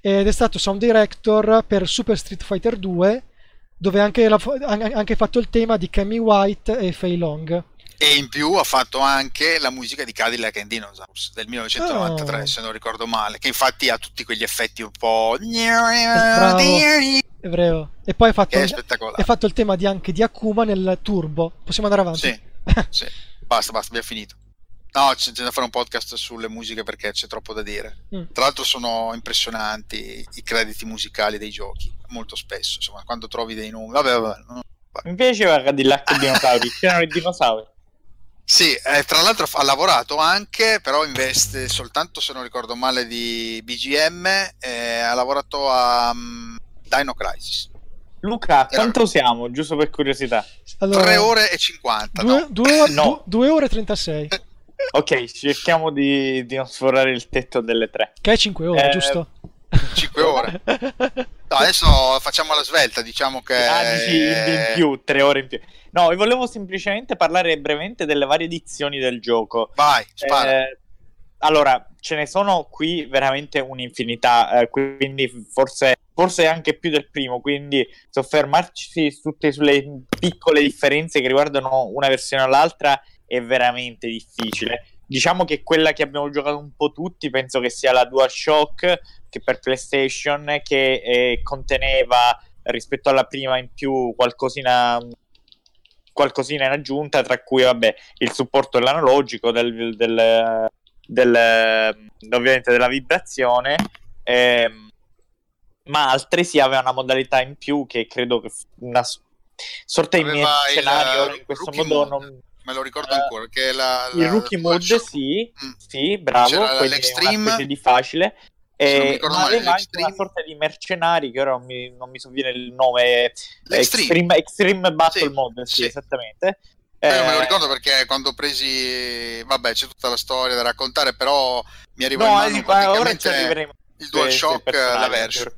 ed è stato sound director per Super Street Fighter 2, dove ha anche, anche, fatto il tema di Cammy White e Fei Long. E in più ha fatto anche la musica di Cadillac and Dinosaurs del 1993, oh. se non ricordo male, che infatti ha tutti quegli effetti un po'... Bravo, è vero. E poi ha fatto, ha fatto il tema di, anche di Akuma nel Turbo. Possiamo andare avanti? Sì, [laughs] sì. Basta, basta, abbiamo finito. No, c'è, da fare un podcast sulle musiche perché c'è troppo da dire. Mm. Tra l'altro sono impressionanti i crediti musicali dei giochi, molto spesso, insomma, quando trovi dei nomi. Vabbè, vabbè. No, vabbè. Mi piaceva Cadillac e [laughs] dinosauri, c'erano i dinosauri. Sì, eh, tra l'altro ha lavorato anche, però investe soltanto, se non ricordo male, di BGM, eh, ha lavorato a um, Dino Crisis. Luca, quanto siamo, giusto per curiosità? Allora, 3 ore e 50. 2 no. [laughs] no. ore e 36. ok, cerchiamo di, di, non sforare il tetto delle 3. Che è 5 ore, eh, giusto? 5 ore. No, adesso facciamo la svelta, diciamo che... Ah, dici in più, 3 ore in più. No, vi volevo semplicemente parlare brevemente delle varie edizioni del gioco. Vai, spara. Eh, allora, ce ne sono qui veramente un'infinità, eh, quindi forse, forse anche più del primo, quindi soffermarci tutte sulle piccole differenze che riguardano una versione all'altra è veramente difficile. Diciamo che quella che abbiamo giocato un po' tutti penso che sia la DualShock che per PlayStation che eh, conteneva rispetto alla prima in più qualcosina qualcosina in aggiunta tra cui vabbè il supporto dell'analogico del, del del, ehm, ovviamente della vibrazione, ehm, ma altresì aveva una modalità in più che credo che una sorta di scenario in questo modo non... me lo ricordo uh, ancora che la, la, il rookie mode sì, mm. sì bravo l'extreme di facile eh, ma aveva anche una sorta di mercenari che ora non mi, non mi sovviene il nome Extreme, Extreme Battle sì, Mode sì, sì. esattamente eh, io me lo ricordo perché quando presi, vabbè, c'è tutta la storia da raccontare, però mi arriva no, in mano ora ci arriveremo. il DualShock la version.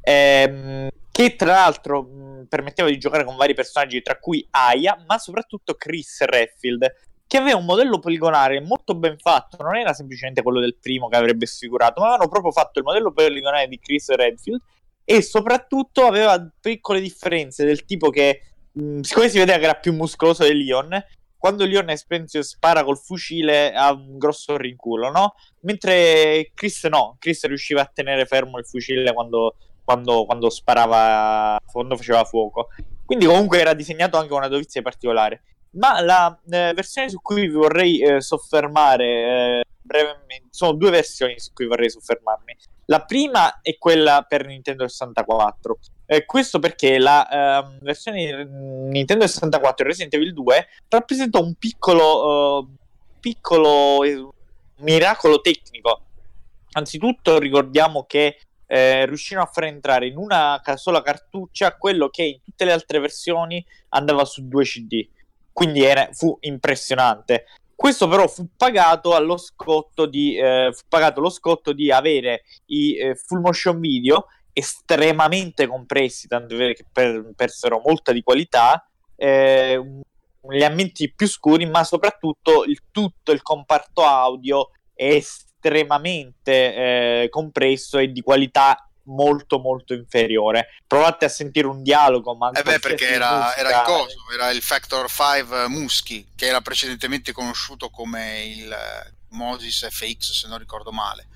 Ehm, che tra l'altro permetteva di giocare con vari personaggi, tra cui Aya, ma soprattutto Chris Redfield, che aveva un modello poligonale molto ben fatto, non era semplicemente quello del primo che avrebbe sfigurato, ma avevano proprio fatto il modello poligonale di Chris Redfield e soprattutto aveva piccole differenze del tipo che mh, siccome si vedeva che era più muscoloso di Leon, quando Leon Expensive spara col fucile ha un grosso rinculo, no? Mentre Chris no, Chris riusciva a tenere fermo il fucile quando, quando, quando sparava, quando faceva fuoco. Quindi comunque era disegnato anche una dovizia particolare. Ma la eh, versione su cui vi vorrei eh, soffermare eh, brevemente, sono due versioni su cui vorrei soffermarmi. La prima è quella per Nintendo 64. Eh, questo perché la uh, versione Nintendo 64 Resident Evil 2 rappresenta un piccolo, uh, piccolo eh, miracolo tecnico. Anzitutto ricordiamo che eh, riuscirono a far entrare in una sola cartuccia quello che in tutte le altre versioni andava su due CD. Quindi era, fu impressionante. Questo però fu pagato allo scotto di, eh, fu pagato lo scotto di avere i eh, full motion video estremamente compressi, tanto vero che per, persero molta di qualità, eh, gli ambienti più scuri, ma soprattutto il, tutto il comparto audio è estremamente eh, compresso e di qualità molto molto inferiore. Provate a sentire un dialogo, ma eh beh, perché era, era, il coso, era il Factor 5 Muschi, che era precedentemente conosciuto come il Moses FX, se non ricordo male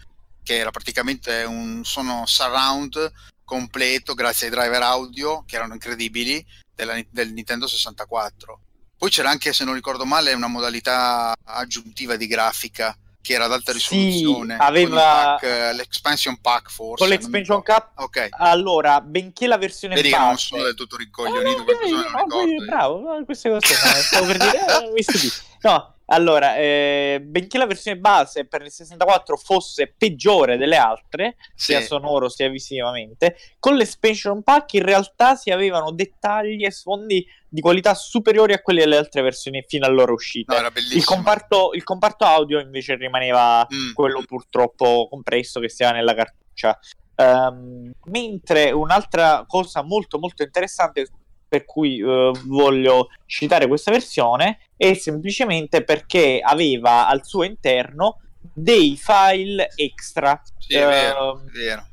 che era praticamente un suono surround completo grazie ai driver audio che erano incredibili della, del Nintendo 64. Poi c'era anche, se non ricordo male, una modalità aggiuntiva di grafica che era ad alta Sì, risoluzione, aveva- con il pack, eh, l'expansion pack forse. Con l'expansion cup, Ok, allora, benché la versione vedi che non base... sono del tutto ricoglionito, no, non no, bravo, queste cose no, stavo per dire, eh. No, allora, eh, benché la versione base per il 64 fosse peggiore delle altre, Sì. sia sonoro sia visivamente, con l'expansion pack in realtà si avevano dettagli e sfondi di qualità superiori a quelli delle altre versioni fino allora uscite. No, il, comparto, il comparto audio invece rimaneva Mm. quello purtroppo compresso che sia nella cartuccia. Ehm, mentre un'altra cosa molto molto interessante per cui eh, voglio citare questa versione è semplicemente perché aveva al suo interno dei file extra Sì, è vero, ehm, è vero.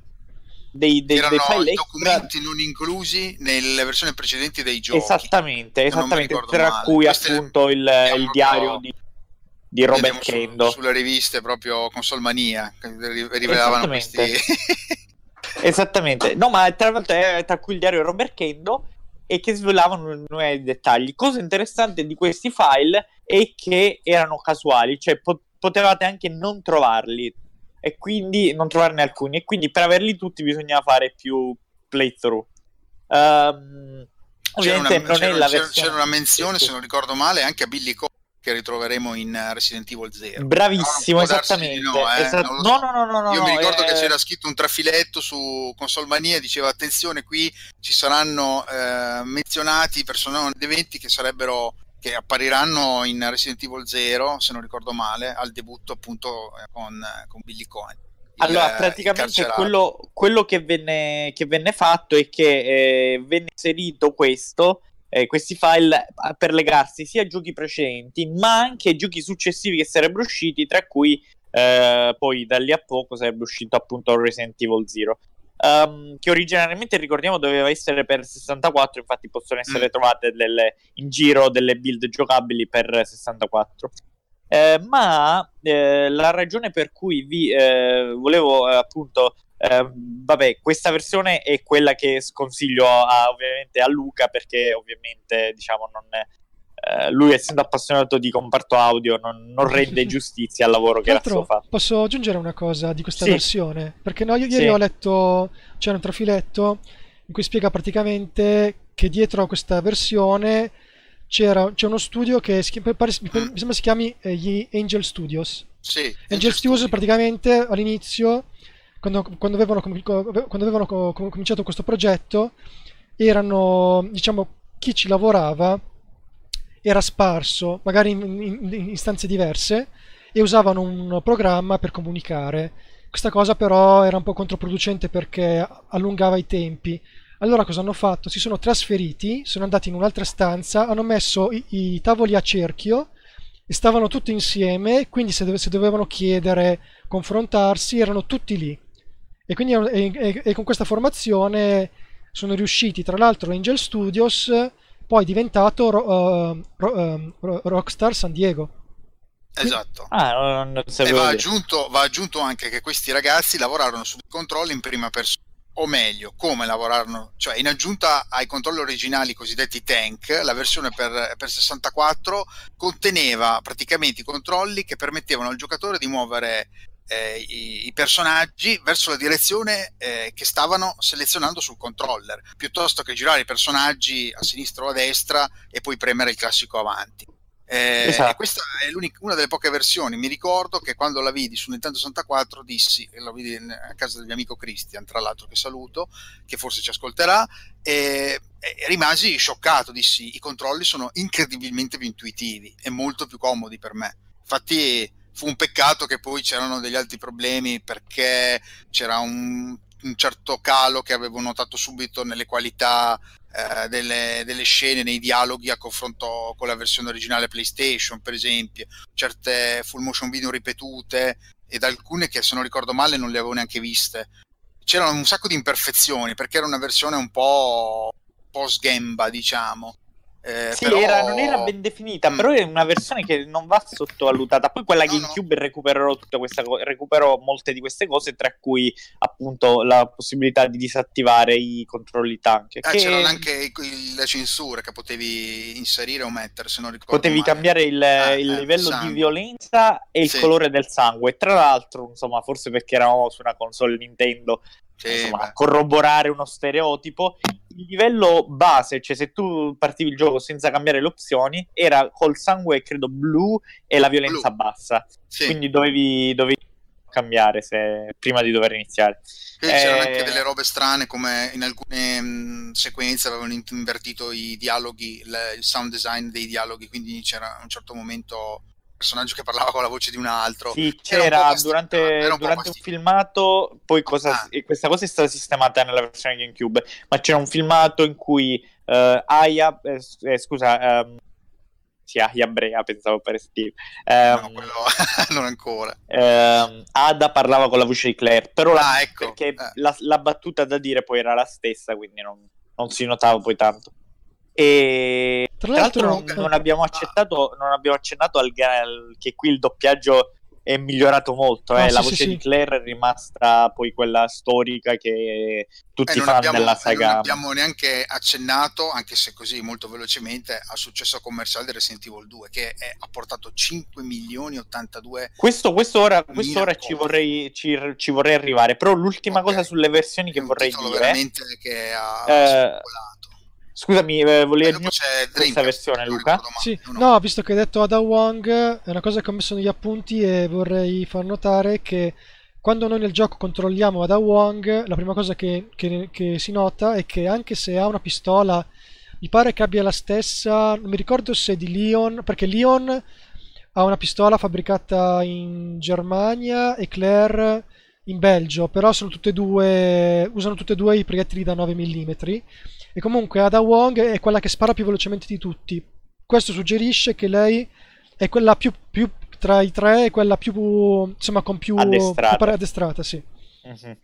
dei, dei- Erano dei file i extra documenti non inclusi nelle versioni precedenti dei giochi. esattamente, esattamente tra male. cui Queste appunto il, il diario di, di Robert Vediamo su- Kendo sulle riviste proprio Consolmania che ri- rivelavano questi Esattamente. [laughs] Esattamente, no, ma tra l'altro tra cui il diario di Robert Kendo e che svelavano nuovi dettagli. Cosa interessante di questi file è che erano casuali, cioè po- potevate anche non trovarli e quindi non trovarne alcuni, e quindi per averli tutti bisognava fare più playthrough. Ehm, c'era, una, ovviamente non c'era- c'era- versione. c'era una menzione, se non ricordo male, anche a Billy Cole che ritroveremo in eh, Resident Evil 0. Bravissimo, di esattamente. no, eh, Esa- so. no, no, no, no, Io mi no, ricordo che eh, c'era scritto un trafiletto su Consolmania, diceva attenzione qui ci saranno eh, menzionati personaggi ed eventi che sarebbero che appariranno in Resident Evil 0, se non ricordo male, al debutto appunto eh, con, con Billy Cohen. il- Allora, praticamente quello, quello che, venne, che venne fatto è che eh, venne inserito questo, eh, questi file per legarsi sia a giochi precedenti, ma anche ai giochi successivi che sarebbero usciti, tra cui eh, poi da lì a poco sarebbe uscito appunto Resident Evil 0. ehm, che originariamente ricordiamo doveva essere per 64, infatti possono essere Mm. trovate delle- in giro delle build giocabili per 64. Eh, ma eh, la ragione per cui vi eh, volevo eh, appunto eh, vabbè questa versione è quella che sconsiglio a- ovviamente a Luca perché ovviamente diciamo non eh, lui essendo appassionato di comparto audio non, non rende [laughs] giustizia al lavoro che Tra era stato fatto posso aggiungere una cosa di questa Sì. versione? Perché no, io ieri Sì. ho letto, c'era un trafiletto in cui spiega praticamente che dietro a questa versione c'era, c'è uno studio che si, mi sembra si chiami eh, gli Angel Studios. Sì, Angel Studios praticamente all'inizio, quando, quando avevano, quando avevano co- com- cominciato questo progetto, erano, diciamo, chi ci lavorava era sparso, magari in, in- in istanze diverse, e usavano un programma per comunicare. Questa cosa però era un po' controproducente perché allungava i tempi. Allora cosa hanno fatto? Si sono trasferiti, sono andati in un'altra stanza, hanno messo i, i tavoli a cerchio e stavano tutti insieme, quindi se, dove- se dovevano chiedere, confrontarsi, erano tutti lì. E quindi e, e- e con questa formazione sono riusciti, tra l'altro Angel Studios poi diventato Ro- eh, Ro- eh, Ro- Rockstar San Diego. Esatto. ah non, non E va aggiunto, va aggiunto anche che questi ragazzi lavorarono sui controlli in prima persona, o meglio, come lavorarono, cioè in aggiunta ai controlli originali cosiddetti tank, la versione per, per 64 conteneva praticamente i controlli che permettevano al giocatore di muovere eh, i, i personaggi verso la direzione eh, che stavano selezionando sul controller, piuttosto che girare i personaggi a sinistra o a destra e poi premere il classico avanti. Eh, Esatto. questa è una delle poche versioni. Mi ricordo che quando la vidi su Nintendo 64 dissi, e la vidi a casa del mio amico Christian, tra l'altro che saluto, che forse ci ascolterà, e, e rimasi scioccato. Dissi: i controlli sono incredibilmente più intuitivi e molto più comodi per me. Infatti, fu un peccato che poi c'erano degli altri problemi perché c'era un, un certo calo che avevo notato subito nelle qualità eh, delle, delle scene, nei dialoghi a confronto con la versione originale PlayStation, per esempio, certe full motion video ripetute ed alcune che se non ricordo male non le avevo neanche viste. C'erano un sacco di imperfezioni perché era una versione un po', un po' sghemba, diciamo. Eh, Sì, però- era- non era ben definita, Mm. però è una versione che non va sottovalutata. Poi quella No, no. GameCube recuperò tutta questa co- recuperò molte di queste cose, tra cui appunto la possibilità di disattivare i controlli tank. Eh, che c'erano anche le censure che potevi inserire o mettere, se non ricordo potevi male. cambiare il, Eh, il eh, livello sangue. di violenza e il Sì. colore del sangue. Tra l'altro, insomma, forse perché eravamo su una console Nintendo, Sì, insomma, beh. a corroborare uno stereotipo. Il livello base, cioè se tu partivi il gioco senza cambiare le opzioni, era col sangue credo blu e la violenza bassa. Sì. Quindi dovevi, dovevi cambiare se- prima di dover iniziare. Poi c'erano Eh, anche delle robe strane come in alcune mh, sequenze avevano in- invertito i dialoghi, il, il sound design dei dialoghi, quindi c'era un certo momento personaggio che parlava con la voce di un altro. Sì, un c'era fastidio, durante, era un durante un filmato, poi cosa, Ah. questa cosa è stata sistemata nella versione GameCube, ma c'era un filmato in cui eh, Aya, eh, eh, scusa, ehm, sì, Aya Brea, pensavo per Steve, ehm, No, quello [laughs] non ancora. ehm, Ada parlava con la voce di Claire, però la, Ah, ecco. perché eh. la, la battuta da dire poi era la stessa, quindi non, non si notava poi tanto. E Tra tra l'altro l'altro, non, non abbiamo accettato, non abbiamo accennato al, al- che qui il doppiaggio è migliorato molto. Ah, eh. sì, la sì, voce sì. di Claire è rimasta poi quella storica che Eh, tutti i non, fan abbiamo, della eh, non saga. abbiamo neanche accennato, anche se così molto velocemente, al successo commerciale di Resident Evil 2, che è- ha portato 5 milioni e 82 Questo, questo ora, Mila quest'ora ci, vorrei, ci, ci vorrei arrivare. Però l'ultima Ok. cosa sulle versioni che vorrei dire. veramente che ha Eh. Scusami, eh, E dopo aggiungere c'è questa versione, Luca? Sì, No, visto che hai detto Ada Wong, è una cosa che ho messo negli appunti e vorrei far notare che quando noi nel gioco controlliamo Ada Wong, la prima cosa che, che- che si nota è che anche se ha una pistola, mi pare che abbia la stessa, non mi ricordo se di Leon, perché Leon ha una pistola fabbricata in Germania e Claire in Belgio, però sono tutte e due, usano tutte e due i proiettili da 9 mm. E comunque Ada Wong è quella che spara più velocemente di tutti. Questo suggerisce che lei è quella più, più tra i tre, è quella più insomma con più Addestrata. più addestrata, sì. Mhm.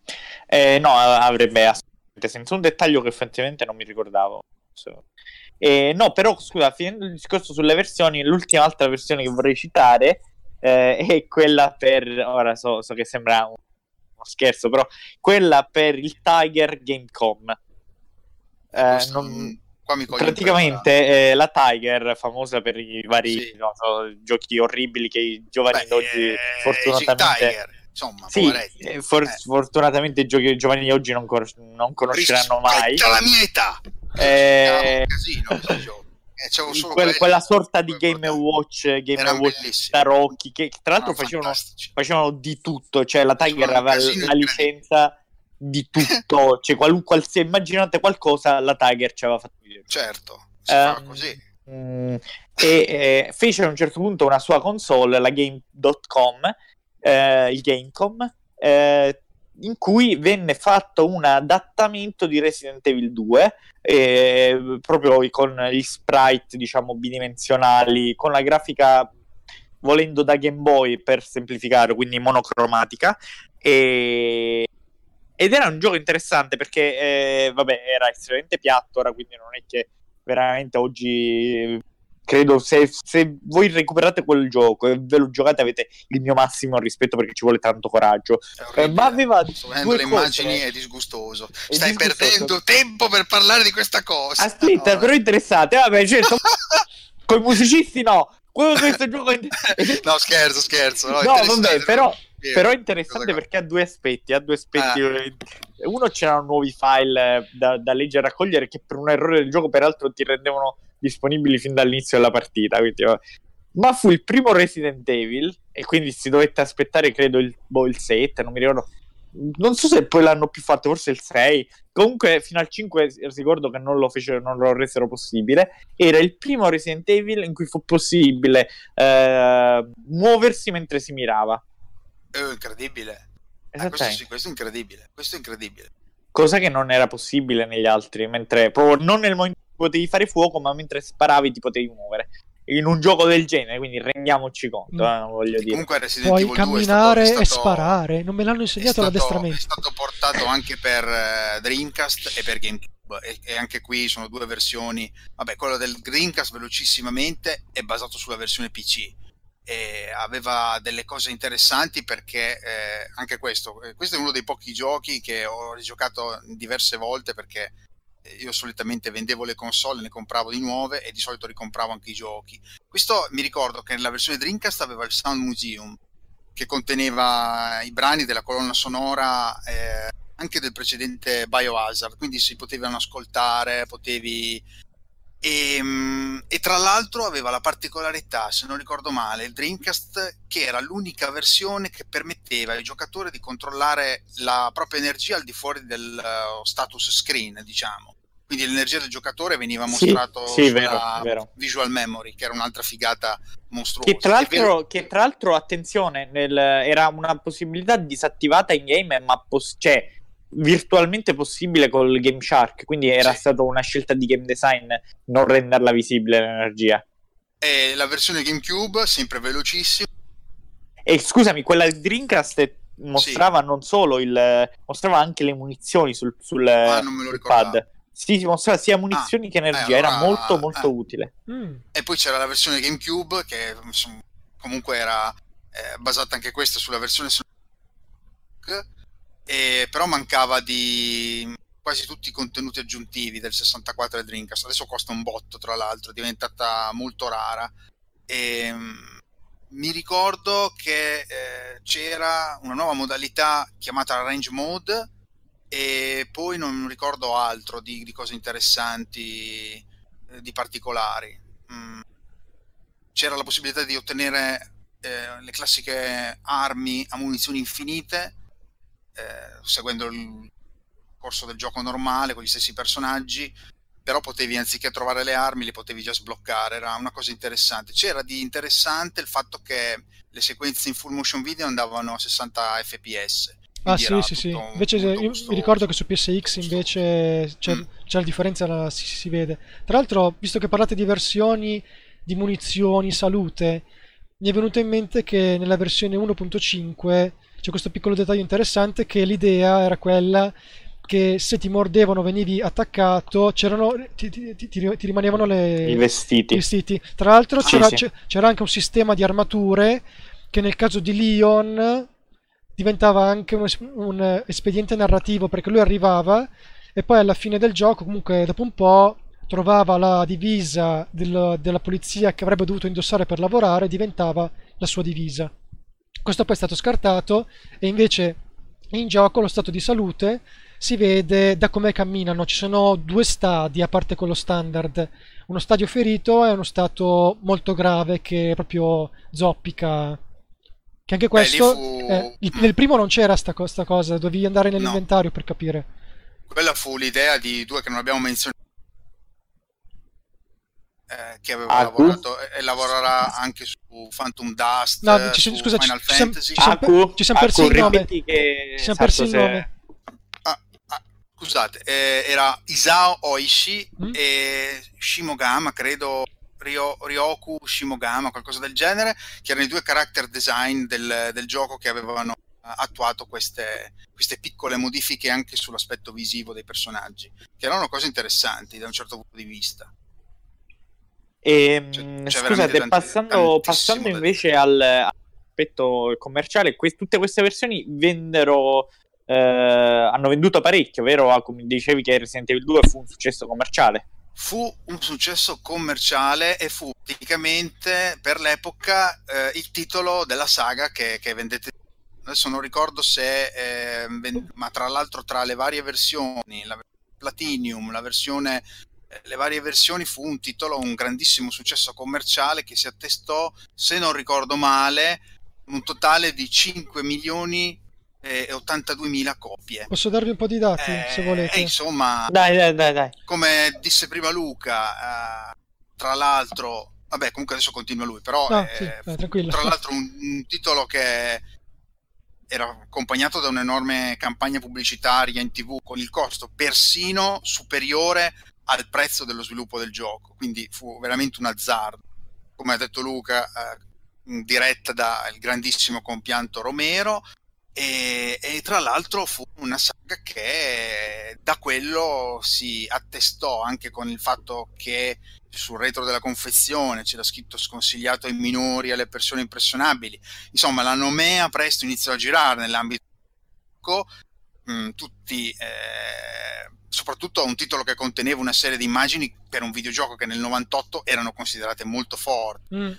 Eh, no, avrebbe assolutamente senso. Un dettaglio che effettivamente non mi ricordavo. Eh, no, però scusa, finendo il discorso sulle versioni, l'ultima altra versione che vorrei citare eh, è quella per. Ora so, so che sembra un- uno scherzo, però quella per il Tiger Gamecom. Eh, non- Praticamente eh, la Tiger, famosa per i vari Sì. non so, giochi orribili che i giovani Beh, d'oggi eh, fortunatamente Tiger, insomma, sì, eh, for- Eh. fortunatamente i giochi i giovani di oggi non, cor- non conosceranno mai Rispetto alla mia età. Eh, casino. Eh, Quel- quella sorta di Game. Watch Game Erano Watch bellissimi. Tarocchi che tra l'altro facevano, facevano di tutto cioè la Tiger aveva la licenza di tutto cioè qualunque qualsiasi immaginate qualcosa la Tiger ci aveva fatto vedere Certo, si fa così. Mm, e eh, fece a un certo punto una sua console, la Game.com, eh, il Gamecom, eh, in cui venne fatto un adattamento di Resident Evil 2, eh, proprio con gli sprite, diciamo, bidimensionali, con la grafica volendo da Game Boy per semplificare, quindi monocromatica. E... Ed era un gioco interessante perché, eh, vabbè, era estremamente piatto, ora quindi non è che veramente oggi credo se, se voi recuperate quel gioco e ve lo giocate avete il mio massimo rispetto perché ci vuole tanto coraggio Eh, ma aveva vedendo due le cose. immagini, è disgustoso. È Stai disgustoso. perdendo tempo per parlare di questa cosa. aspetta No, però interessante vabbè certo [laughs] con i musicisti no quello questo gioco è no, scherzo, scherzo. No, No, vabbè, però- Sì, però è interessante perché ha due aspetti ha due aspetti Ah. uno c'erano nuovi file eh, da, da leggere e raccogliere che per un errore del gioco peraltro ti rendevano disponibili fin dall'inizio della partita quindi, ma fu il primo Resident Evil e quindi si dovette aspettare credo il, boh, il 7 non mi ricordo. Non so se poi l'hanno più fatto forse il 6 comunque fino al 5 ricordo che non lo fecero non lo resero possibile. Era il primo Resident Evil in cui fu possibile eh, muoversi mentre si mirava Eh, incredibile. Eh, questo, sì, questo è incredibile. Questo è incredibile. cosa che non era possibile negli altri, mentre proprio non nel momento in cui potevi fare fuoco, ma mentre sparavi ti potevi muovere. In un gioco del genere, quindi rendiamoci conto, Mm. eh, voglio dire. Comunque Resident Puoi Evil 2 è camminare stato- è e stato- sparare, non me l'hanno insegnato stato, è l'addestramento. stato portato anche per eh, Dreamcast e per GameCube. e, e, anche qui sono due versioni. Vabbè, quello del Dreamcast velocissimamente è basato sulla versione PC. E aveva delle cose interessanti perché eh, anche questo, eh, questo è uno dei pochi giochi che ho rigiocato diverse volte perché io solitamente vendevo le console, ne compravo di nuove e di solito ricompravo anche i giochi. Questo mi ricordo che nella versione Dreamcast aveva il Sound Museum che conteneva i brani della colonna sonora eh, anche del precedente Biohazard, quindi si potevano ascoltare, potevi... E, ehm, e, tra l'altro aveva la particolarità, se non ricordo male, il Dreamcast che era l'unica versione che permetteva ai giocatori di controllare la propria energia al di fuori del uh, status screen, diciamo. Quindi l'energia del giocatore veniva mostrato sì, sì, sulla vero, vero. visual memory, che era un'altra figata mostruosa. Che tra l'altro, che tra l'altro attenzione, nel, era una possibilità disattivata in game, ma pos- cioè, virtualmente possibile col Game Shark, quindi era sì. stata una scelta di game design non renderla visibile l'energia. E la versione GameCube, sempre velocissima. E scusami, quella del Dreamcast mostrava sì. non solo il... mostrava anche le munizioni sul, sul ah, pad. Sì, si mostrava sia munizioni ah, che energia, eh, allora, era molto molto eh. utile. Mm. E poi c'era la versione GameCube che insomma, comunque era eh, basata anche questa sulla versione e, però mancava di quasi tutti i contenuti aggiuntivi del 64 e Dreamcast. Adesso costa un botto, tra l'altro, è diventata molto rara. E, mm, mi ricordo che eh, c'era una nuova modalità chiamata Range Mode e poi non ricordo altro di, di cose interessanti, eh, di particolari. Mm. C'era la possibilità di ottenere eh, le classiche armi a munizioni infinite, eh, seguendo il corso del gioco normale con gli stessi personaggi, però potevi anziché trovare le armi, le potevi già sbloccare, era una cosa interessante. C'era di interessante il fatto che le sequenze in full motion video andavano a 60 fps Ah sì, sì, sì. Invece io mi ricordo che su PSX invece c'è, mm. c'è la differenza, la, si, si, vede. Tra l'altro, visto che parlate di versioni di munizioni, salute, mi è venuto in mente che nella versione 1.5 c'è questo piccolo dettaglio interessante che l'idea era quella che se ti mordevano venivi attaccato c'erano ti, ti, ti, ti rimanevano le, i vestiti. i vestiti. tra l'altro ah, c'era, sì. c'era anche un sistema di armature che nel caso di Leon diventava anche un, un, espediente narrativo perché lui arrivava e poi alla fine del gioco, comunque dopo un po', trovava la divisa del, della polizia che avrebbe dovuto indossare per lavorare, diventava la sua divisa. Questo poi è stato scartato e invece in gioco lo stato di salute si vede da come camminano. Ci sono due stadi a parte quello standard. Uno stadio ferito e uno stato molto grave che proprio zoppica che anche questo, Beh, fu... eh, il, nel primo non c'era sta, sta cosa, dovevi andare nell'inventario no. per capire. Quella fu l'idea di due che non abbiamo menzionato, eh, che aveva ah, lavorato e, lavorerà anche su Phantom Dust, no, ci, su scusa, Final ci, Fantasy. Ci siamo persi il nome. Ci siamo persi il nome. Ah, ah, scusate, eh, era Isao Oishi mm? e Shimogama, credo Ryo, Ryoku Shimogama, qualcosa del genere, che erano i due character design del, del gioco che avevano attuato queste, queste, piccole modifiche anche sull'aspetto visivo dei personaggi, che erano cose interessanti da un certo punto di vista. E, ehm, c'è, c'è scusate, passando, passando invece al, all'aspetto commerciale, que- tutte queste versioni vennero, eh, hanno venduto parecchio, vero? Come dicevi che Resident Evil 2 fu un successo commerciale fu un successo commerciale e fu praticamente per l'epoca eh, il titolo della saga che, che, vendete. Adesso non ricordo se, eh, ma tra l'altro tra le varie versioni, la Platinum, la versione, le varie versioni fu un titolo, un grandissimo successo commerciale che si attestò, se non ricordo male, un totale di 5 milioni e 82.000 copie. Posso darvi un po' di dati eh, se volete? Eh, insomma, dai, dai, dai, dai. come disse prima Luca, eh, tra l'altro, vabbè, comunque adesso continua lui, però no, sì, eh, tra l'altro un, un, titolo che era accompagnato da un'enorme campagna pubblicitaria in tv con il costo persino superiore al prezzo dello sviluppo del gioco, quindi fu veramente un azzardo. Come ha detto Luca, eh, diretta dal grandissimo compianto Romero, E, e, tra l'altro fu una saga che da quello si attestò anche con il fatto che sul retro della confezione c'era scritto sconsigliato ai minori e alle persone impressionabili. Insomma, la nomea presto iniziò a girare nell'ambito mh, mm, tutti eh, soprattutto un titolo che conteneva una serie di immagini per un videogioco che nel 98 erano considerate molto forti. Mm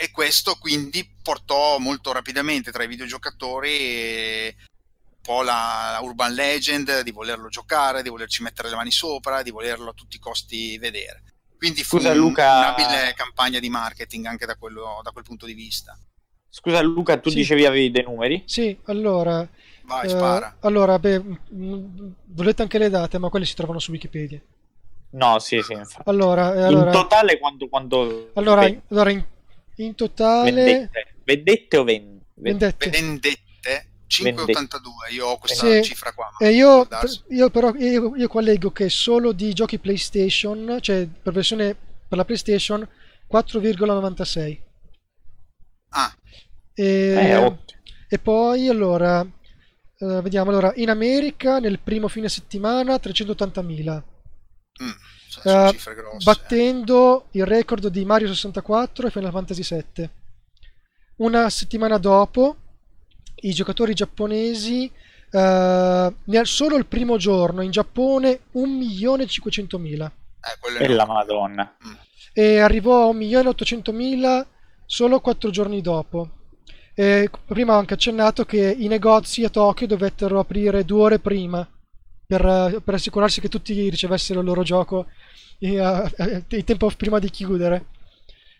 e questo quindi portò molto rapidamente tra i videogiocatori un po' la, la, urban legend di volerlo giocare, di volerci mettere le mani sopra, di volerlo a tutti i costi vedere. Quindi fu Scusa, un, Luca... un'abile campagna di marketing anche da, quello, da quel punto di vista. Scusa Luca, tu sì. dicevi avevi dei numeri? Sì, allora... Vai, eh, spara. Allora, beh, volete anche le date, ma quelle si trovano su Wikipedia. No, sì, sì. Infatti. Allora, eh, allora... In totale quanto... quanto... Allora, allora in in totale... Vendette, vendette o ven... vendette? Vendette. 5,82 io ho questa sì, cifra qua e io, io però io, io, qua leggo che solo di giochi PlayStation cioè per versione per la PlayStation 4,96 ah e, eh, e poi allora uh, vediamo allora in America nel primo fine settimana 380.000 mm. Uh, grosse, battendo eh. il record di Mario 64 e Final Fantasy VII. Una settimana dopo, i giocatori giapponesi, uh, solo il primo giorno in Giappone, 1.500.000. Eh, e la Madonna. Mm. E arrivò a 1.800.000 solo 4 giorni dopo. E prima ho anche accennato che i negozi a Tokyo dovettero aprire due ore prima per, per assicurarsi che tutti ricevessero il loro gioco in tempo prima di chiudere.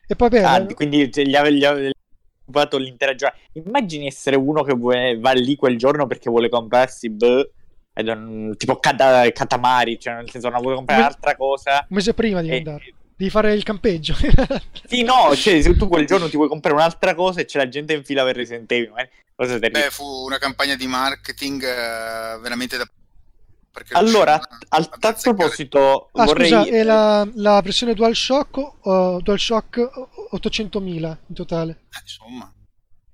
E poi bene. Ah, quindi gli aveva occupato l'intera giornata. Immagini essere uno che vuole, va lì quel giorno perché vuole comprarsi boh, tipo cata, Katamari, cioè nel senso non vuole comprare altra cosa. Un mese prima di e, andare. Devi fare il campeggio. [laughs] sì, no, cioè se tu quel giorno ti vuoi comprare un'altra cosa e c'è la gente in fila per Resident Evil. Eh? Beh, fu una campagna di marketing uh, veramente da allora, a, tal proposito, ah, vorrei... scusa, è la, la versione DualShock, uh, DualShock 800.000 in totale. Eh, insomma.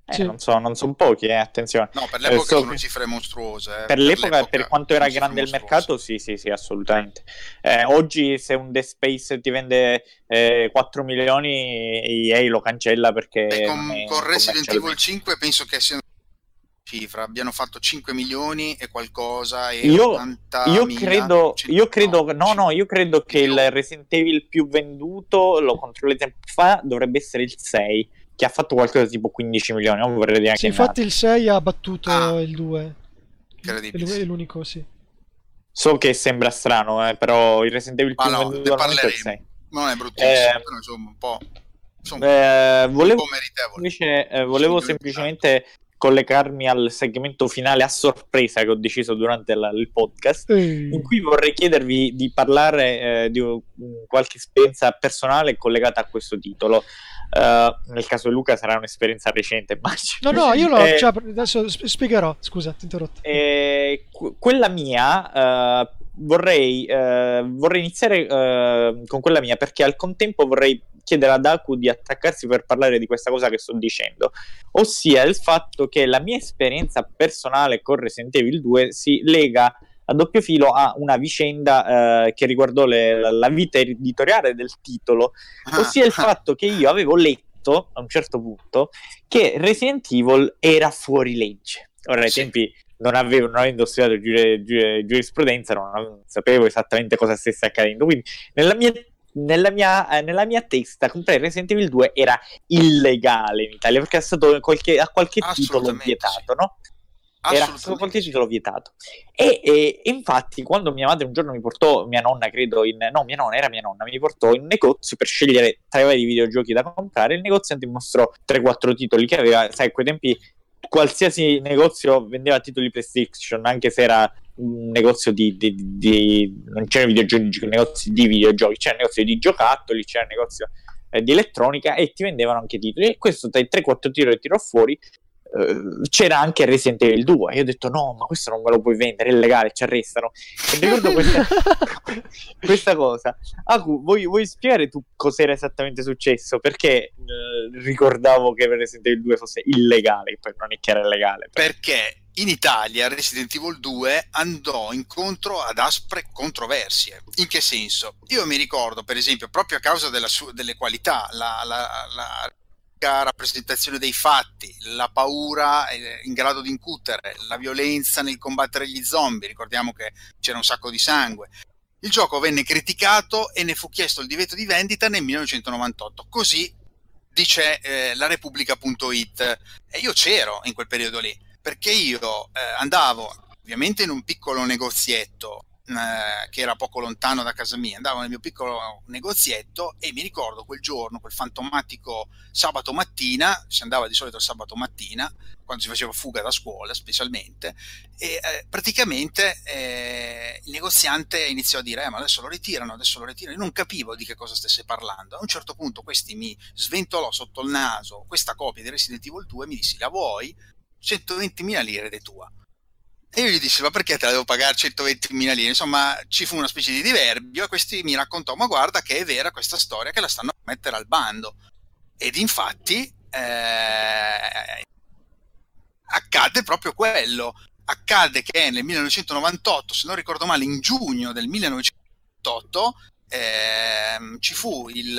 Eh, sì. non, so, non sono pochi, eh, attenzione. No, per l'epoca eh, sono cifre mostruose. Eh. Per, per, l'epoca, l'epoca, per quanto era grande il mercato, sì, sì, sì, assolutamente. Eh, oggi se un Dead Space ti vende 4 milioni, EA lo cancella perché... E con, con Resident Evil 5 penso che sia cifra, abbiano fatto 5 milioni e qualcosa e io, io credo, io credo no, no, io credo che il Resident Evil più venduto, lo controllo tempo fa, dovrebbe essere il 6, che ha fatto qualcosa tipo 15 milioni, non vorrei dire anche sì, infatti il 6 ha battuto ah, il 2. Incredibile. È l'unico, sì. So che sembra strano, eh, però il Resident Evil più no, venduto è il 6. Non è bruttissimo, eh, però insomma un po'... Insomma, eh, volevo, invece, eh, volevo semplicemente collegarmi al segmento finale a sorpresa che ho deciso durante la, il podcast, mm. in cui vorrei chiedervi di parlare eh, di un, qualche esperienza personale collegata a questo titolo. Uh, nel caso di Luca sarà un'esperienza recente, [laughs] immagino. No, no, io lo, eh, cioè, adesso spiegherò. Scusa, ti interrotto. Eh, quella mia, uh, vorrei, uh, vorrei iniziare con quella mia perché al contempo vorrei chiedere ad Aku di attaccarsi per parlare di questa cosa che sto dicendo, ossia il fatto che la mia esperienza personale con Resident Evil 2 si lega a doppio filo a una vicenda eh, che riguardò le, la, la, vita editoriale del titolo, ah. ossia il fatto che io avevo letto a un certo punto che Resident Evil era fuori legge. Ora, ai sì. tempi non avevo, non avendo studiato giurisprudenza, non, non sapevo esattamente cosa stesse accadendo. Quindi, nella mia nella mia, eh, nella mia testa comprare Resident Evil 2 era illegale in Italia perché è stato qualche, a qualche titolo vietato, no? Era stato qualche titolo vietato. E, e, infatti, quando mia madre un giorno mi portò, mia nonna credo, in, no, mia nonna era mia nonna, mi portò in negozio per scegliere tra i vari videogiochi da comprare. Il negoziante mi mostrò 3-4 titoli che aveva, sai, a quei tempi qualsiasi negozio vendeva titoli PlayStation, anche se era un negozio di, di, di non c'era videogiochi, un negozio di videogiochi, c'era un negozio di giocattoli, c'era un negozio eh, di elettronica e ti vendevano anche titoli. E questo tra i 3-4 titoli che tirò fuori c'era anche Resident Evil 2. Io ho detto: no, ma questo non me lo puoi vendere, è illegale, ci arrestano. E ricordo questa, [laughs] questa cosa. Aku, vuoi, vuoi, spiegare tu cos'era esattamente successo? Perché eh, ricordavo che Resident Evil 2 fosse illegale, poi non è che era illegale. Però. Perché in Italia Resident Evil 2 andò incontro ad aspre controversie. In che senso? Io mi ricordo, per esempio, proprio a causa su- delle qualità, la, la, la rappresentazione dei fatti, la paura in grado di incutere, la violenza nel combattere gli zombie, ricordiamo che c'era un sacco di sangue. Il gioco venne criticato e ne fu chiesto il divieto di vendita nel 1998, così dice eh, la Repubblica.it e io c'ero in quel periodo lì, perché io eh, andavo ovviamente in un piccolo negozietto eh, che era poco lontano da casa mia, andavo nel mio piccolo negozietto e mi ricordo quel giorno, quel fantomatico sabato mattina, si andava di solito sabato mattina, quando si faceva fuga da scuola specialmente, e eh, praticamente eh, il negoziante iniziò a dire eh, ma adesso lo ritirano, adesso lo ritirano, io non capivo di che cosa stesse parlando, a un certo punto questi mi sventolò sotto il naso questa copia di Resident Evil 2 e mi dissi la vuoi? 120.000 lire di tua e io gli dissi, ma perché te la devo pagare 120.000 lire? Insomma, ci fu una specie di diverbio e questi mi raccontò, ma guarda che è vera questa storia che la stanno a mettere al bando. Ed infatti eh, accadde proprio quello. Accadde che nel 1998, se non ricordo male, in giugno del 1998, eh, ci fu il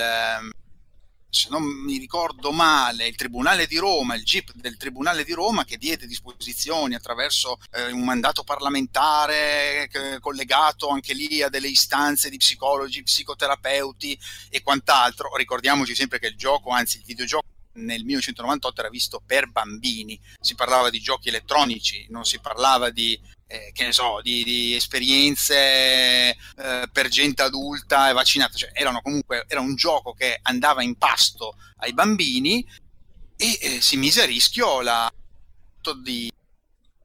se non mi ricordo male, il Tribunale di Roma, il GIP del Tribunale di Roma che diede disposizioni attraverso eh, un mandato parlamentare eh, collegato anche lì a delle istanze di psicologi, psicoterapeuti e quant'altro. Ricordiamoci sempre che il gioco, anzi il videogioco nel 1998 era visto per bambini, si parlava di giochi elettronici, non si parlava di eh, che ne so, di, di esperienze eh, per gente adulta e vaccinata, cioè erano comunque, era un gioco che andava in pasto ai bambini e eh, si mise a rischio la, di,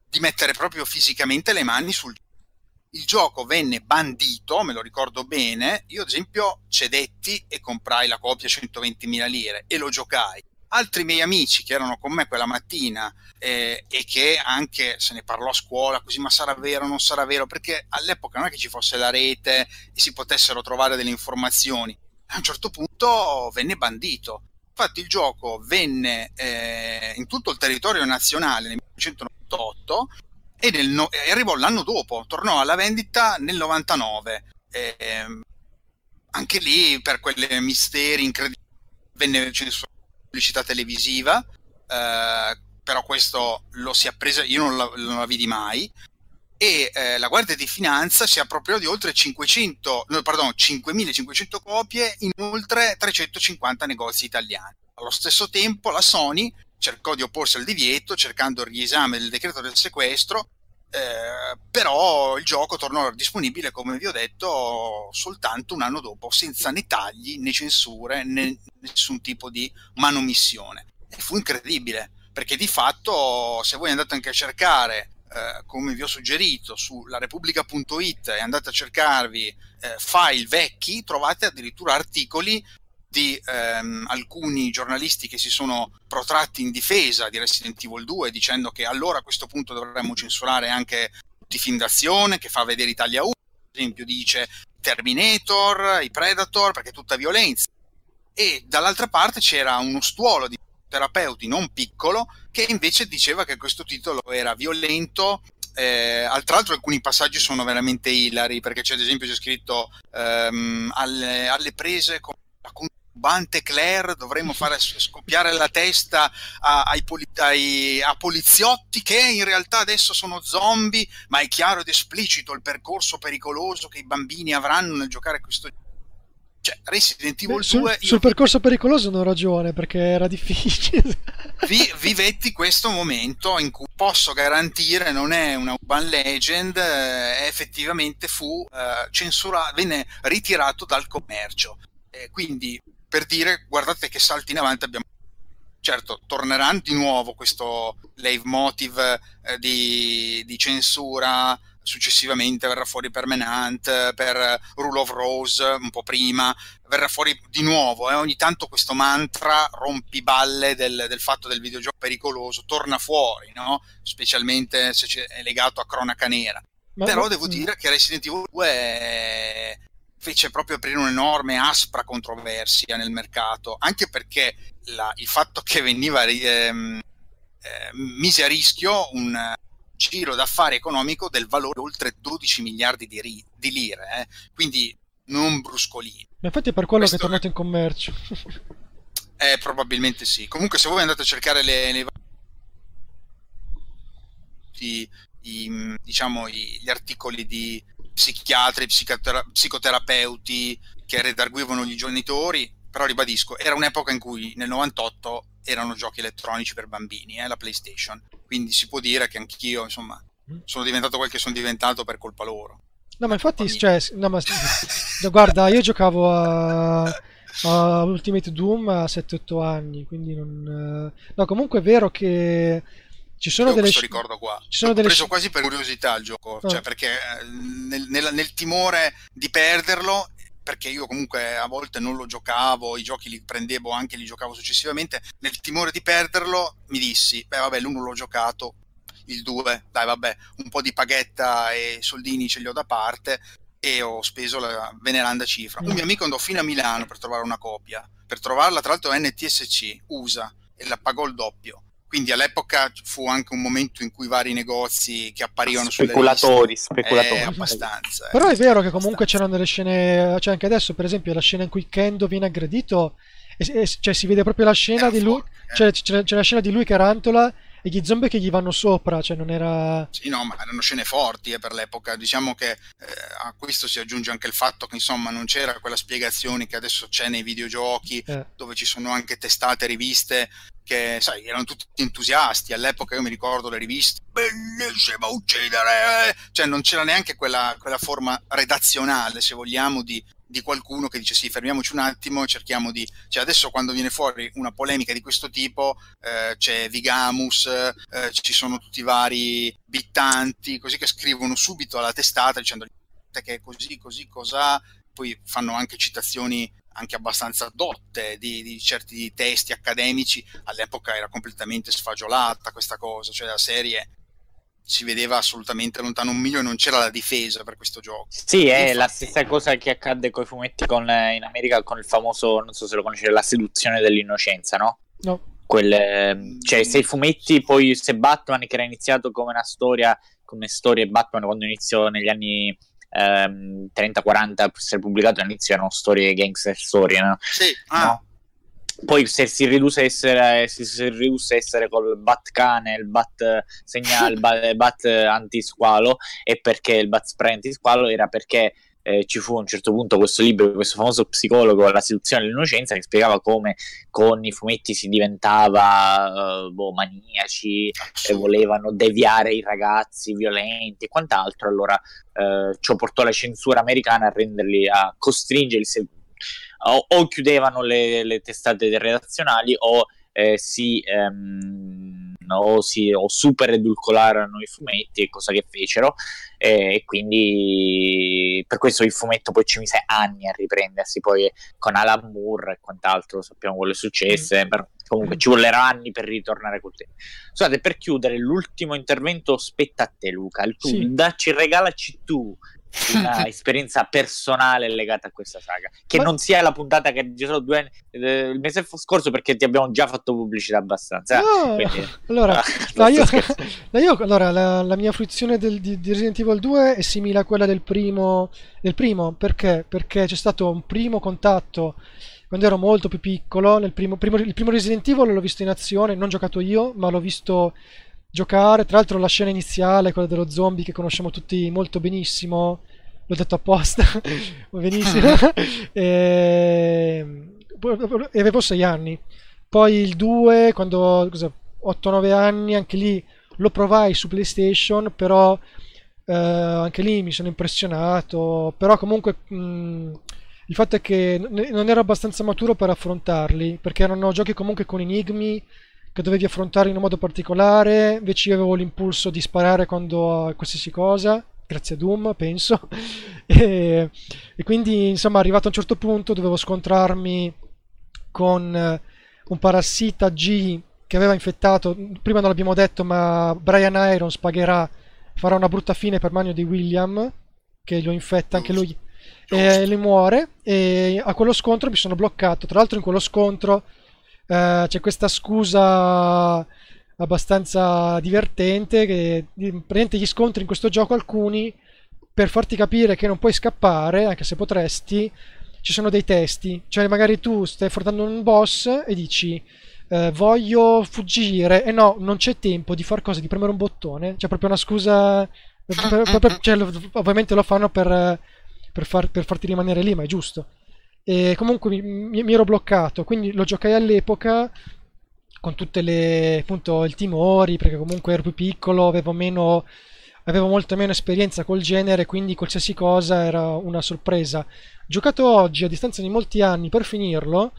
di mettere proprio fisicamente le mani sul gioco il gioco venne bandito, me lo ricordo bene, io ad esempio cedetti e comprai la copia 120.000 lire e lo giocai altri miei amici che erano con me quella mattina eh, e che anche se ne parlò a scuola così ma sarà vero non sarà vero? Perché all'epoca non è che ci fosse la rete e si potessero trovare delle informazioni. A un certo punto venne bandito. Infatti il gioco venne eh, in tutto il territorio nazionale nel 1998 e, no- arrivò l'anno dopo tornò alla vendita nel 99 eh, anche lì per quei misteri incredibili venne censurato pubblicità televisiva, eh, però questo lo si è preso, io non la, non la vidi mai, e eh, la Guardia di Finanza si appropriò di oltre 500, no, pardon, 5.500 copie in oltre 350 negozi italiani. Allo stesso tempo la Sony cercò di opporsi al divieto cercando il riesame del decreto del sequestro eh, però il gioco tornò disponibile, come vi ho detto, soltanto un anno dopo, senza né tagli né censure né nessun tipo di manomissione. E fu incredibile, perché di fatto, se voi andate anche a cercare, eh, come vi ho suggerito, su laRepubblica.it e andate a cercarvi eh, file vecchi, trovate addirittura articoli di ehm, alcuni giornalisti che si sono protratti in difesa di Resident Evil 2 dicendo che allora a questo punto dovremmo censurare anche tutti i film d'azione che fa vedere Italia 1, per esempio dice Terminator, i Predator, perché è tutta violenza. E dall'altra parte c'era uno stuolo di terapeuti non piccolo che invece diceva che questo titolo era violento eh, tra l'altro alcuni passaggi sono veramente ilari perché c'è ad esempio c'è scritto ehm, alle, alle, prese con la Bante Claire dovremmo fare scoppiare la testa a, ai, ai, a, poliziotti che in realtà adesso sono zombie, ma è chiaro ed esplicito il percorso pericoloso che i bambini avranno nel giocare questo gioco. Cioè, Resident Evil Beh, 2... Sul, sul percorso pericoloso non ho ragione, perché era difficile. [laughs] Vi, vivetti questo momento in cui posso garantire, non è una urban legend, eh, effettivamente fu eh, censurato, venne ritirato dal commercio. Eh, quindi per dire guardate che salti in avanti abbiamo certo torneranno di nuovo questo leitmotiv eh, di, di, censura successivamente verrà fuori Permanent per Rule of Rose un po' prima verrà fuori di nuovo eh, ogni tanto questo mantra rompiballe del, del fatto del videogioco pericoloso torna fuori no? specialmente se è legato a cronaca nera. Ma però devo dire che Resident Evil 2 è fece proprio aprire un'enorme aspra controversia nel mercato, anche perché la, il fatto che veniva ehm, eh, mise a rischio un, giro d'affari economico del valore oltre 12 miliardi di, ri- di lire, eh. quindi non bruscolini. Ma infatti è per quello Questo che è tornato in commercio. Eh, probabilmente sì. Comunque, se voi andate a cercare le, le i, i, diciamo, i, gli articoli di psichiatri, psicotera- psicoterapeuti che redarguivano gli genitori, però ribadisco, era un'epoca in cui nel 98 erano giochi elettronici per bambini, eh, la PlayStation. Quindi si può dire che anch'io, insomma, sono diventato quel che sono diventato per colpa loro. No, ma infatti, cioè, no, ma, guarda, io giocavo a, a Ultimate Doom a 7-8 anni, quindi non... No, comunque è vero che ci sono Io delle... questo ricordo qua. ci sono L'ho delle preso quasi per curiosità il gioco, Ah. cioè perché eh, nel, nel- nel timore di perderlo, perché io comunque a volte non lo giocavo, i giochi li prendevo anche, li giocavo successivamente, nel timore di perderlo mi dissi, beh vabbè, l'uno l'ho giocato, il 2, dai vabbè, un po' di paghetta e soldini ce li ho da parte e ho speso la veneranda cifra. Un mio amico andò fino a Milano per trovare una copia, per trovarla tra l'altro NTSC, USA, e la pagò il doppio. Quindi all'epoca fu anche un momento in cui vari negozi che apparivano Speculatori, sulle liste, speculatori. eh, abbastanza. eh. Però è vero che comunque c'erano delle scene, cioè anche adesso per esempio la scena in cui Kendo viene aggredito, e, e- cioè si vede proprio la scena Era di lui, eh. cioè c'è, c'è la scena di lui che rantola e gli zombie che gli vanno sopra, cioè non era... Sì, no, ma erano scene forti eh, per l'epoca. Diciamo che eh, a questo si aggiunge anche il fatto che insomma non c'era quella spiegazione che adesso c'è nei videogiochi, eh. dove ci sono anche testate, riviste che, sai, erano tutti entusiasti. All'epoca io mi ricordo le riviste, bellissima uccidere! Cioè non c'era neanche quella, quella forma redazionale, se vogliamo, di, di qualcuno che dice sì, fermiamoci un attimo, cerchiamo di... Cioè adesso quando viene fuori una polemica di questo tipo, eh, c'è Vigamus, eh, ci sono tutti i vari bittanti, così che scrivono subito alla testata dicendo che è così, così, cos'ha, poi fanno anche citazioni anche abbastanza dotte di, di certi testi accademici, all'epoca era completamente sfagiolata questa cosa, cioè la serie si vedeva assolutamente lontano un miglio e non c'era la difesa per questo gioco. Sì, è Infatti- la stessa cosa che accadde con i fumetti con, eh, in America con il famoso, non so se lo conoscete, la seduzione dell'innocenza, no? No. Quel, ehm, cioè, se i fumetti, poi se Batman, che era iniziato come una storia, come storie Batman quando iniziò negli anni ehm, 30-40 per essere pubblicato all'inizio erano storie gangster storie, no? Sì, ah, No. Poi se si riduce a essere, se si riduce a essere col bat cane, il bat segnale, il bat, [laughs] bat antisqualo, e perché il bat spray antisqualo era perché eh, ci fu a un certo punto questo libro, questo famoso psicologo, La seduzione dell'innocenza, che spiegava come con i fumetti si diventava eh, boh, maniaci, e volevano deviare i ragazzi violenti e quant'altro. Allora eh, ciò portò la censura americana a renderli, a costringerli, se- o, o chiudevano le, le testate redazionali o eh, si, ehm, o, si o super edulcolarono i fumetti, cosa che fecero, eh, e quindi per questo il fumetto poi ci mise anni a riprendersi, poi con Alan Moore e quant'altro sappiamo quello è successo, eh, però comunque ci vollero anni per ritornare col tema. Scusate, per chiudere l'ultimo intervento spetta a te Luca, il tu, Sì. dacci, regalaci tu una [laughs] esperienza personale legata a questa saga che Ma- non sia la puntata che ci sono due anni eh, il mese scorso perché ti abbiamo già fatto pubblicità abbastanza No, quindi- allora, Ah, no, [laughs] io, [laughs] no, io- allora, la, la mia fruizione del- di, di Resident Evil 2 è simile a quella del primo, del primo perché? Perché c'è stato un primo contatto quando ero molto più piccolo. Nel primo, primo- il primo Resident Evil l'ho visto in azione, non giocato io, ma l'ho visto giocare. Tra l'altro, la scena iniziale, quella dello zombie che conosciamo tutti molto benissimo, l'ho detto apposta, [laughs] benissimo. [laughs] e, e avevo 6 anni. Poi il 2, quando cosa, 8-9 anni, anche lì lo provai su PlayStation, però eh, anche lì mi sono impressionato. Però comunque mh, il fatto è che non ero abbastanza maturo per affrontarli, perché erano giochi comunque con enigmi che dovevi affrontare in un modo particolare, invece io avevo l'impulso di sparare quando a qualsiasi cosa, grazie a Doom, penso. [laughs] e, e quindi, insomma, arrivato a un certo punto dovevo scontrarmi con eh, un parassita G che aveva infettato, prima non l'abbiamo detto, ma Brian Irons pagherà, farà una brutta fine per mano di William, che lo infetta anche lui, e lui muore, e a quello scontro mi sono bloccato. Tra l'altro in quello scontro eh, c'è questa scusa abbastanza divertente. Che praticamente gli scontri in questo gioco alcuni per farti capire che non puoi scappare, anche se potresti, ci sono dei testi. Cioè, magari tu stai affrontando un boss e dici. Eh, voglio fuggire e no, non c'è tempo di far cosa, di premere un bottone. C'è proprio una scusa. Per, per, per, cioè, ovviamente lo fanno per, far, per farti rimanere lì, ma è giusto. E comunque mi, mi, ero bloccato, quindi lo giocai all'epoca con tutte le appunto i timori, perché comunque ero più piccolo, avevo meno avevo molto meno esperienza col genere, quindi qualsiasi cosa era una sorpresa. Giocato oggi, a distanza di molti anni, per finirlo,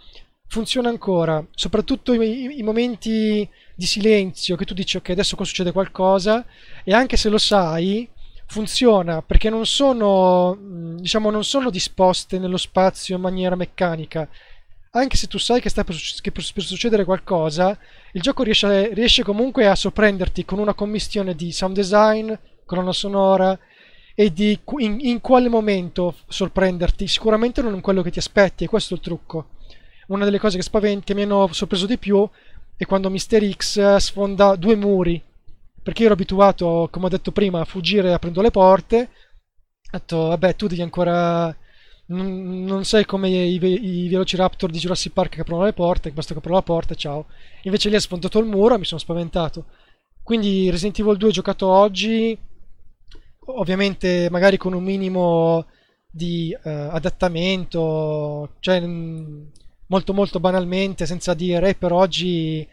funziona ancora, soprattutto i, i, momenti di silenzio che tu dici ok adesso qua succede qualcosa e anche se lo sai funziona perché non sono, diciamo, non sono disposte nello spazio in maniera meccanica. Anche se tu sai che sta per, che per succedere qualcosa, il gioco riesce, riesce comunque a sorprenderti con una commistione di sound design, colonna sonora e di in, in, quale momento sorprenderti. Sicuramente non in quello che ti aspetti, e questo è il trucco. Una delle cose che, spavent- che mi hanno sorpreso di più è quando Mr. X sfonda due muri perché io ero abituato, come ho detto prima, a fuggire aprendo le porte. Ho detto, vabbè, tu devi ancora... Non, non sei come i, i, Velociraptor di Jurassic Park che aprono le porte, basta che apro la porta, ciao. Invece lì ha sfondato il muro, mi sono spaventato. Quindi Resident Evil 2 giocato oggi, ovviamente magari con un minimo di uh, adattamento, cioè molto molto banalmente, senza dire, per oggi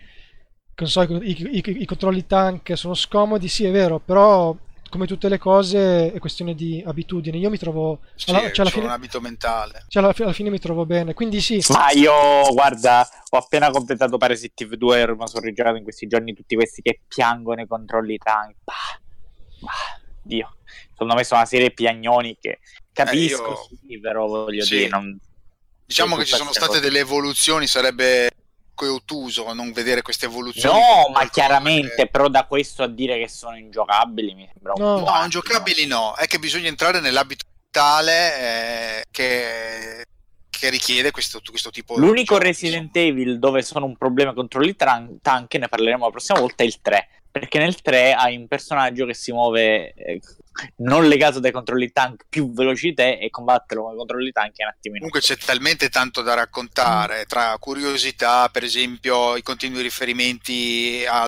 so, i, i, i, controlli tank sono scomodi, sì è vero, però come tutte le cose è questione di abitudine. Io mi trovo... Sì, alla, cioè alla fine, un abito mentale. Cioè alla, alla, fine mi trovo bene, quindi sì. Ma io, guarda, ho appena completato Parasitive 2 e mi sono rigirato in questi giorni tutti questi che piangono i controlli tank. Bah, bah, Dio. Secondo me sono una serie piagnoni che capisco, eh, io... sì, però voglio sì. dire... Non... Diciamo che ci sono state delle evoluzioni, sarebbe è ottuso non vedere queste evoluzioni. No, ma chiaramente, che... però da questo a dire che sono ingiocabili mi sembra un no. po'. No, ingiocabili no, è che bisogna entrare nell'abito tale eh, che, che, richiede questo, questo tipo di L'unico gioco, Resident insomma. Evil dove sono un problema contro i tank, ne parleremo la prossima volta, è il 3. Perché nel 3 hai un personaggio che si muove eh, non legato dai controlli tank più veloci di te e combatterlo con i controlli tank è un attimino. Comunque c'è talmente tanto da raccontare, mm. tra curiosità, per esempio i continui riferimenti a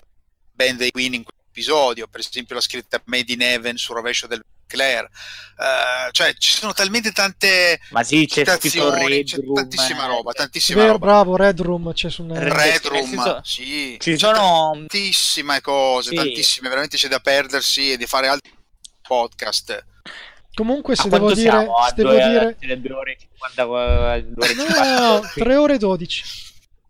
band dei Queen in questo episodio, per esempio la scritta Made in Heaven sul rovescio del Claire, uh, cioè ci sono talmente tante ma sì c'è, citazioni, c'è Room, tantissima eh, roba tantissima vero, roba bravo Red Room c'è su una... Red Room ci sono, sì, ci sono tantissime cose sì. tantissime veramente c'è da perdersi e di fare altri podcast. Comunque, se devo dire, se devo dire... 2 ore e 50, 2 ore 50 no, 3 ore e 12.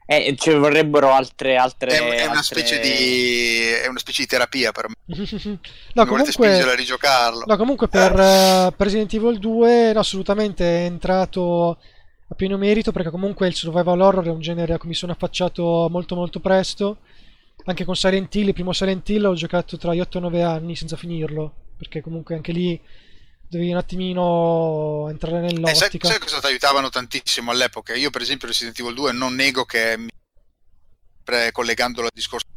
Eh, ci vorrebbero altre. altre è, è, una altre... Specie di, è una specie di terapia per me. [laughs] no, comunque, a rigiocarlo. No, comunque per, uh, Resident Evil 2 no, assolutamente è entrato a pieno merito perché comunque il survival horror è un genere a cui mi sono affacciato molto molto presto. Anche con Silent Hill, il primo Silent Hill ho giocato tra gli 8 e 9 anni senza finirlo perché comunque anche lì devi un attimino entrare nell'ottica. Eh, sai, sai cosa ti aiutavano tantissimo all'epoca? Io per esempio Resident Evil 2 non nego che pre- collegandolo al discorso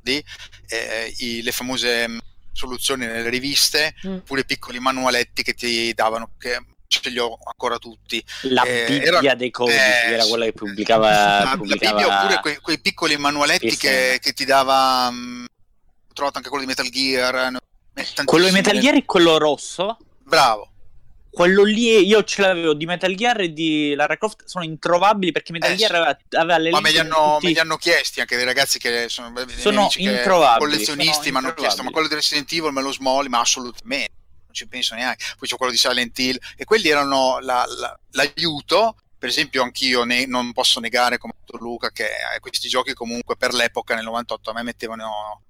di eh, i, le famose mm, soluzioni nelle riviste, mm. pure piccoli manualetti che ti davano che ce li ho ancora tutti. La eh, Bibbia era, dei codici eh, era quella che pubblicava. La, pubblicava... la Bibbia oppure quei, quei piccoli manualetti che, che, ti dava. Mh, mm, ho trovato anche quello di Metal Gear. Quello di Metal Gear è quello rosso? Bravo. Quello lì io ce l'avevo di Metal Gear e di Lara Croft sono introvabili perché Metal eh, Gear aveva, aveva le Ma me li, hanno, tutti... me li hanno chiesti anche dei ragazzi che sono, sono introvabili. collezionisti mi hanno chiesto ma quello di Resident Evil me lo smolli? Ma assolutamente, non ci penso neanche. Poi c'è quello di Silent Hill e quelli erano la, la, l'aiuto per esempio anch'io ne, non posso negare come Luca che questi giochi comunque per l'epoca nel 98 a me mettevano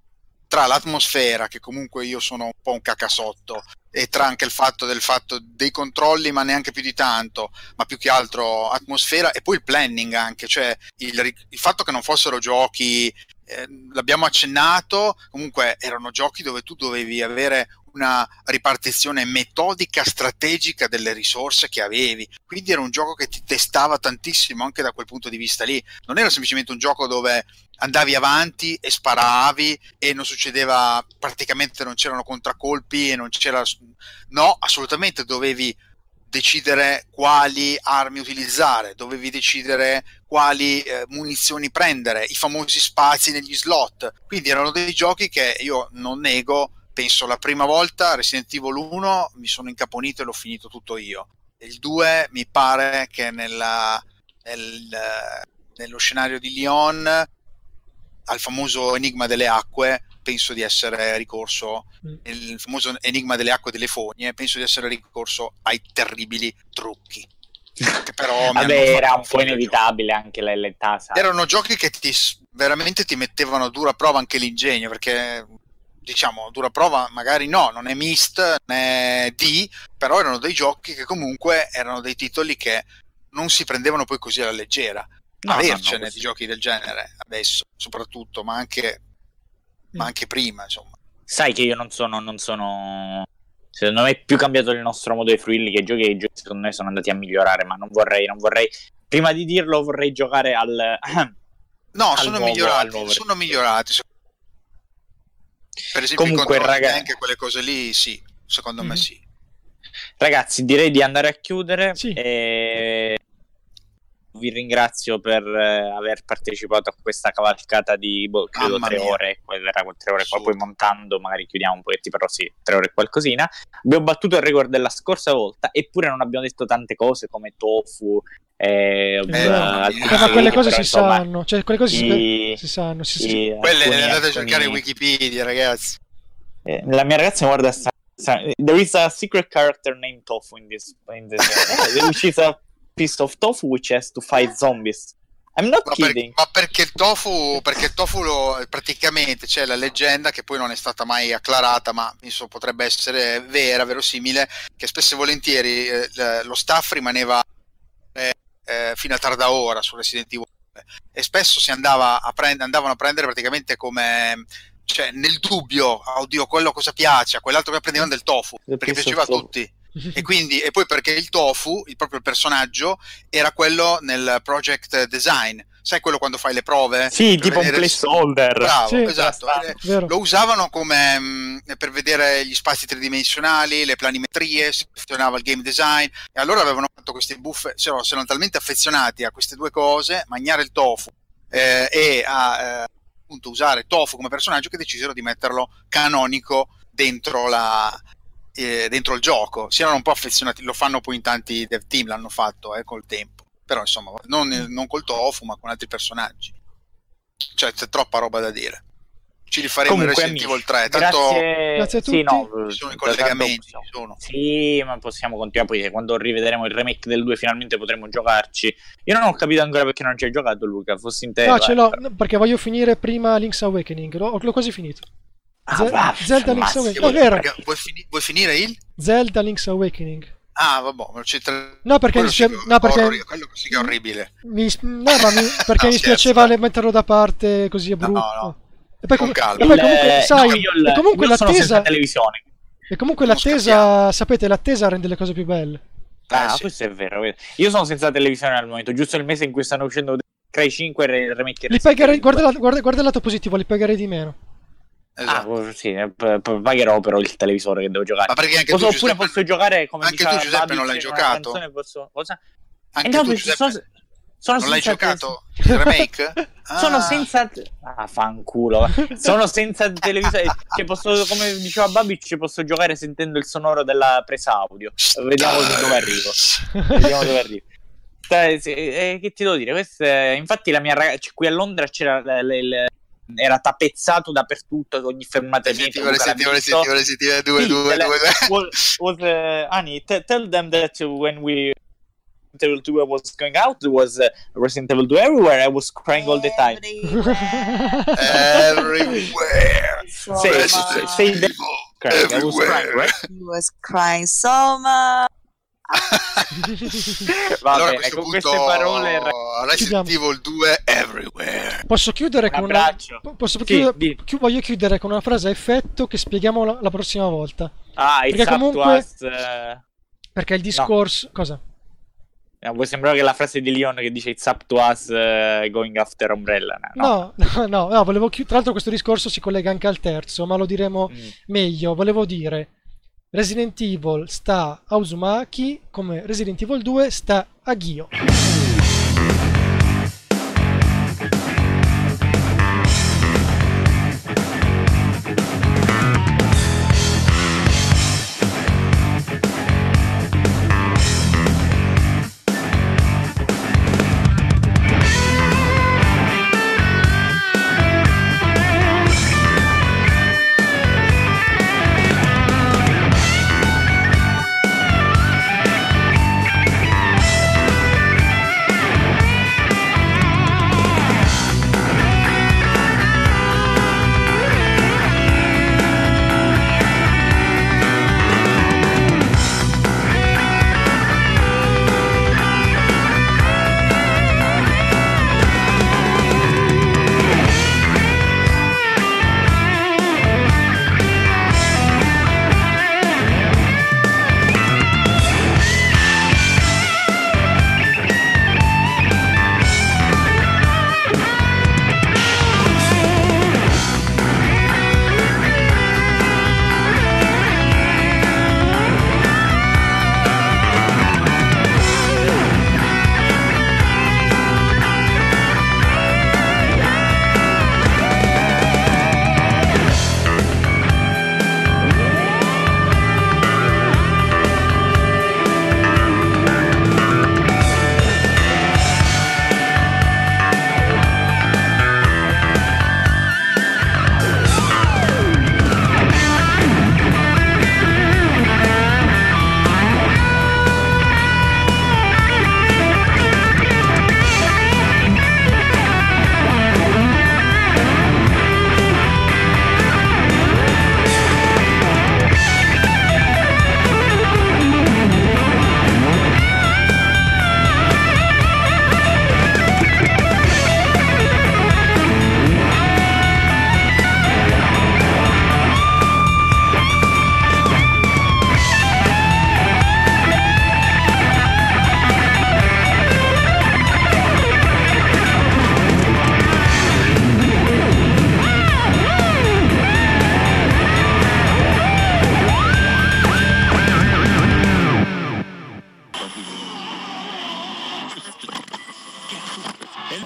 tra l'atmosfera, che comunque io sono un po' un cacasotto, e tra anche il fatto del fatto dei controlli, ma neanche più di tanto, ma più che altro atmosfera e poi il planning anche, cioè il, il fatto che non fossero giochi, eh, l'abbiamo accennato, comunque erano giochi dove tu dovevi avere una ripartizione metodica, strategica delle risorse che avevi. Quindi era un gioco che ti testava tantissimo anche da quel punto di vista lì. Non era semplicemente un gioco dove andavi avanti e sparavi e non succedeva praticamente non c'erano contraccolpi e non c'era no assolutamente dovevi decidere quali armi utilizzare dovevi decidere quali eh, munizioni prendere i famosi spazi negli slot. Quindi erano dei giochi che io non nego penso la prima volta Resident Evil 1 mi sono incaponito e l'ho finito tutto io. Il 2 mi pare che nella, nel, nello scenario di Lyon al famoso enigma delle acque penso di essere ricorso mm. il famoso enigma delle acque delle fogne penso di essere ricorso ai terribili trucchi. [laughs] Che però Vabbè, era un po' inevitabile anche l'età erano giochi che ti, veramente ti mettevano a dura prova anche l'ingegno perché diciamo dura prova magari no non è Mist né D però erano dei giochi che comunque erano dei titoli che non si prendevano poi così alla leggera no, avercene no, no, di giochi del genere adesso soprattutto ma anche, mm. ma anche prima insomma sai che io non sono, non sono secondo me è più cambiato il nostro modo di fruirli che i giochi i giochi secondo me sono andati a migliorare ma non vorrei, non vorrei prima di dirlo vorrei giocare al [clears throat] no al sono, nuovo, migliorati, sono migliorati per esempio, Comunque, ragazzi, anche quelle cose lì, sì, secondo mm-hmm. me sì. Ragazzi, direi di andare a chiudere. Sì. E vi ringrazio per eh, aver partecipato a questa cavalcata di boh, credo Mamma tre mia. ore, era tre ore, poi, poi montando magari chiudiamo un pochettino, però sì, tre ore e qualcosina. Abbiamo battuto il record della scorsa volta, eppure non abbiamo detto tante cose come tofu. Eh, eh, ma quelle cose si insomma, sanno, cioè quelle cose i, si, si, sanno. Si, i, quelle le andate a cercare in Wikipedia, ragazzi. Eh, la mia ragazza guarda sta, sta, There is a secret character named Tofu in this, in this which is a piece of tofu which has to fight zombies. I'm not ma kidding. Per, ma perché il tofu, perché il tofu lo, praticamente c'è la leggenda che poi non è stata mai acclarata, ma penso potrebbe essere vera, verosimile, che spesso e volentieri eh, lo staff rimaneva eh, eh, fino a tarda ora su Resident Evil e spesso si andava a prend- andavano a prendere praticamente come cioè nel dubbio, oddio, quello cosa piace, a quell'altro che prendevano del tofu, perché piaceva a tutti [laughs] e quindi e poi perché il tofu, il proprio personaggio, era quello nel project design. Sai quello quando fai le prove? Sì, tipo un placeholder. Bravo, sì, esatto. Eh, lo usavano come mh, mm, per vedere gli spazi tridimensionali, le planimetrie, si funzionava il game design e allora avevano fatto queste buffe, cioè, si erano talmente affezionati a queste due cose, mangiare il tofu eh, e a eh, appunto usare tofu come personaggio che decisero di metterlo canonico dentro la, eh, dentro il gioco. Si erano un po' affezionati, lo fanno poi in tanti dev team, l'hanno fatto eh, col tempo. Però insomma, non, non col tofu, ma con altri personaggi. Cioè, c'è troppa roba da dire. Ci rifaremo Comunque, in Resident Evil 3. Tanto grazie, grazie a tutti. Sì, no, ci sono i collegamenti. Ci sono. Sì, ma possiamo continuare. Poi quando rivedremo il remake del 2, finalmente potremo giocarci. Io non ho capito ancora perché non ci hai giocato, Luca. Fossi in te. No, ce l'ho perché voglio finire prima Link's Awakening. L'ho, l'ho quasi finito. Ah, Zelda Link's Awakening. Vuoi, vuoi, fini- vuoi, finire il? Zelda Link's Awakening. Ah, vabbè, c'è tre... No, perché mi sì no, perché quello sì che è orribile. Mi, no, ma mi, [laughs] perché no, mi spiaceva metterlo da parte così è brutto. No, no. E poi, com- e poi comunque, il, sai, no, e comunque l'attesa televisione. E comunque l'attesa, sapete, l'attesa rende le cose più belle. Ah, eh, sì. questo è vero. Io sono senza televisione al momento, giusto il mese in cui stanno uscendo Cry 5 e remake. Li pagherei, guarda, guarda, guarda il lato positivo, li pagherei di meno. Esatto. Ah, sì, eh, pagherò però il televisore che devo giocare. Ma perché anche posso, tu, Giuseppe, posso giocare come anche tu Giuseppe non l'hai giocato? Posso... Cosa? Anche eh no, tu Giuseppe sono, sono non l'hai giocato? [laughs] Il remake? Ah. [laughs] Sono senza ah, fanculo. Sono senza televisore. Cioè, posso, come diceva Babic, posso giocare sentendo il sonoro della presa audio. Vediamo dove arrivo. Vediamo dove arrivo. Eh, che ti devo dire? Questa, infatti, la mia ragazza, cioè, qui a Londra c'era le, le, era tappezzato dappertutto ogni fermata Resident Evil Resident Evil 2 2 2 was, was uh, Annie t- tell them that when we Resident Evil 2 was going out there was uh, Resident Evil 2 everywhere I was crying all the time. Everywhere. [laughs] Say, say that. Crying. I was crying right? He was crying so much Va allora, bene, con queste parole Resident Evil 2 everywhere. Posso chiudere un con una posso sì, chiudere... Chi... voglio chiudere con una frase a effetto che spieghiamo la, la prossima volta. Ah, perché comunque us, uh... perché il discorso no. cosa? No, sembrare che la frase di Leon che dice It's up to us uh, going after Umbrella. No, [laughs] no, no, no volevo chi... tra l'altro questo discorso si collega anche al terzo, ma lo diremo mm. meglio. Volevo dire Resident Evil sta a Uzumaki, come Resident Evil 2 sta a Ghio.